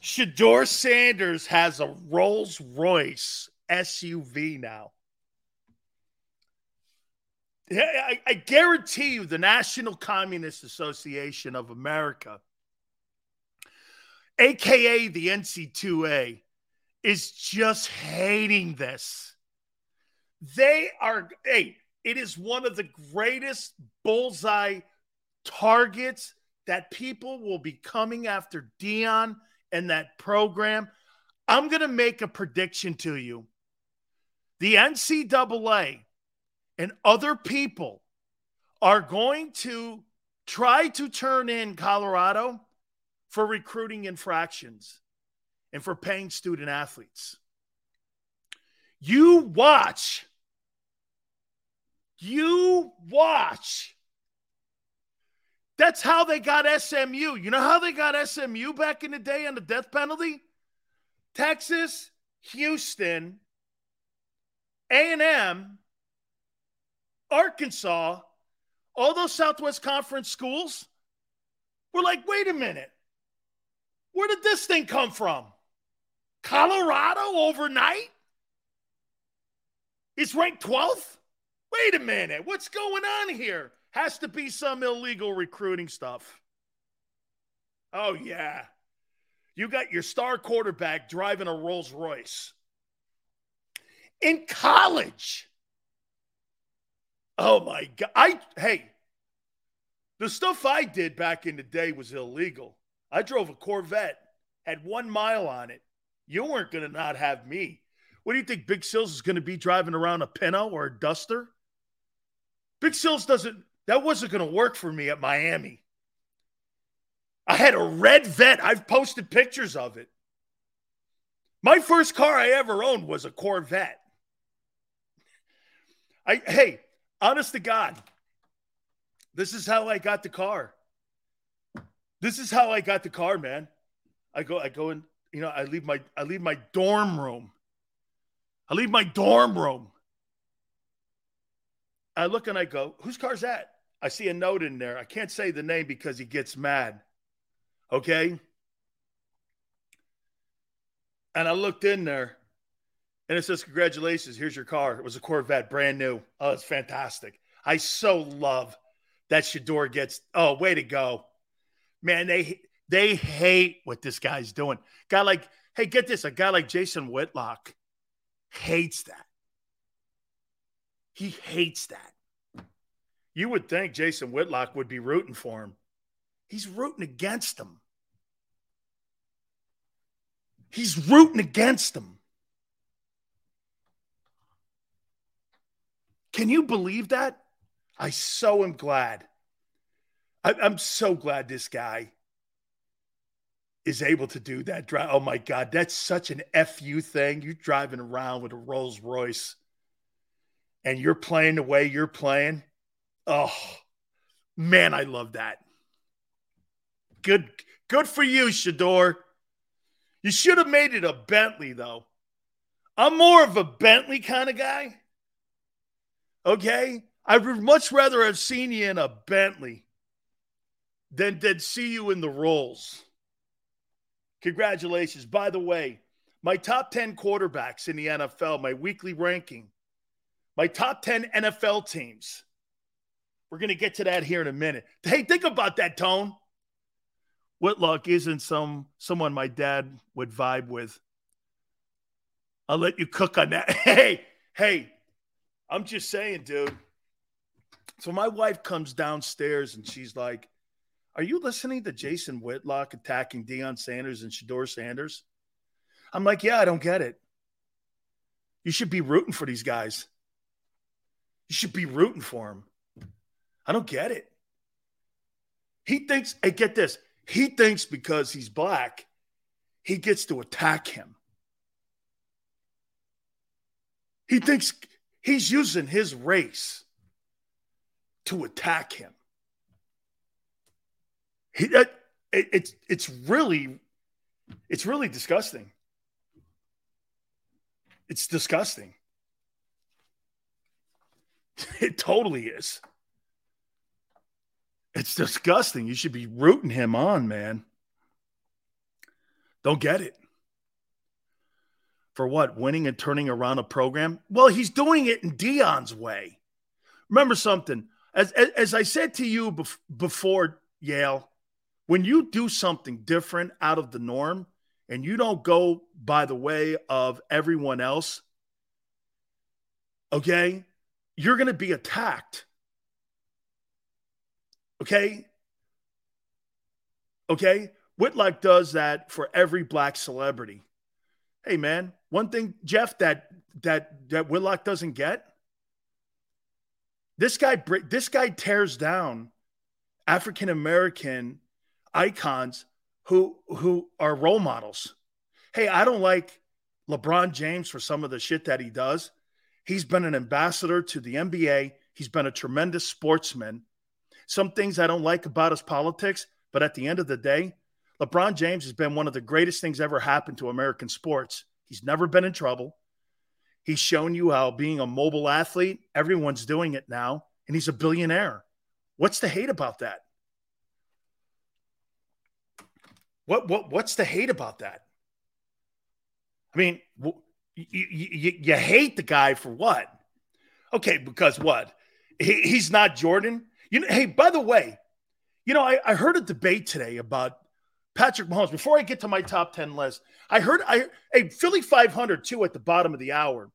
Shedeur Sanders has a Rolls Royce SUV now. I, I guarantee you, the National Communist Association of America, aka the NC2A, is just hating this. They are, hey, it is one of the greatest bullseye targets that people will be coming after Deion and that program. I'm going to make a prediction to you. The NCAA and other people are going to try to turn in Colorado for recruiting infractions and for paying student athletes. You watch. You watch. That's how they got SMU. You know how they got SMU back in the day on the death penalty? Texas, Houston, A&M, Arkansas, all those Southwest Conference schools were like, wait a minute. Where did this thing come from? Colorado overnight? It's ranked 12th? Wait a minute. What's going on here? Has to be some illegal recruiting stuff. Oh, yeah. You got your star quarterback driving a Rolls Royce. In college. Oh my god. I hey, the stuff I did back in the day was illegal. I drove a Corvette, had one mile on it. You weren't gonna not have me. What do you think Big Sills is gonna be driving around a Pinto or a Duster? Big Sills doesn't that wasn't gonna work for me at Miami. I had a red vet. I've posted pictures of it. My first car I ever owned was a Corvette. I hey, honest to God, this is how I got the car. This is how I got the car, man. I go, I go in, you know, I leave my I leave my dorm room. I leave my dorm room. I look and I go, whose car's that? I see a note in there. I can't say the name because he gets mad. Okay. And I looked in there and it says, Congratulations, here's your car. It was a Corvette, brand new. Oh, it's fantastic. I so love that Shedeur gets, oh, way to go. Man, they They hate what this guy's doing. Guy like, hey, get this, a guy like Jason Whitlock hates that. He hates that. You would think Jason Whitlock would be rooting for him. He's rooting against him. He's rooting against him. Can you believe that? I so am glad. I, am so glad this guy is able to do that. Drive. Oh my God, that's such an fu thing. You're driving around with a Rolls Royce, and you're playing the way you're playing. Oh man, I love that. Good, good for you, Shedeur. You should have made it a Bentley, though. I'm more of a Bentley kind of guy. Okay? I would much rather have seen you in a Bentley than, than see you in the Rolls. Congratulations. By the way, my top 10 quarterbacks in the NFL, my weekly ranking, my top 10 NFL teams. We're going to get to that here in a minute. Hey, think about that, Tone. Whitlock isn't some someone my dad would vibe with. I'll let you cook on that. Hey, hey, I'm just saying, dude. So my wife comes downstairs and she's like, Are you listening to Jason Whitlock attacking Deion Sanders and Shedeur Sanders? I'm like, Yeah, I don't get it. You should be rooting for these guys. You should be rooting for them. I don't get it. He thinks, hey, get this. He thinks because he's black, he gets to attack him. He thinks he's using his race to attack him. He, it, it's it's really it's really disgusting. It's disgusting. It totally is. It's disgusting. You should be rooting him on, man. Don't get it. For what? Winning and turning around a program? Well, he's doing it in Deion's way. Remember something. As, as, as I said to you bef- before, Yale, when you do something different out of the norm and you don't go by the way of everyone else, okay, you're going to be attacked. Okay. Okay. Whitlock does that for every black celebrity. Hey man, one thing, Jeff, that that that Whitlock doesn't get. This guy, this guy tears down African American icons who who are role models. Hey, I don't like LeBron James for some of the shit that he does. He's been an ambassador to the NBA. He's been a tremendous sportsman. Some things I don't like about his politics, but at the end of the day, LeBron James has been one of the greatest things ever happened to American sports. He's never been in trouble. He's shown you how being a mobile athlete, everyone's doing it now, and he's a billionaire. What's the hate about that? What what what's the hate about that? I mean, you, you, you hate the guy for what? Okay, because what? He, he's not Jordan. You know, hey, by the way, you know, I, I heard a debate today about Patrick Mahomes. Before I get to my top 10 list, I heard I a Philly 500 too at the bottom of the hour.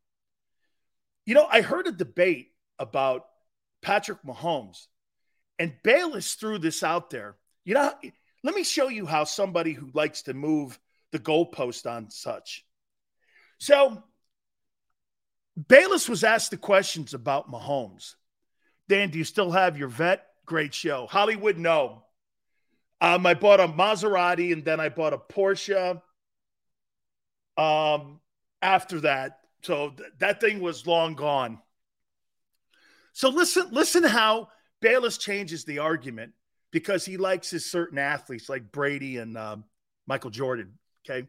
You know, I heard a debate about Patrick Mahomes, and Bayless threw this out there. You know, let me show you how somebody who likes to move the goalpost on such. So, Bayless was asked the questions about Mahomes. Dan, do you still have your vet? Great show. Hollywood, no. Um, I bought a Maserati and then I bought a Porsche. Um, after that, so th- that thing was long gone. So listen, listen how Bayless changes the argument because he likes his certain athletes like Brady and um, Michael Jordan. Okay.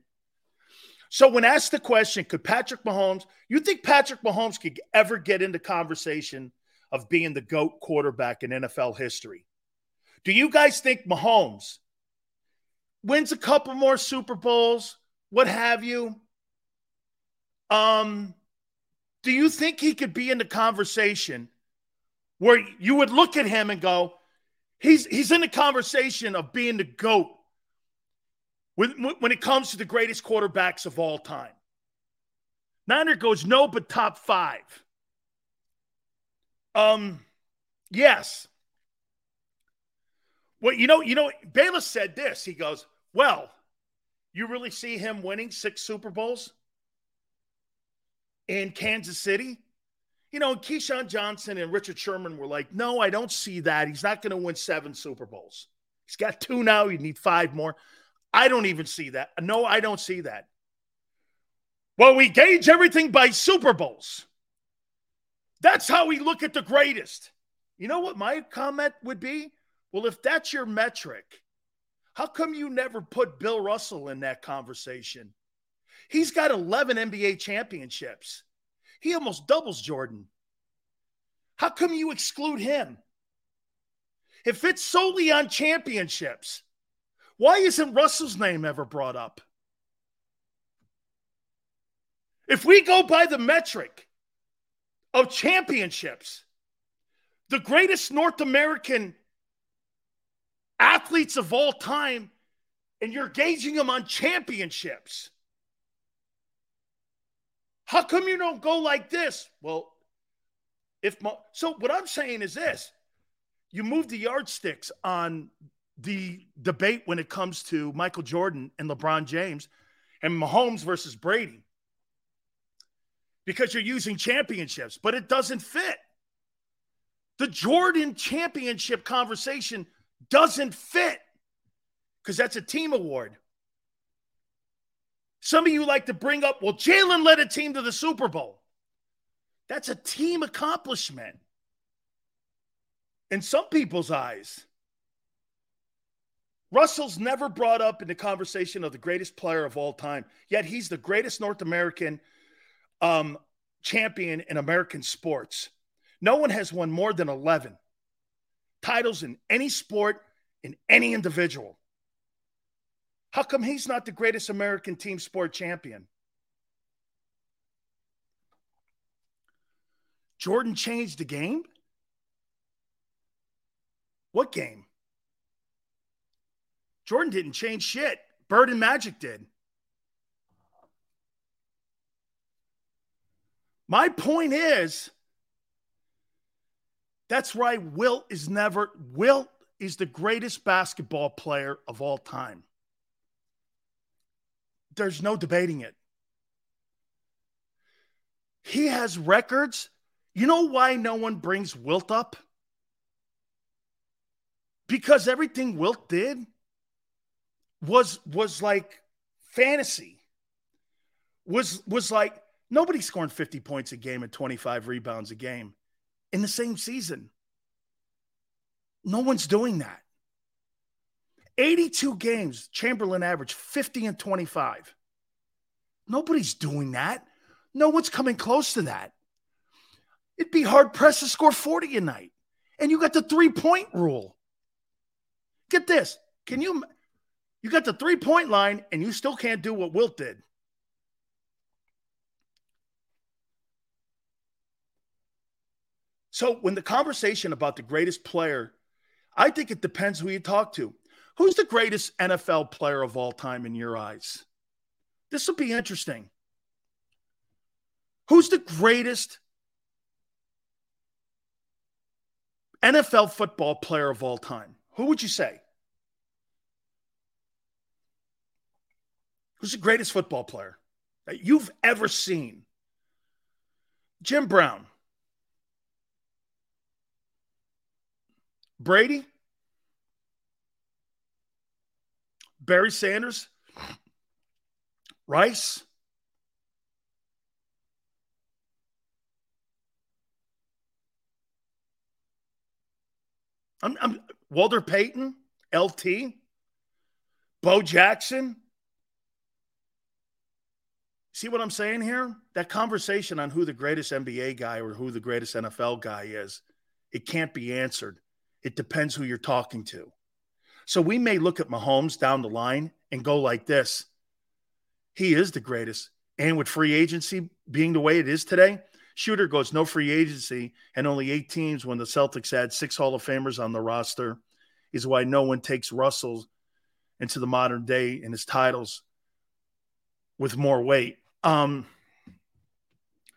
So when asked the question, could Patrick Mahomes, you think Patrick Mahomes could ever get into conversation of being the GOAT quarterback in NFL history. Do you guys think Mahomes wins a couple more Super Bowls, what have you? Um, do you think he could be in the conversation where you would look at him and go, he's he's in the conversation of being the GOAT when, when it comes to the greatest quarterbacks of all time. Niner goes no, but top five. Um, yes. Well, you know, you know, Bayless said this. He goes, "Well, you really see him winning six Super Bowls in Kansas City?" You know, Keyshawn Johnson and Richard Sherman were like, "No, I don't see that. He's not going to win seven Super Bowls. He's got two now. You need five more." I don't even see that. No, I don't see that. Well, we gauge everything by Super Bowls. That's how we look at the greatest. You know what my comment would be? Well, if that's your metric, how come you never put Bill Russell in that conversation? He's got 11 NBA championships. He almost doubles Jordan. How come you exclude him? If it's solely on championships, why isn't Russell's name ever brought up? If we go by the metric of championships, the greatest North American athletes of all time, and you're gauging them on championships. How come you don't go like this? Well, if so, what I'm saying is this you move the yardsticks on the debate when it comes to Michael Jordan and LeBron James and Mahomes versus Brady because you're using championships, but it doesn't fit. The Jordan championship conversation doesn't fit because that's a team award. Some of you like to bring up, well, Jalen led a team to the Super Bowl. That's a team accomplishment in some people's eyes. Russell's never brought up in the conversation of the greatest player of all time, yet he's the greatest North American um, champion in American sports. No one has won more than 11 titles in any sport, in any individual. How come he's not the greatest American team sport champion? Jordan changed the game? What game? Jordan didn't change shit. Bird and Magic did. My point is that's right. Wilt is never, Wilt is the greatest basketball player of all time. There's no debating it. He has records. You know why no one brings Wilt up? Because everything Wilt did was was like fantasy. Was was like nobody scoring 50 points a game and 25 rebounds a game in the same season. No one's doing that. 82 games, Chamberlain averaged 50 and 25. Nobody's doing that. No one's coming close to that. It'd be hard pressed to score 40 a night. And you got the three point rule. Get this. Can you you got the three point line and you still can't do what Wilt did? So when the conversation about the greatest player, I think it depends who you talk to. Who's the greatest NFL player of all time in your eyes? This will be interesting. Who's the greatest NFL football player of all time? Who would you say? Who's the greatest football player that you've ever seen? Jim Brown. Brady, Barry Sanders, Rice, I'm, I'm Walter Payton, LT, Bo Jackson. See what I'm saying here? That conversation on who the greatest NBA guy or who the greatest NFL guy is, it can't be answered it depends who you're talking to. So we may look at Mahomes down the line and go like this. He is the greatest. And with free agency being the way it is today, Shooter goes no free agency and only eight teams when the Celtics had six Hall of Famers on the roster is why no one takes Russell into the modern day and his titles with more weight. Um,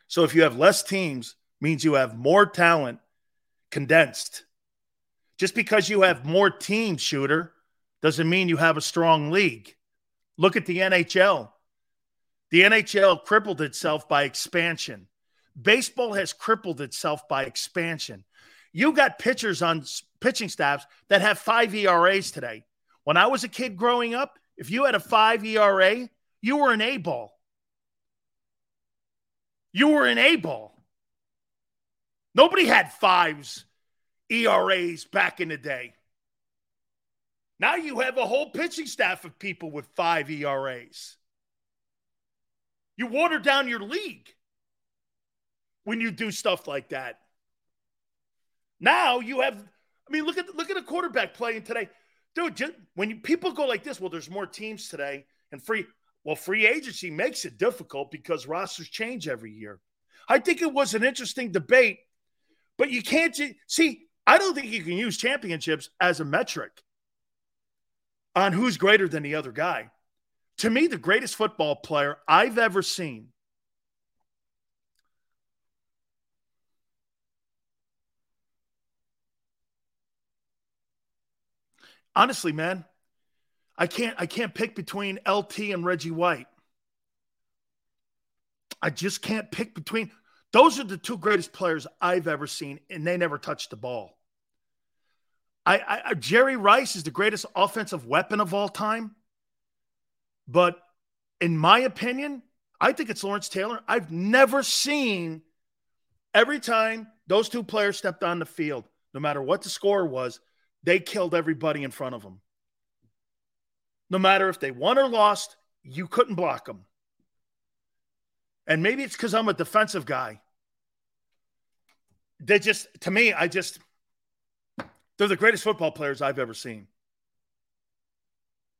so if you have less teams, means you have more talent condensed. Just because you have more teams, shooter, doesn't mean you have a strong league. Look at the NHL. The NHL crippled itself by expansion. Baseball has crippled itself by expansion. You got pitchers on pitching staffs that have five ERAs today. When I was a kid growing up, if you had a five ERA, you were an A ball. You were an A ball. Nobody had fives ERAs back in the day. Now you have a whole pitching staff of people with five ERAs. You water down your league when you do stuff like that. Now you have, I mean, look at look at a quarterback playing today, dude. When you, people go like this, well, there's more teams today and free. Well, free agency makes it difficult because rosters change every year. I think it was an interesting debate, but you can't see. I don't think you can use championships as a metric on who's greater than the other guy. To me, the greatest football player I've ever seen honestly, man, I can't I can't pick between LT and Reggie White. I just can't pick between those are the two greatest players I've ever seen, and they never touched the ball. I, I Jerry Rice is the greatest offensive weapon of all time, but in my opinion, I think it's Lawrence Taylor. I've never seen every time those two players stepped on the field, no matter what the score was, they killed everybody in front of them. No matter if they won or lost, you couldn't block them. And maybe it's because I'm a defensive guy. They just, to me, I just, they're the greatest football players I've ever seen.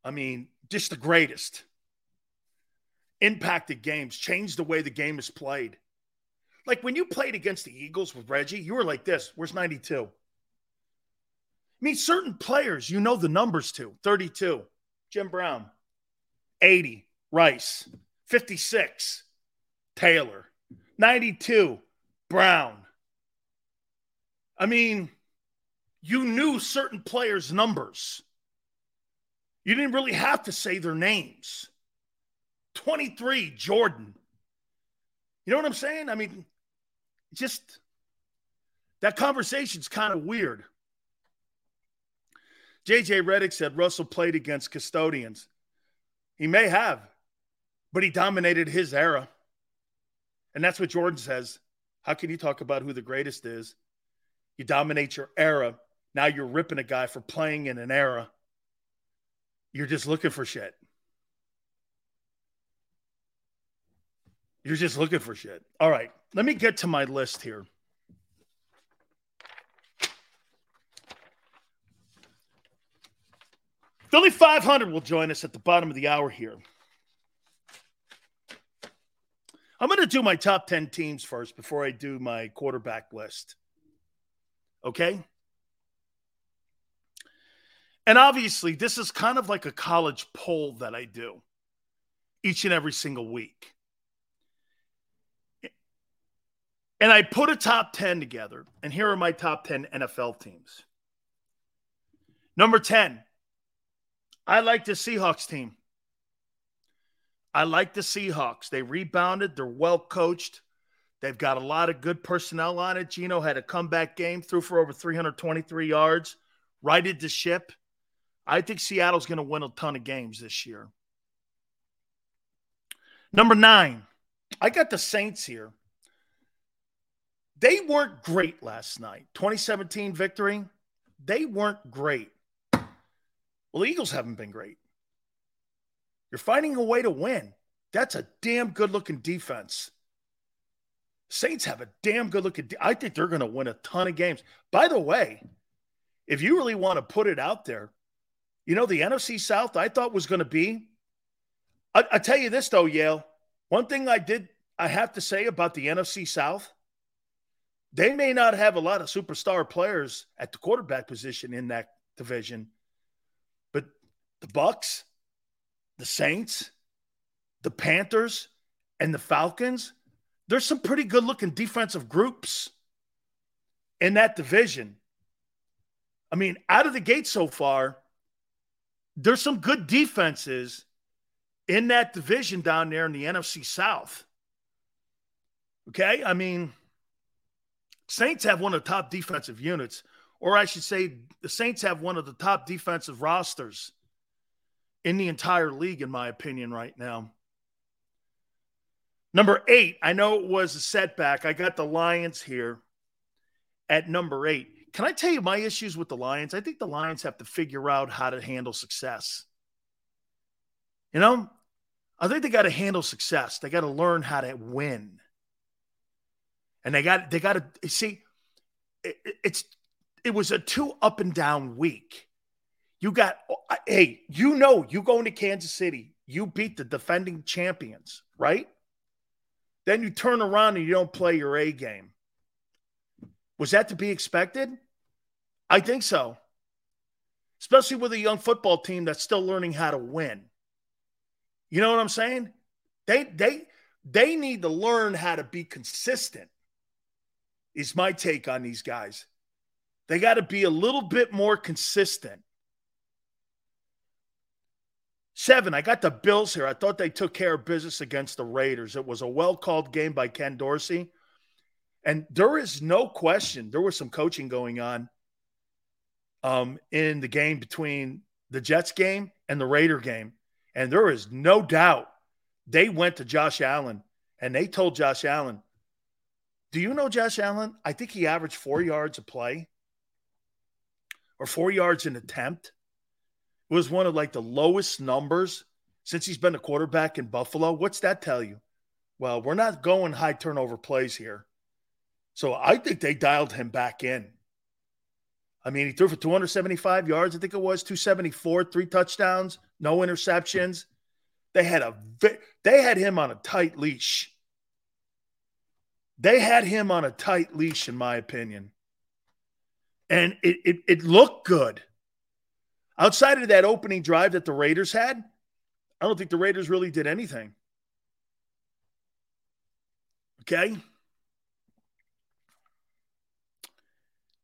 I mean, just the greatest. Impacted games, changed the way the game is played. Like when you played against the Eagles with Reggie, you were like this. Where's 92? I mean, certain players, you know the numbers to 32, Jim Brown, 80, Rice, 56, Taylor, 92, Brown. I mean, you knew certain players' numbers. You didn't really have to say their names. 23, Jordan. You know what I'm saying? I mean, just that conversation's kind of weird. JJ Redick said Russell played against custodians. He may have, but he dominated his era. And that's what Jordan says. How can you talk about who the greatest is? You dominate your era. Now you're ripping a guy for playing in an era. You're just looking for shit. You're just looking for shit. All right. Let me get to my list here. Philly 500 will join us at the bottom of the hour here. I'm going to do my top 10 teams first before I do my quarterback list. Okay? And obviously, this is kind of like a college poll that I do each and every single week. And I put a top 10 together, and here are my top 10 NFL teams. Number 10, I like the Seahawks team. I like the Seahawks. They rebounded, they're well coached. They've got a lot of good personnel on it. Geno had a comeback game, threw for over 323 yards, righted the ship. I think Seattle's going to win a ton of games this year. Number nine, I got the Saints here. They weren't great last night. 2017 victory, they weren't great. Well, the Eagles haven't been great. You're finding a way to win. That's a damn good looking defense. Saints have a damn good looking. De- I think they're going to win a ton of games. By the way, if you really want to put it out there, you know the NFC South I thought was going to be. I, I tell you this though, Yale. One thing I did I have to say about the NFC South, they may not have a lot of superstar players at the quarterback position in that division but the Bucs, the Saints, the Panthers, and the Falcons, there's some pretty good looking defensive groups in that division. I mean, out of the gate so far, there's some good defenses in that division down there in the NFC South. Okay. I mean, Saints have one of the top defensive units, or I should say, the Saints have one of the top defensive rosters in the entire league, in my opinion, right now. Number eight, I know it was a setback. I got the Lions here at number eight. Can I tell you my issues with the Lions? I think the Lions have to figure out how to handle success. You know, I think they got to handle success. They got to learn how to win. And they got they got to see it, it's it was a two up and down week. You got hey, you know, you go into Kansas City, you beat the defending champions, right? Then you turn around and you don't play your A game. Was that to be expected? I think so. Especially with a young football team that's still learning how to win. You know what I'm saying? They they they need to learn how to be consistent. Is my take on these guys. They got to be a little bit more consistent. Seven, I got the Bills here. I thought they took care of business against the Raiders. It was a well called game by Ken Dorsey. And there is no question, there was some coaching going on um, in the game between the Jets game and the Raider game. And there is no doubt they went to Josh Allen and they told Josh Allen, Do you know Josh Allen? I think he averaged four yards a play or four yards an attempt. Was one of like the lowest numbers since he's been a quarterback in Buffalo. What's that tell you? Well, we're not going high turnover plays here. So I think they dialed him back in. I mean, he threw for 275 yards. I think it was 274, three touchdowns, no interceptions. They had a they had him on a tight leash. They had him on a tight leash, in my opinion. And it, it, it looked good. Outside of that opening drive that the Raiders had, I don't think the Raiders really did anything. Okay.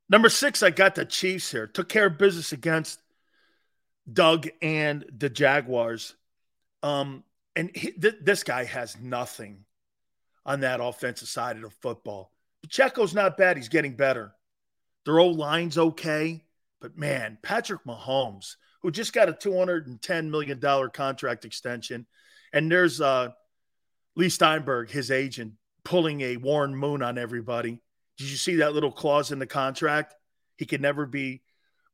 Number six, I got the Chiefs here. Took care of business against Doug and the Jaguars. Um, and he, th- this guy has nothing on that offensive side of the football. Pacheco's not bad. He's getting better. Their old line's okay. But man, Patrick Mahomes, who just got a $210 million contract extension, and there's uh, Leigh Steinberg, his agent, pulling a Warren Moon on everybody. Did you see that little clause in the contract? He can never be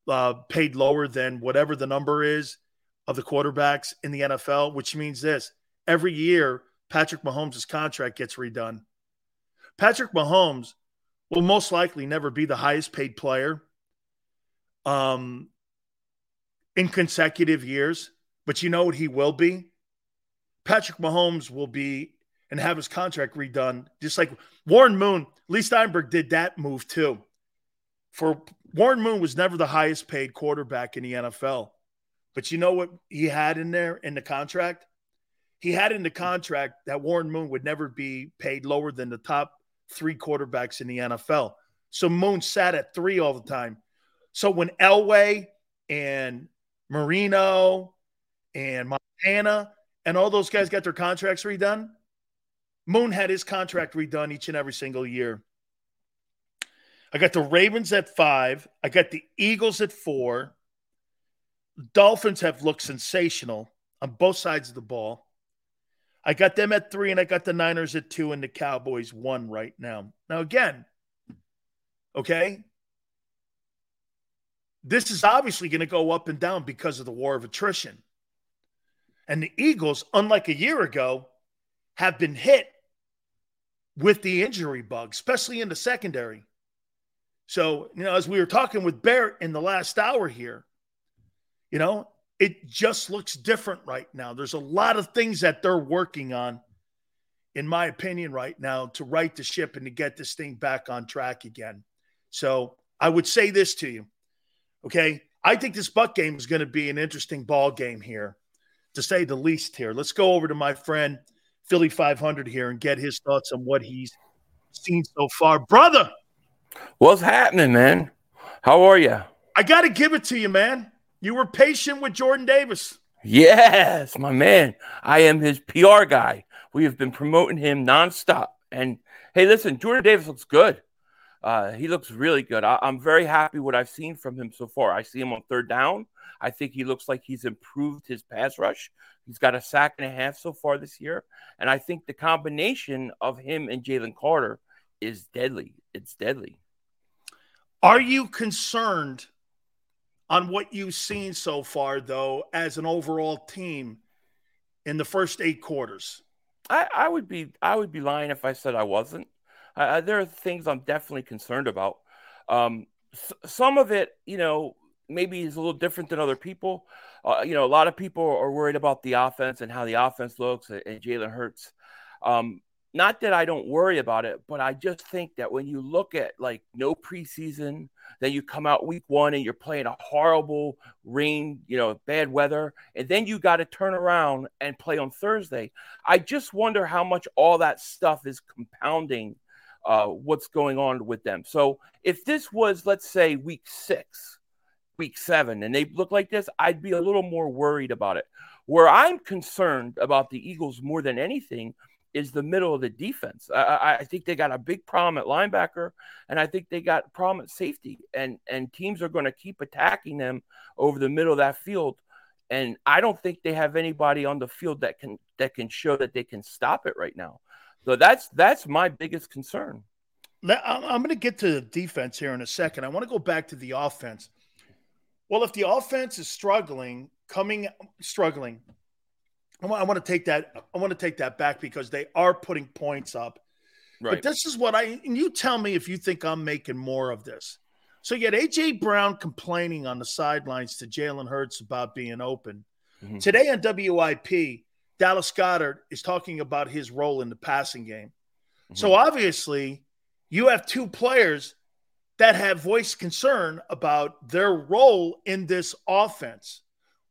uh, paid lower than whatever the number is of the quarterbacks in the NFL, which means this every year, Patrick Mahomes' contract gets redone. Patrick Mahomes will most likely never be the highest paid player um, in consecutive years, but you know what he will be? Patrick Mahomes will be and have his contract redone, just like Warren Moon. Leigh Steinberg did that move too. For Warren Moon was never the highest paid quarterback in the NFL. But you know what he had in there in the contract? He had in the contract that Warren Moon would never be paid lower than the top three quarterbacks in the NFL. So Moon sat at three all the time. So when Elway and Marino and Montana and all those guys got their contracts redone, Moon had his contract redone each and every single year. I got the Ravens at five. I got the Eagles at four. Dolphins have looked sensational on both sides of the ball. I got them at three, and I got the Niners at two, and the Cowboys one right now. Now, again, okay, this is obviously going to go up and down because of the war of attrition. And the Eagles, unlike a year ago, have been hit with the injury bug, especially in the secondary. So, you know, as we were talking with Barrett in the last hour here, you know, it just looks different right now. There's a lot of things that they're working on, in my opinion, right now to right the ship and to get this thing back on track again. So I would say this to you. Okay. I think this Buck game is going to be an interesting ball game here, to say the least. Here, let's go over to my friend Philly 500 here and get his thoughts on what he's seen so far, brother. What's happening, man? How are you? I got to give it to you, man. You were patient with Jordan Davis. Yes, my man. I am his PR guy. We have been promoting him nonstop. And hey, listen, Jordan Davis looks good. Uh, he looks really good. I, am very happy what I've seen from him so far. I see him on third down. I think he looks like he's improved his pass rush. He's got a sack and a half so far this year. And I think the combination of him and Jalen Carter is deadly. It's deadly. Are you concerned on what you've seen so far, though, as an overall team in the first eight quarters? I, I would be I would be lying if I said I wasn't. Uh, there are things I'm definitely concerned about. Um, s- some of it, you know, maybe is a little different than other people. Uh, you know, a lot of people are worried about the offense and how the offense looks and, and Jalen Hurts. Um, not that I don't worry about it, but I just think that when you look at like no preseason, then you come out week one and you're playing a horrible rain, you know, bad weather, and then you got to turn around and play on Thursday. I just wonder how much all that stuff is compounding uh, what's going on with them. So if this was, let's say, week six, week seven, and they look like this, I'd be a little more worried about it. Where I'm concerned about the Eagles more than anything is the middle of the defense. I, I, think they got a big problem at linebacker, and I think they got problem at safety. And and teams are going to keep attacking them over the middle of that field. And I don't think they have anybody on the field that can that can show that they can stop it right now. So that's that's my biggest concern. I'm going to get to the defense here in a second. I want to go back to the offense. Well, if the offense is struggling, coming struggling, I want, I want to take that. I want to take that back because they are putting points up. Right. But this is what I and you tell me if you think I'm making more of this. So you had AJ Brown complaining on the sidelines to Jalen Hurts about being open. Mm-hmm. Today on WIP, Dallas Goedert is talking about his role in the passing game. Mm-hmm. So obviously, you have two players that have voiced concern about their role in this offense.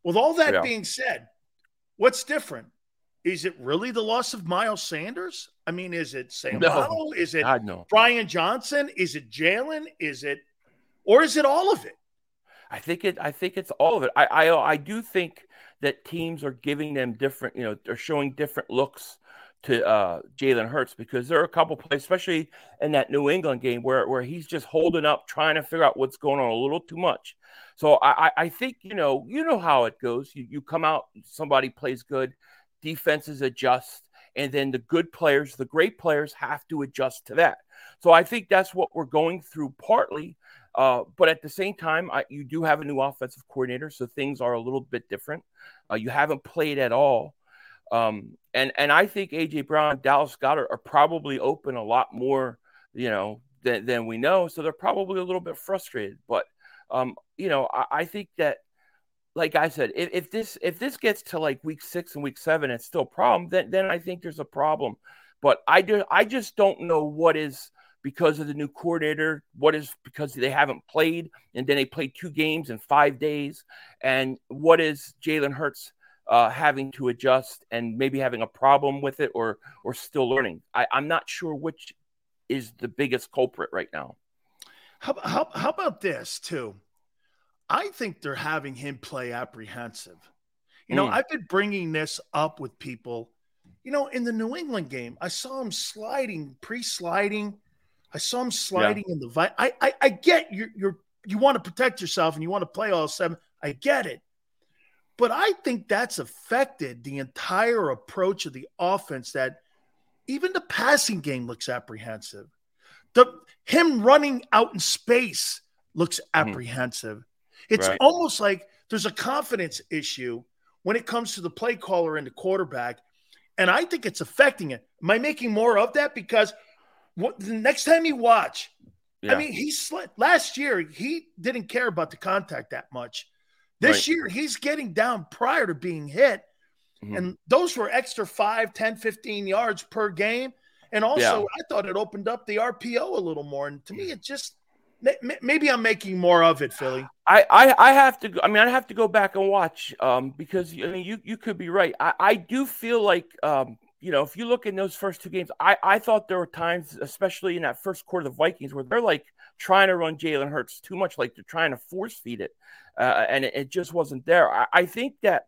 With all that yeah. being said, what's different? Is it really the loss of Miles Sanders? I mean, is it Sam no. Is it Brian Johnson? Is it Jalen? Is it, or is it all of it? I think it. I think it's all of it. I I, I do think that teams are giving them different, you know, they're showing different looks to uh, Jalen Hurts because there are a couple plays, especially in that New England game, where where he's just holding up, trying to figure out what's going on a little too much. So I, I think you know you know how it goes. You you come out, somebody plays good, defenses adjust, and then the good players, the great players, have to adjust to that. So I think that's what we're going through partly. Uh, but at the same time, I, you do have a new offensive coordinator, so things are a little bit different. Uh, you haven't played at all. Um, and and I think AJ Brown, Dallas Goedert are probably open a lot more, you know, than, than we know. So they're probably a little bit frustrated. But um, you know, I, I think that, like I said, if, if, this if this gets to like week six and week seven, it's still a problem. Then then I think there's a problem. But I do I just don't know what is because of the new coordinator, what is because they haven't played and then they played two games in five days, and what is Jalen Hurts uh, having to adjust and maybe having a problem with it or or still learning. I, I'm not sure which is the biggest culprit right now. How, how, how about this too? I think they're having him play apprehensive. You know, mm. I've been bringing this up with people. You know, in the New England game, I saw him sliding, pre-sliding. I saw him sliding yeah. in the. Vi- I, I I get you. You're you want to protect yourself and you want to play all seven. I get it. But I think that's affected the entire approach of the offense that even the passing game looks apprehensive. The him running out in space looks mm-hmm. apprehensive. Mm-hmm. It's right. almost like there's a confidence issue when it comes to the play caller and the quarterback. And I think it's affecting it. Am I making more of that? Because what, the next time you watch, yeah. I mean, he slid last year, he didn't care about the contact that much. This right. year, he's getting down prior to being hit. Mm-hmm. And those were extra 5, 10, 15 yards per game. And also, yeah. I thought it opened up the RPO a little more. And to me, it just maybe I'm making more of it, Philly. I, I, I have to. I mean, I have to go back and watch um, because I mean, you you could be right. I, I do feel like um, you know, if you look in those first two games, I, I thought there were times, especially in that first quarter of the Vikings, where they're like trying to run Jalen Hurts too much, like they're trying to force feed it, uh, and it, it, just wasn't there. I, I think that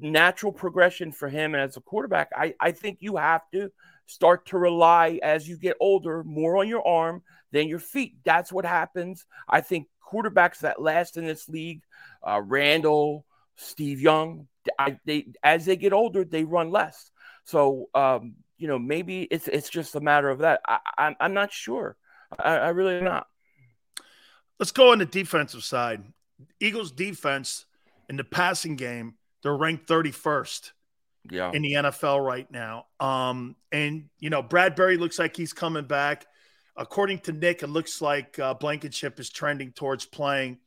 natural progression for him as a quarterback, I, I think you have to start to rely as you get older more on your arm than your feet. That's what happens. I think quarterbacks that last in this league, uh, Randall, Steve Young, I, they as they get older, they run less. So um, you know, maybe it's it's just a matter of that. I, I'm I'm not sure. I, I really am not. Let's go on the defensive side. Eagles defense in the passing game, they're ranked 31st yeah. in the NFL right now. Um, and you know, Bradberry looks like he's coming back. According to Nick, it looks like uh, Blankenship is trending towards playing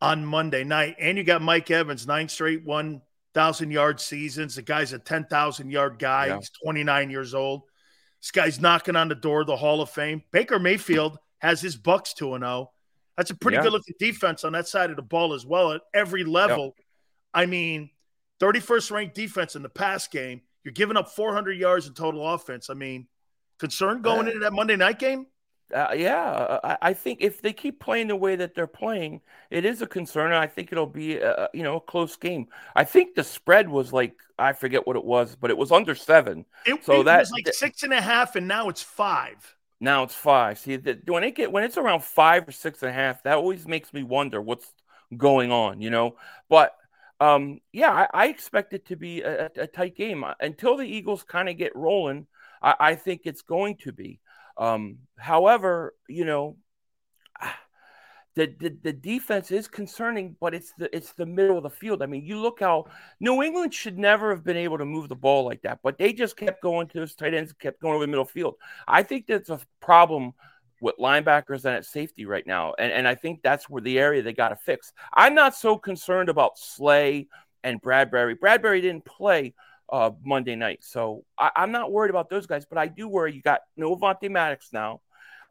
on Monday night. And you got Mike Evans, nine straight one thousand yard seasons. The guy's a ten thousand yard guy. Yeah. He's 29 years old. This guy's knocking on the door of the Hall of Fame. Baker Mayfield has his Bucs 2 and 0. That's a pretty yeah. good looking defense on that side of the ball as well at every level. Yep. I mean, 31st ranked defense in the pass game. You're giving up 400 yards in total offense. I mean, concern going into that Monday night game? Uh, yeah, I, I, think if they keep playing the way that they're playing, it is a concern. I think it'll be, a, you know, a close game. I think the spread was like I forget what it was, but it was under seven. It, so it that was like th- six and a half, and now it's five. Now it's five. See, that when it get when it's around five or six and a half, that always makes me wonder what's going on, you know. But um, yeah, I, I, expect it to be a, a tight game until the Eagles kind of get rolling. I, I, think it's going to be. Um, however, you know, the, the, the defense is concerning, but it's the it's the middle of the field. I mean, you look how New England should never have been able to move the ball like that, but they just kept going to those tight ends, kept going over the middle field. I think that's a problem with linebackers and at safety right now. And, and I think that's where the area they got to fix. I'm not so concerned about Slay and Bradberry. Bradberry didn't play uh, Monday night, so I, am not worried about those guys. But I do worry. You got no Avonte Maddox now.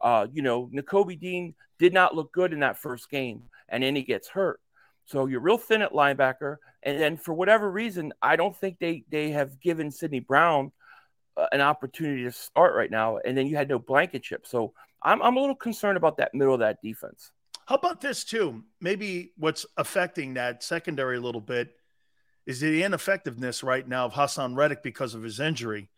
Uh, you know, Nakobe Dean did not look good in that first game, and then he gets hurt. So you're real thin at linebacker, and then for whatever reason, I don't think they they have given Sydney Brown uh, an opportunity to start right now. And then you had no Blankenship. so I'm, I'm a little concerned about that middle of that defense. How about this, too? Maybe what's affecting that secondary a little bit is the ineffectiveness right now of Haason Reddick because of his injury.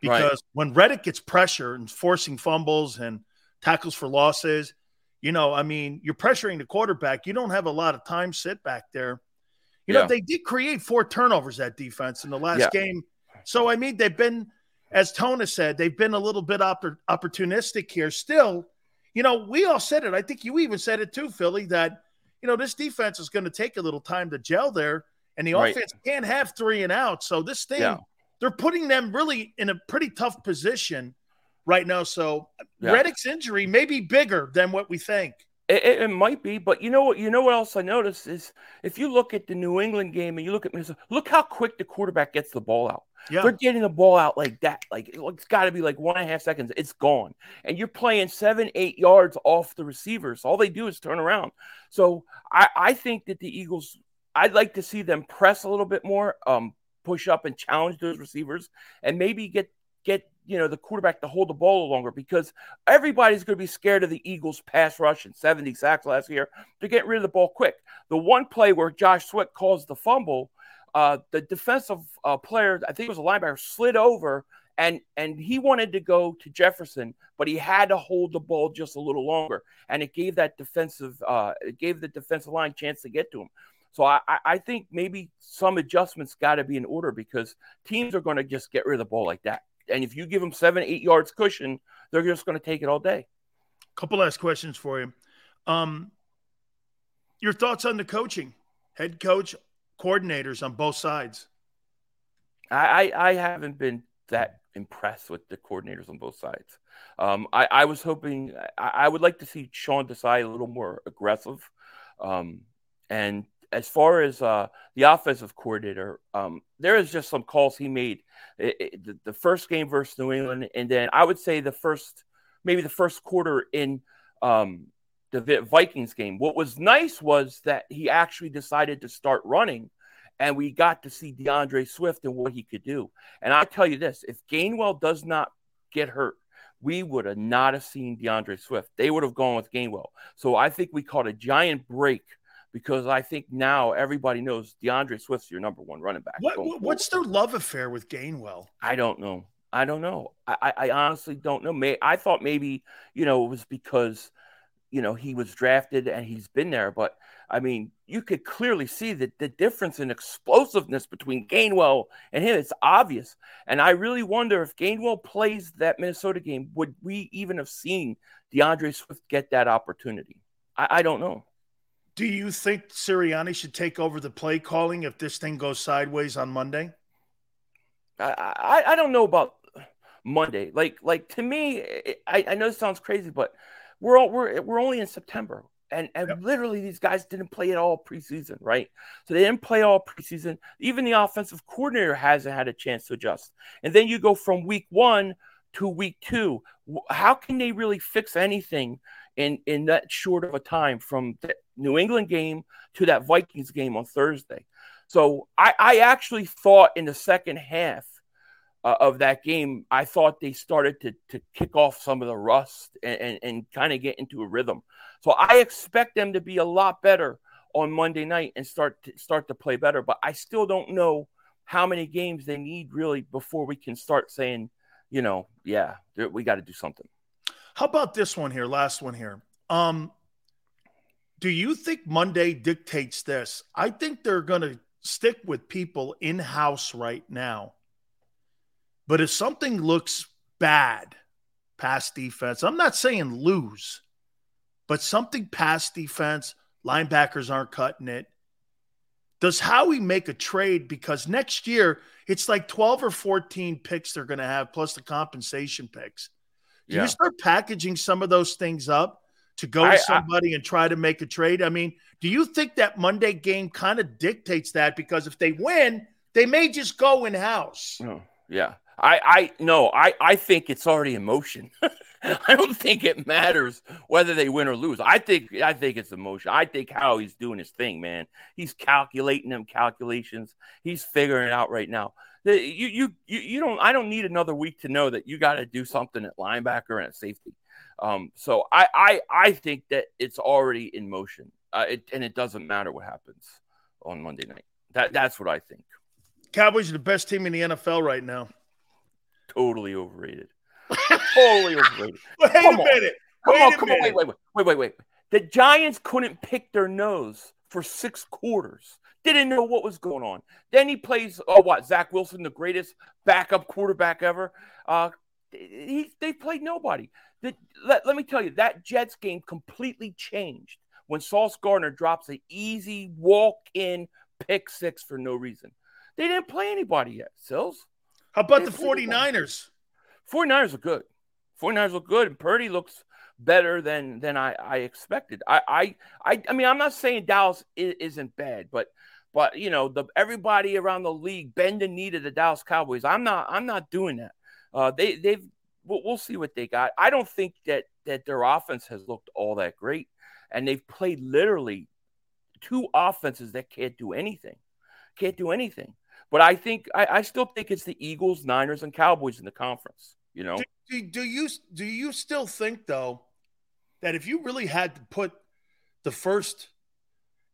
Because right. when Reddick gets pressure and forcing fumbles and tackles for losses, you know, I mean, you're pressuring the quarterback. You don't have a lot of time sit back there. You yeah. know, they did create four turnovers that defense in the last yeah. game. So, I mean, they've been as Tona said, they've been a little bit oppor- opportunistic here. Still, you know, we all said it. I think you even said it too, Philly, that, you know, this defense is going to take a little time to gel there, and the right. offense can't have three and out. So this thing, yeah. they're putting them really in a pretty tough position right now. So yeah. Reddick's injury may be bigger than what we think. It, it, it, might be, but you know what? You know what else I noticed is if you look at the New England game and you look at Minnesota, look how quick the quarterback gets the ball out. Yeah. They're getting the ball out like that. Like it's got to be like one and a half seconds. It's gone. And you're playing seven, eight yards off the receivers. All they do is turn around. So I, I think that the Eagles, I'd like to see them press a little bit more, um, push up and challenge those receivers, and maybe get get you know the quarterback to hold the ball longer because everybody's going to be scared of the Eagles' pass rush and 70 sacks last year. to get rid of the ball quick. The one play where Josh Sweat caused the fumble uh, the defensive uh, player, I think it was a linebacker, slid over and and he wanted to go to Jefferson, but he had to hold the ball just a little longer, and it gave that defensive uh, it gave the defensive line chance to get to him. So I, I think maybe some adjustments got to be in order because teams are going to just get rid of the ball like that, and if you give them seven eight yards cushion, they're just going to take it all day. Couple last questions for you. Um, your thoughts on the coaching, head coach coordinators on both sides. I, I, I haven't been that impressed with the coordinators on both sides. Um, I, I was hoping I, I, would like to see Sean Desai a little more aggressive. Um, and as far as uh, the offensive coordinator, um, there is just some calls he made. It, it, the, first game versus New England, and then I would say the first, maybe the first quarter in um, the Vikings game. What was nice was that he actually decided to start running, and we got to see D'Andre Swift and what he could do. And I tell you this: if Gainwell does not get hurt, we would have not have seen D'Andre Swift. They would have gone with Gainwell. So I think we caught a giant break because I think now everybody knows D'Andre Swift's your number one running back. What, what's their love affair with Gainwell? I don't know. I don't know. I, I, I honestly don't know. May I thought maybe you know it was because you know he was drafted and he's been there, but I mean you could clearly see that the difference in explosiveness between Gainwell and him. It's obvious, and I really wonder if Gainwell plays that Minnesota game, would we even have seen D'Andre Swift get that opportunity? I, I don't know. Do you think Sirianni should take over the play calling if this thing goes sideways on Monday? I, I I don't know about Monday. Like like to me, I, I know this sounds crazy, but we're all, we're we're only in September, and and literally these guys didn't play at all preseason, right? So they didn't play all preseason. Even the offensive coordinator hasn't had a chance to adjust. And then you go from week one to week two. How can they really fix anything in in that short of a time from the New England game to that Vikings game on Thursday? So I, I actually thought in the second half uh, of that game, I thought they started to to kick off some of the rust and, and, and kind of get into a rhythm. So I expect them to be a lot better on Monday night and start to, start to play better. But I still don't know how many games they need really before we can start saying, you know, yeah, we got to do something. How about this one here? Last one here. Um, do you think Monday dictates this? I think they're going to stick with people in house right now. But if something looks bad, pass defense, I'm not saying lose, but something pass defense, linebackers aren't cutting it. Does Howie make a trade? Because next year it's like 12 or 14 picks they're going to have plus the compensation picks. Do Yeah. you start packaging some of those things up to go I- I- to somebody and try to make a trade? I mean, do you think that Monday game kind of dictates that? Because if they win, they may just go in house. Oh, yeah. I, I no, I, I think it's already in motion. I don't think it matters whether they win or lose. I think I think it's emotion. I think Howie's doing his thing, man. He's calculating them calculations. He's figuring it out right now. The- You you you, you don't I don't need another week to know that you got to do something at linebacker and at safety. Um, so I I I think that it's already in motion. Uh, it, and it doesn't matter what happens on Monday night. That that's what I think. Cowboys are the best team in the NFL right now. Totally overrated. totally overrated. Wait Come a on. minute. Come Wait on, come on, minute. wait, wait, wait, wait, wait. The Giants couldn't pick their nose for six quarters. Didn't know what was going on. Then he plays, oh, what? Zach Wilson, the greatest backup quarterback ever. Uh, he, they played nobody. The, let, let me tell you, that Jets game completely changed when Sauce Gardner drops an easy walk-in pick six for no reason. They didn't play anybody yet, Sills. How about the played nobody. 49ers? 49ers are good. 49ers look good, and Purdy looks better than than I, I expected. I, I I I mean, I'm not saying Dallas is, isn't bad, but but you know, the everybody around the league bend the knee to the Dallas Cowboys. I'm not I'm not doing that. Uh, they they've we'll, we'll see what they got. I don't think that that their offense has looked all that great, and they've played literally two offenses that can't do anything, can't do anything. But I think I, I still think it's the Eagles, Niners, and Cowboys in the conference. You know, Do, do you do you still think though that if you really had to put the first,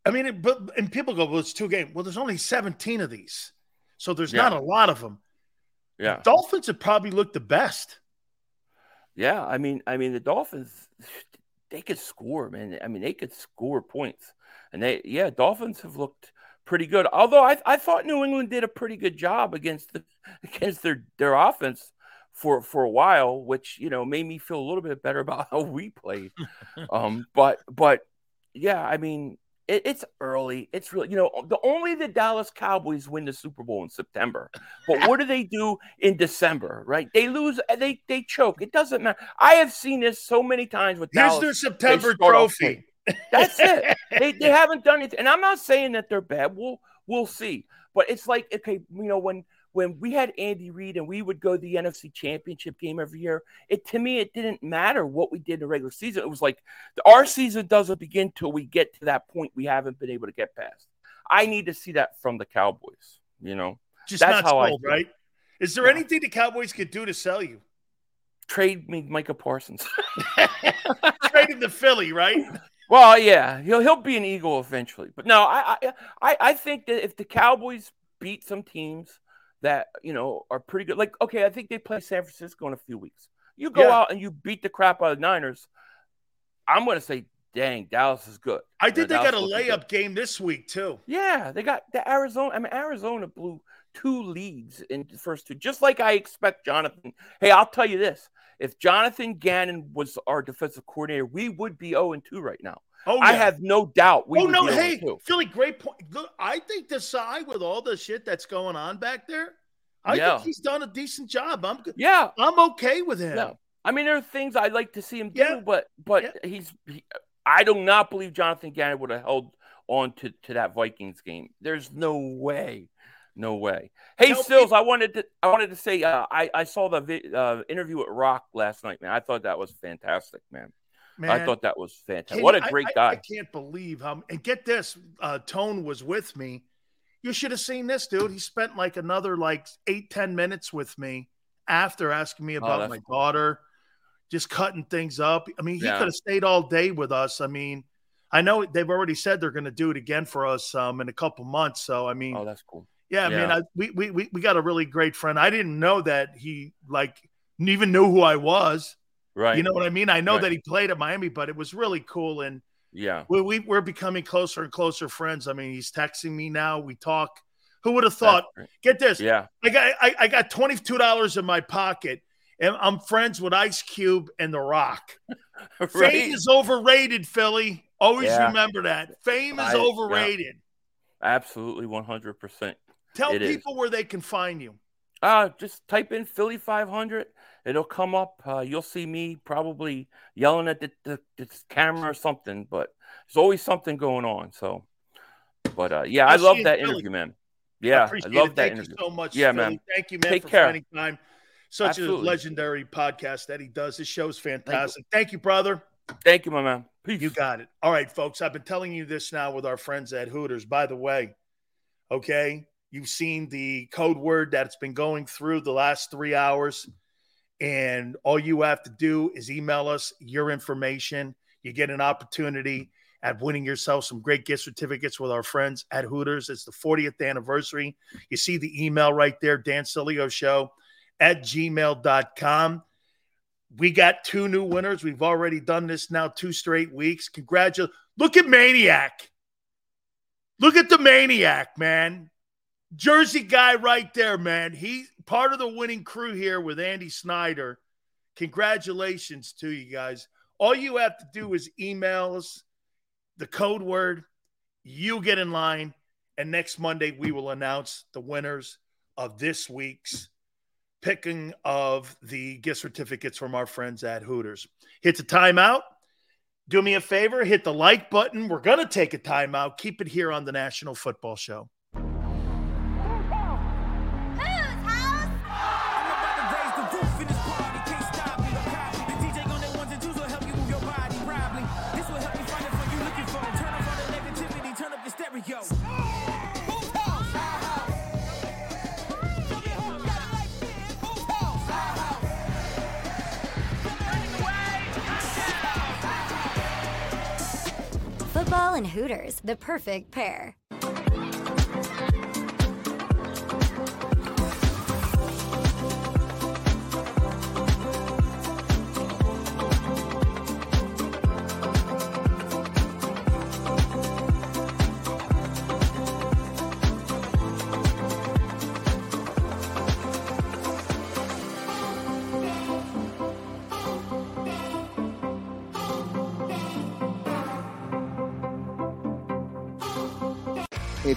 I mean, it, but and people go, well, it's two games. Well, there's only 17 of these, so there's Yeah. not a lot of them. yeah, Dolphins have probably looked the best. yeah. I mean, I mean, the Dolphins, they could score, man. I mean, they could score points, and they, yeah, Dolphins have looked pretty good. Although I, I thought New England did a pretty good job against the against their their offense for for a while, which you know made me feel a little bit better about how we played. um, but but yeah, I mean, it, it's early. It's really you know the only the Dallas Cowboys win the Super Bowl in September. But what do they do in December? Right? They lose. Uh, they they choke. It doesn't matter. I have seen this so many times with Here's Dallas. their September trophy. That's it. they, they haven't done it, and I'm not saying that they're bad. We'll we'll see. But it's like okay, you know when when we had Andy Reid and we would go to the NFC Championship game every year, it to me it didn't matter what we did in the regular season. It was like our season doesn't begin till we get to that point we haven't been able to get past. I need to see that from the Cowboys. You know, Just That's not how I sold, right? Is there anything the Cowboys could do to sell you? trade me Micah Parsons. Trade him to Philly, right? Well, yeah, he'll he'll be an Eagle eventually. But no, I I, I think that if the Cowboys beat some teams that you know are pretty good, like okay, I think they play San Francisco in a few weeks. You go Yeah. out and you beat the crap out of the Niners. I'm going to say, dang, Dallas is good. I You know, think they Dallas got a looking good. layup game this week too. Yeah, they got the Arizona. I mean, Arizona blew two leads in the first two, just like I expect Jonathan. Hey, I'll tell you this: if Jonathan Gannon was our defensive coordinator, we would be 0 and 2 right now. Oh, I have no doubt. We oh no, hey, 2. Philly, great point. Look, I think Desai with all the shit that's going on back there, I Yeah. think he's done a decent job. I'm good. Yeah, I'm okay with him. yeah. I mean, there are things I'd like to see him do, Yeah. but but he's. He, I do not believe Jonathan Gannon would have held on to, to that Vikings game. There's no way, no way. Hey, Sills, I wanted to I wanted to say uh, I I saw the vi- uh, interview with Rock last night, man. I thought that was fantastic, man. I thought that was fantastic. What a great I, guy. I can't believe how. And get this, uh, Tone was with me. You should have seen this, dude. He spent like another like eight, ten minutes with me after asking me about Oh, my cool. daughter, just cutting things up. I mean, he Yeah. could have stayed all day with us. I mean, I know they've already said they're going to do it again for us um, in a couple months. So I mean, oh, that's cool. yeah, I mean, I, we, we we we got a really great friend. I didn't know that he like even knew who I was. Right. You know what I mean? I know Right. that he played at Miami, but it was really cool and Yeah. we, we we're becoming closer and closer friends. I mean, he's texting me now. We talk. Who would have thought? Get this. Yeah. I got I, I got twenty two dollars in my pocket, and I'm friends with Ice Cube and The Rock. Right. Fame is overrated, Philly. Always Yeah. remember that. Fame is I- yeah. overrated. Absolutely 100%. Tell It is. people where they can find you. Uh, just type in Philly 500. It'll come up. Uh, you'll see me probably yelling at the, the, the camera or something, but there's always something going on. So, but uh, yeah, I I'll love that Philly. interview, man. Yeah, I, appreciate love that Thank interview. you so much. Yeah, Philly. man. Thank you, man, Take for care. finding time. Such Absolutely. a legendary podcast that he does. This show's fantastic. Thank you, brother. Thank you, my man. Peace. You got it. All right, folks. I've been telling you this now with our friends at Hooters. By the way, okay, you've seen the code word that's been going through the last three hours. And all you have to do is email us your information. You get an opportunity at winning yourself some great gift certificates with our friends at Hooters. It's the 40th anniversary. You see the email right there, Dan Sileo Show at gmail.com. We got two new winners. We've already done this now two straight weeks. Congratulations. Look at Maniac. Look at the Maniac, man. Jersey guy right there, man. He's part of the winning crew here with Andy Snyder. Congratulations to you guys. All you have to do is email us the code word. You get in line. And next Monday, we will announce the winners of this week's picking of the gift certificates from our friends at Hooters. Hit the timeout. Do me a favor, hit the like button. We're going to take a timeout. Keep it here on the National Football Show. And Hooters, the perfect pair.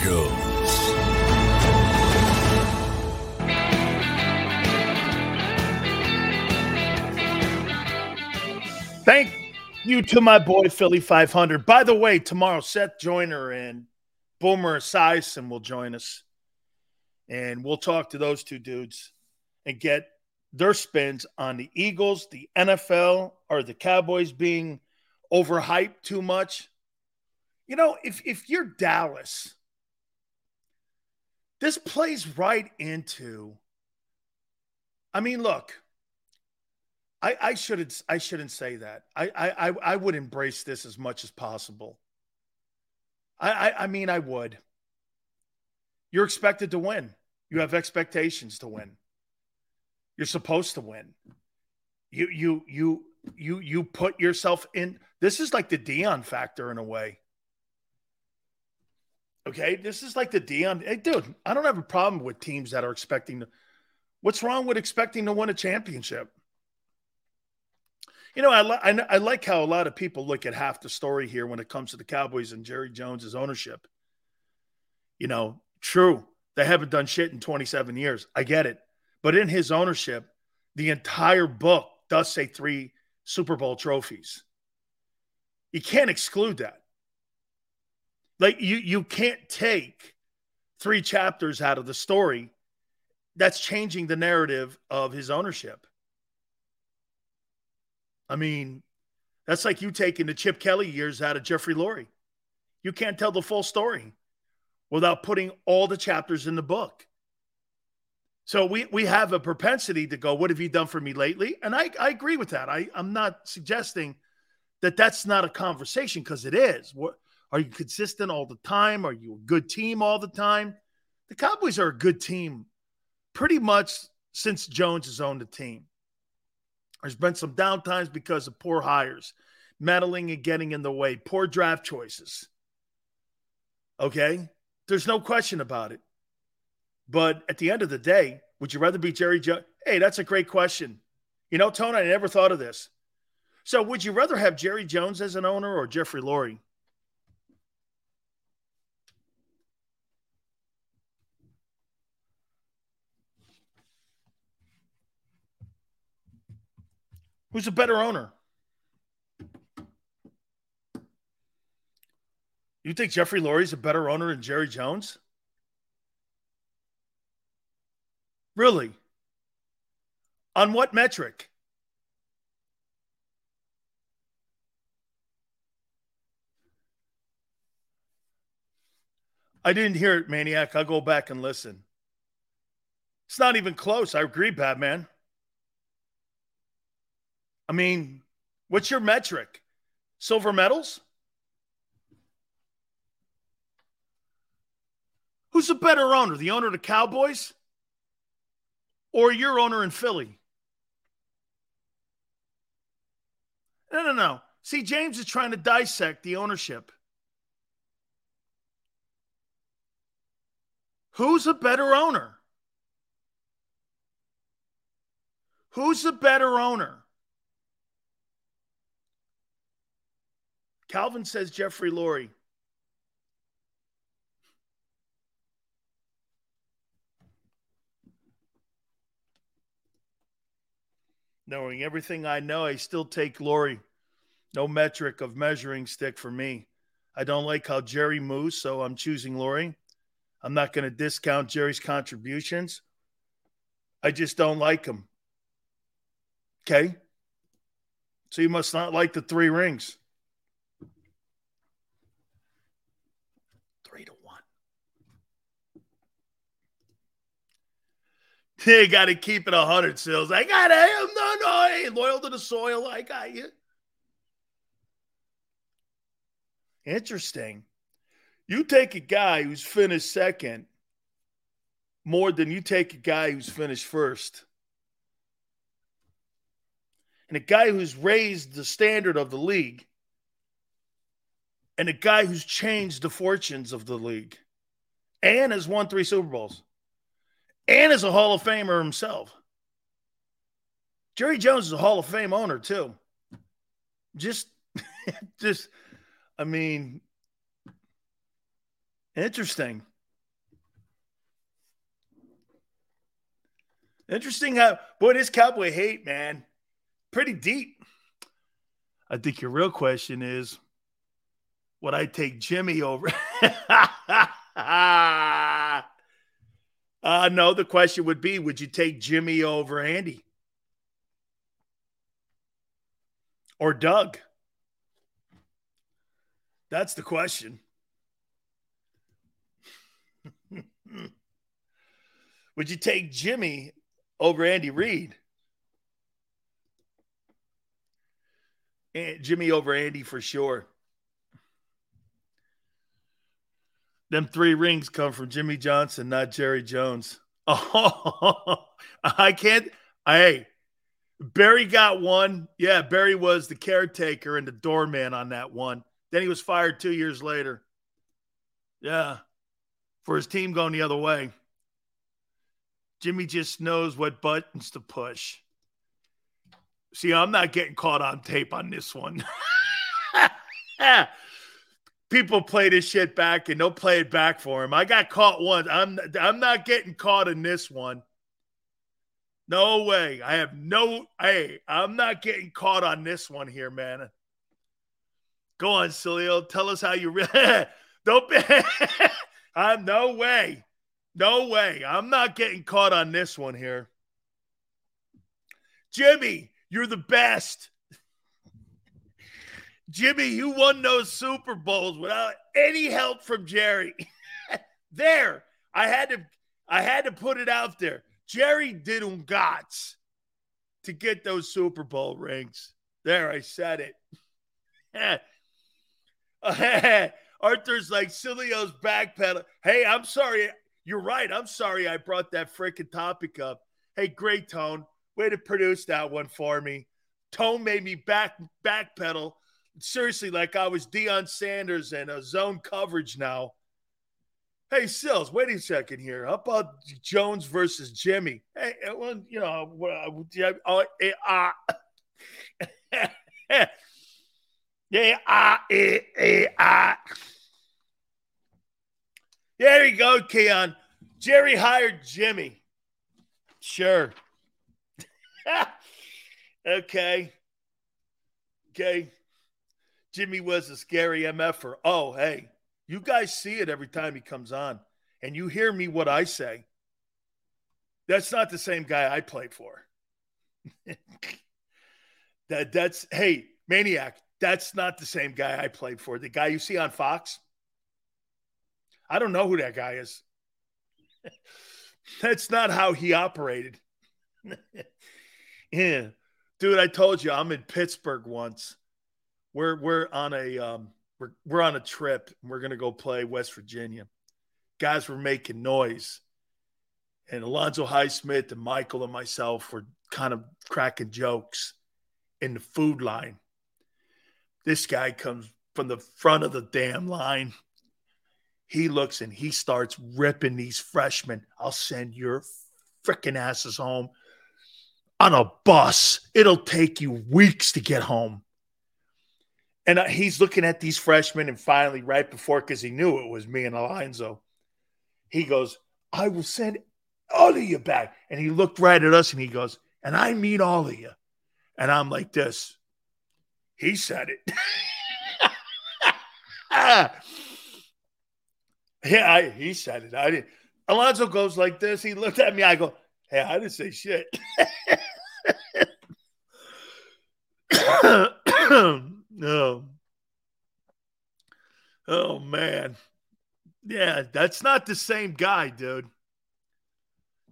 Eagles. Thank you to my boy Philly 500. By the way, tomorrow Seth Joyner and Boomer Esiason will join us, and we'll talk to those two dudes and get their spins on the Eagles, the NFL, or the Cowboys being overhyped too much. You know, if if you're Dallas, this plays right into. I mean, look, I, I shouldn't I shouldn't say that. I, I I would embrace this as much as possible. I, I I mean I would. You're expected to win. You have expectations to win. You're supposed to win. You you you you you put yourself in this is like the Deion factor in a way. Okay, this is like the Deion. Hey, dude, I don't have a problem with teams that are expecting to. What's wrong with expecting to win a championship? You know, I, li- I, I like how a lot of people look at half the story here when it comes to the Cowboys and Jerry Jones's ownership. You know, true, they haven't done shit in 27 years. I get it. But in his ownership, the entire book does say three Super Bowl trophies. You can't exclude that. Like you you can't take three chapters out of the story that's changing the narrative of his ownership. I mean, that's like you taking the Chip Kelly years out of Jeffrey Lurie. You can't tell the full story without putting all the chapters in the book. So we we have a propensity to go, what have you done for me lately? And I, I agree with that. I, I'm not suggesting that that's not a conversation because it is. What are you consistent all the time? Are you a good team all the time? The Cowboys are a good team pretty much since Jones has owned the team. There's been some downtimes because of poor hires, meddling and getting in the way, poor draft choices. Okay? There's no question about it. But at the end of the day, would you rather be Jerry Jones? Hey, that's a great question. You know, Tony, I never thought of this. So, would you rather have Jerry Jones as an owner or Jeffrey Lurie? Who's a better owner? You think Jeffrey Lurie's a better owner than Jerry Jones? Really? On what metric? I didn't hear it, Maniac. I'll go back and listen. It's not even close. I agree, Batman. I mean, what's your metric? Silver medals? Who's the better owner? The owner of the Cowboys or your owner in Philly? No, no, no. See, James is trying to dissect the ownership. Who's a better owner? Who's a better owner? Calvin says Jeffrey Lurie. Knowing everything I know, I still take Lurie. No metric of measuring stick for me. I don't like how Jerry moves, so I'm choosing Lurie. I'm not going to discount Jerry's contributions. I just don't like him. Okay. So you must not like the three rings. Three to one. You got to keep it a hundred, Sills. I got him. No, no, hey, loyal to the soil. I got you. Interesting. You take a guy who's finished second more than you take a guy who's finished first. And a guy who's raised the standard of the league. And a guy who's changed the fortunes of the league. And has won three Super Bowls. And is a Hall of Famer himself. Jerry Jones is a Hall of Fame owner, too. Just, just, I mean, Interesting. Interesting how, boy, this Cowboy hate, man, pretty deep. I think your real question is would I take Jimmy over? uh, no, the question would be would you take Jimmy over Andy? Or Doug? That's the question. Would you take Jimmy over Andy Reid? And Jimmy over Andy for sure. Them three rings come from Jimmy Johnson, not Jerry Jones. Oh, I can't. Hey, Barry got one. Yeah, Barry was the caretaker and the doorman on that one. Then he was fired two years later. Yeah, for his team going the other way. Jimmy just knows what buttons to push. See, I'm not getting caught on tape on this one. People play this shit back and they'll play it back for him. I got caught once. I'm I'm not getting caught in this one. No way. I have no hey, I'm not getting caught on this one here, man. Go on, Sileo. Tell us how you re- don't be I'm no way. No way. I'm not getting caught on this one here. Jimmy, you're the best. Jimmy, you won those Super Bowls without any help from Jerry. there, I had to I had to put it out there. Jerry did um gots to get those Super Bowl rings. There, I said it. Arthur's like Sileo's backpedal. Hey, I'm sorry. You're right. I'm sorry I brought that freaking topic up. Hey, great Tone. Way to produce that one for me. Tone made me back backpedal. Seriously, like I was Deion Sanders and a zone coverage now. Hey, Sills, wait a second here. How about Jones versus Jimmy? Hey, uh, well, you know, uh, uh, yeah, ah, eh, eh, ah. There you go, Keon. Jerry hired Jimmy. Sure. okay. Okay. Jimmy was a scary MFer. Oh, hey, you guys see it every time he comes on, and you hear me what I say. That's not the same guy I played for. that that's hey, maniac. That's not the same guy I played for. The guy you see on Fox. I don't know who that guy is. That's not how he operated. yeah. Dude, I told you I'm in Pittsburgh once. We're we're on a um we're we're on a trip. We're gonna go play West Virginia. Guys were making noise. And Alonzo Highsmith and Michael and myself were kind of cracking jokes in the food line. This guy comes from the front of the damn line. He looks and he starts ripping these freshmen. I'll send your freaking asses home on a bus. It'll take you weeks to get home. And uh, he's looking at these freshmen, and finally, right before, because he knew it was me and Alonzo, he goes, I will send all of you back. And he looked right at us and he goes, and I mean all of you. And I'm like this. He said it. yeah, I, he said it. I didn't. Alonzo goes like this. He looked at me. I go, hey, I didn't say shit. no. Oh man. Yeah, that's not the same guy, dude.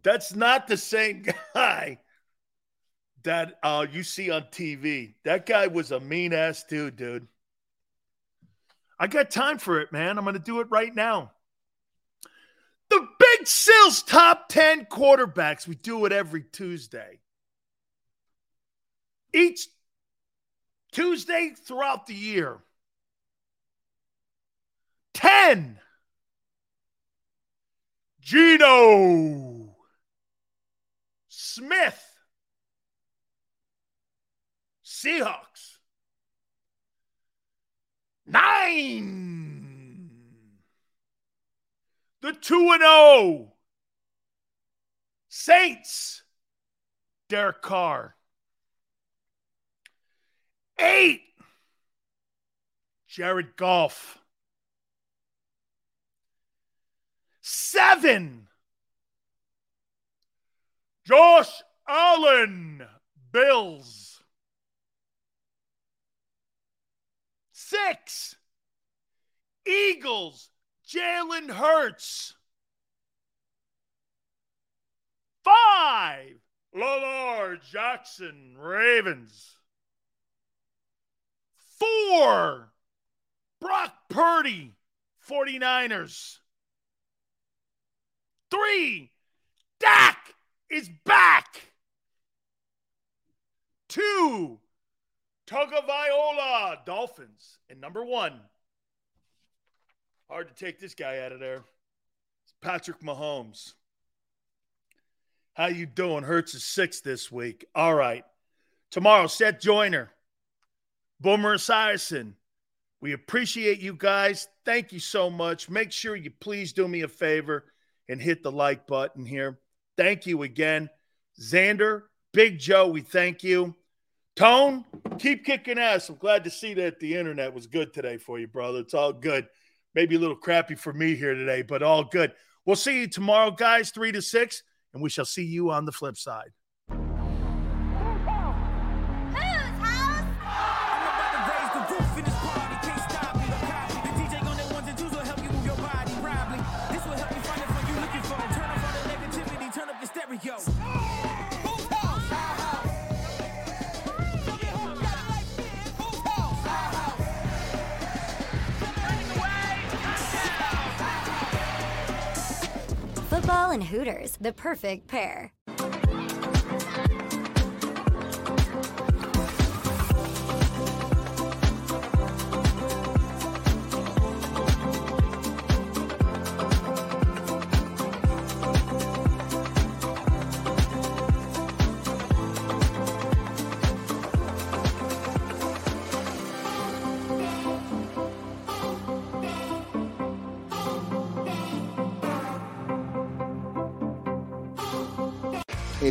That's not the same guy that uh, you see on TV. That guy was a mean ass dude, dude. I got time for it, man. I'm going to do it right now. The Big Sills top 10 quarterbacks. We do it every Tuesday. Each Tuesday throughout the year. 10. Geno Smith. Seahawks. Nine. The 2 and 0. Saints. Derek Carr. Eight. Jared Goff. Seven. Josh Allen. Bills. Six. Eagles. Jalen Hurts. Five. Lamar Jackson. Ravens. Four. Brock Purdy, 49ers. Three. Dak is back. Two. Tagovailoa, Dolphins. And number one. Hard to take this guy out of there. It's Patrick Mahomes. How you doing? Hurts is six this week. All right. Tomorrow, Seth Joyner. Boomer Esiason. We appreciate you guys. Thank you so much. Make sure you please do me a favor and hit the like button here. Thank you again. Xander, Big Joe, we thank you. Tone, keep kicking ass. I'm glad to see that the internet was good today for you, brother. It's all good. Maybe a little crappy for me here today, but all good. We'll see you tomorrow, guys, three to six, and we shall see you on the flip side. Football and Hooters, the perfect pair.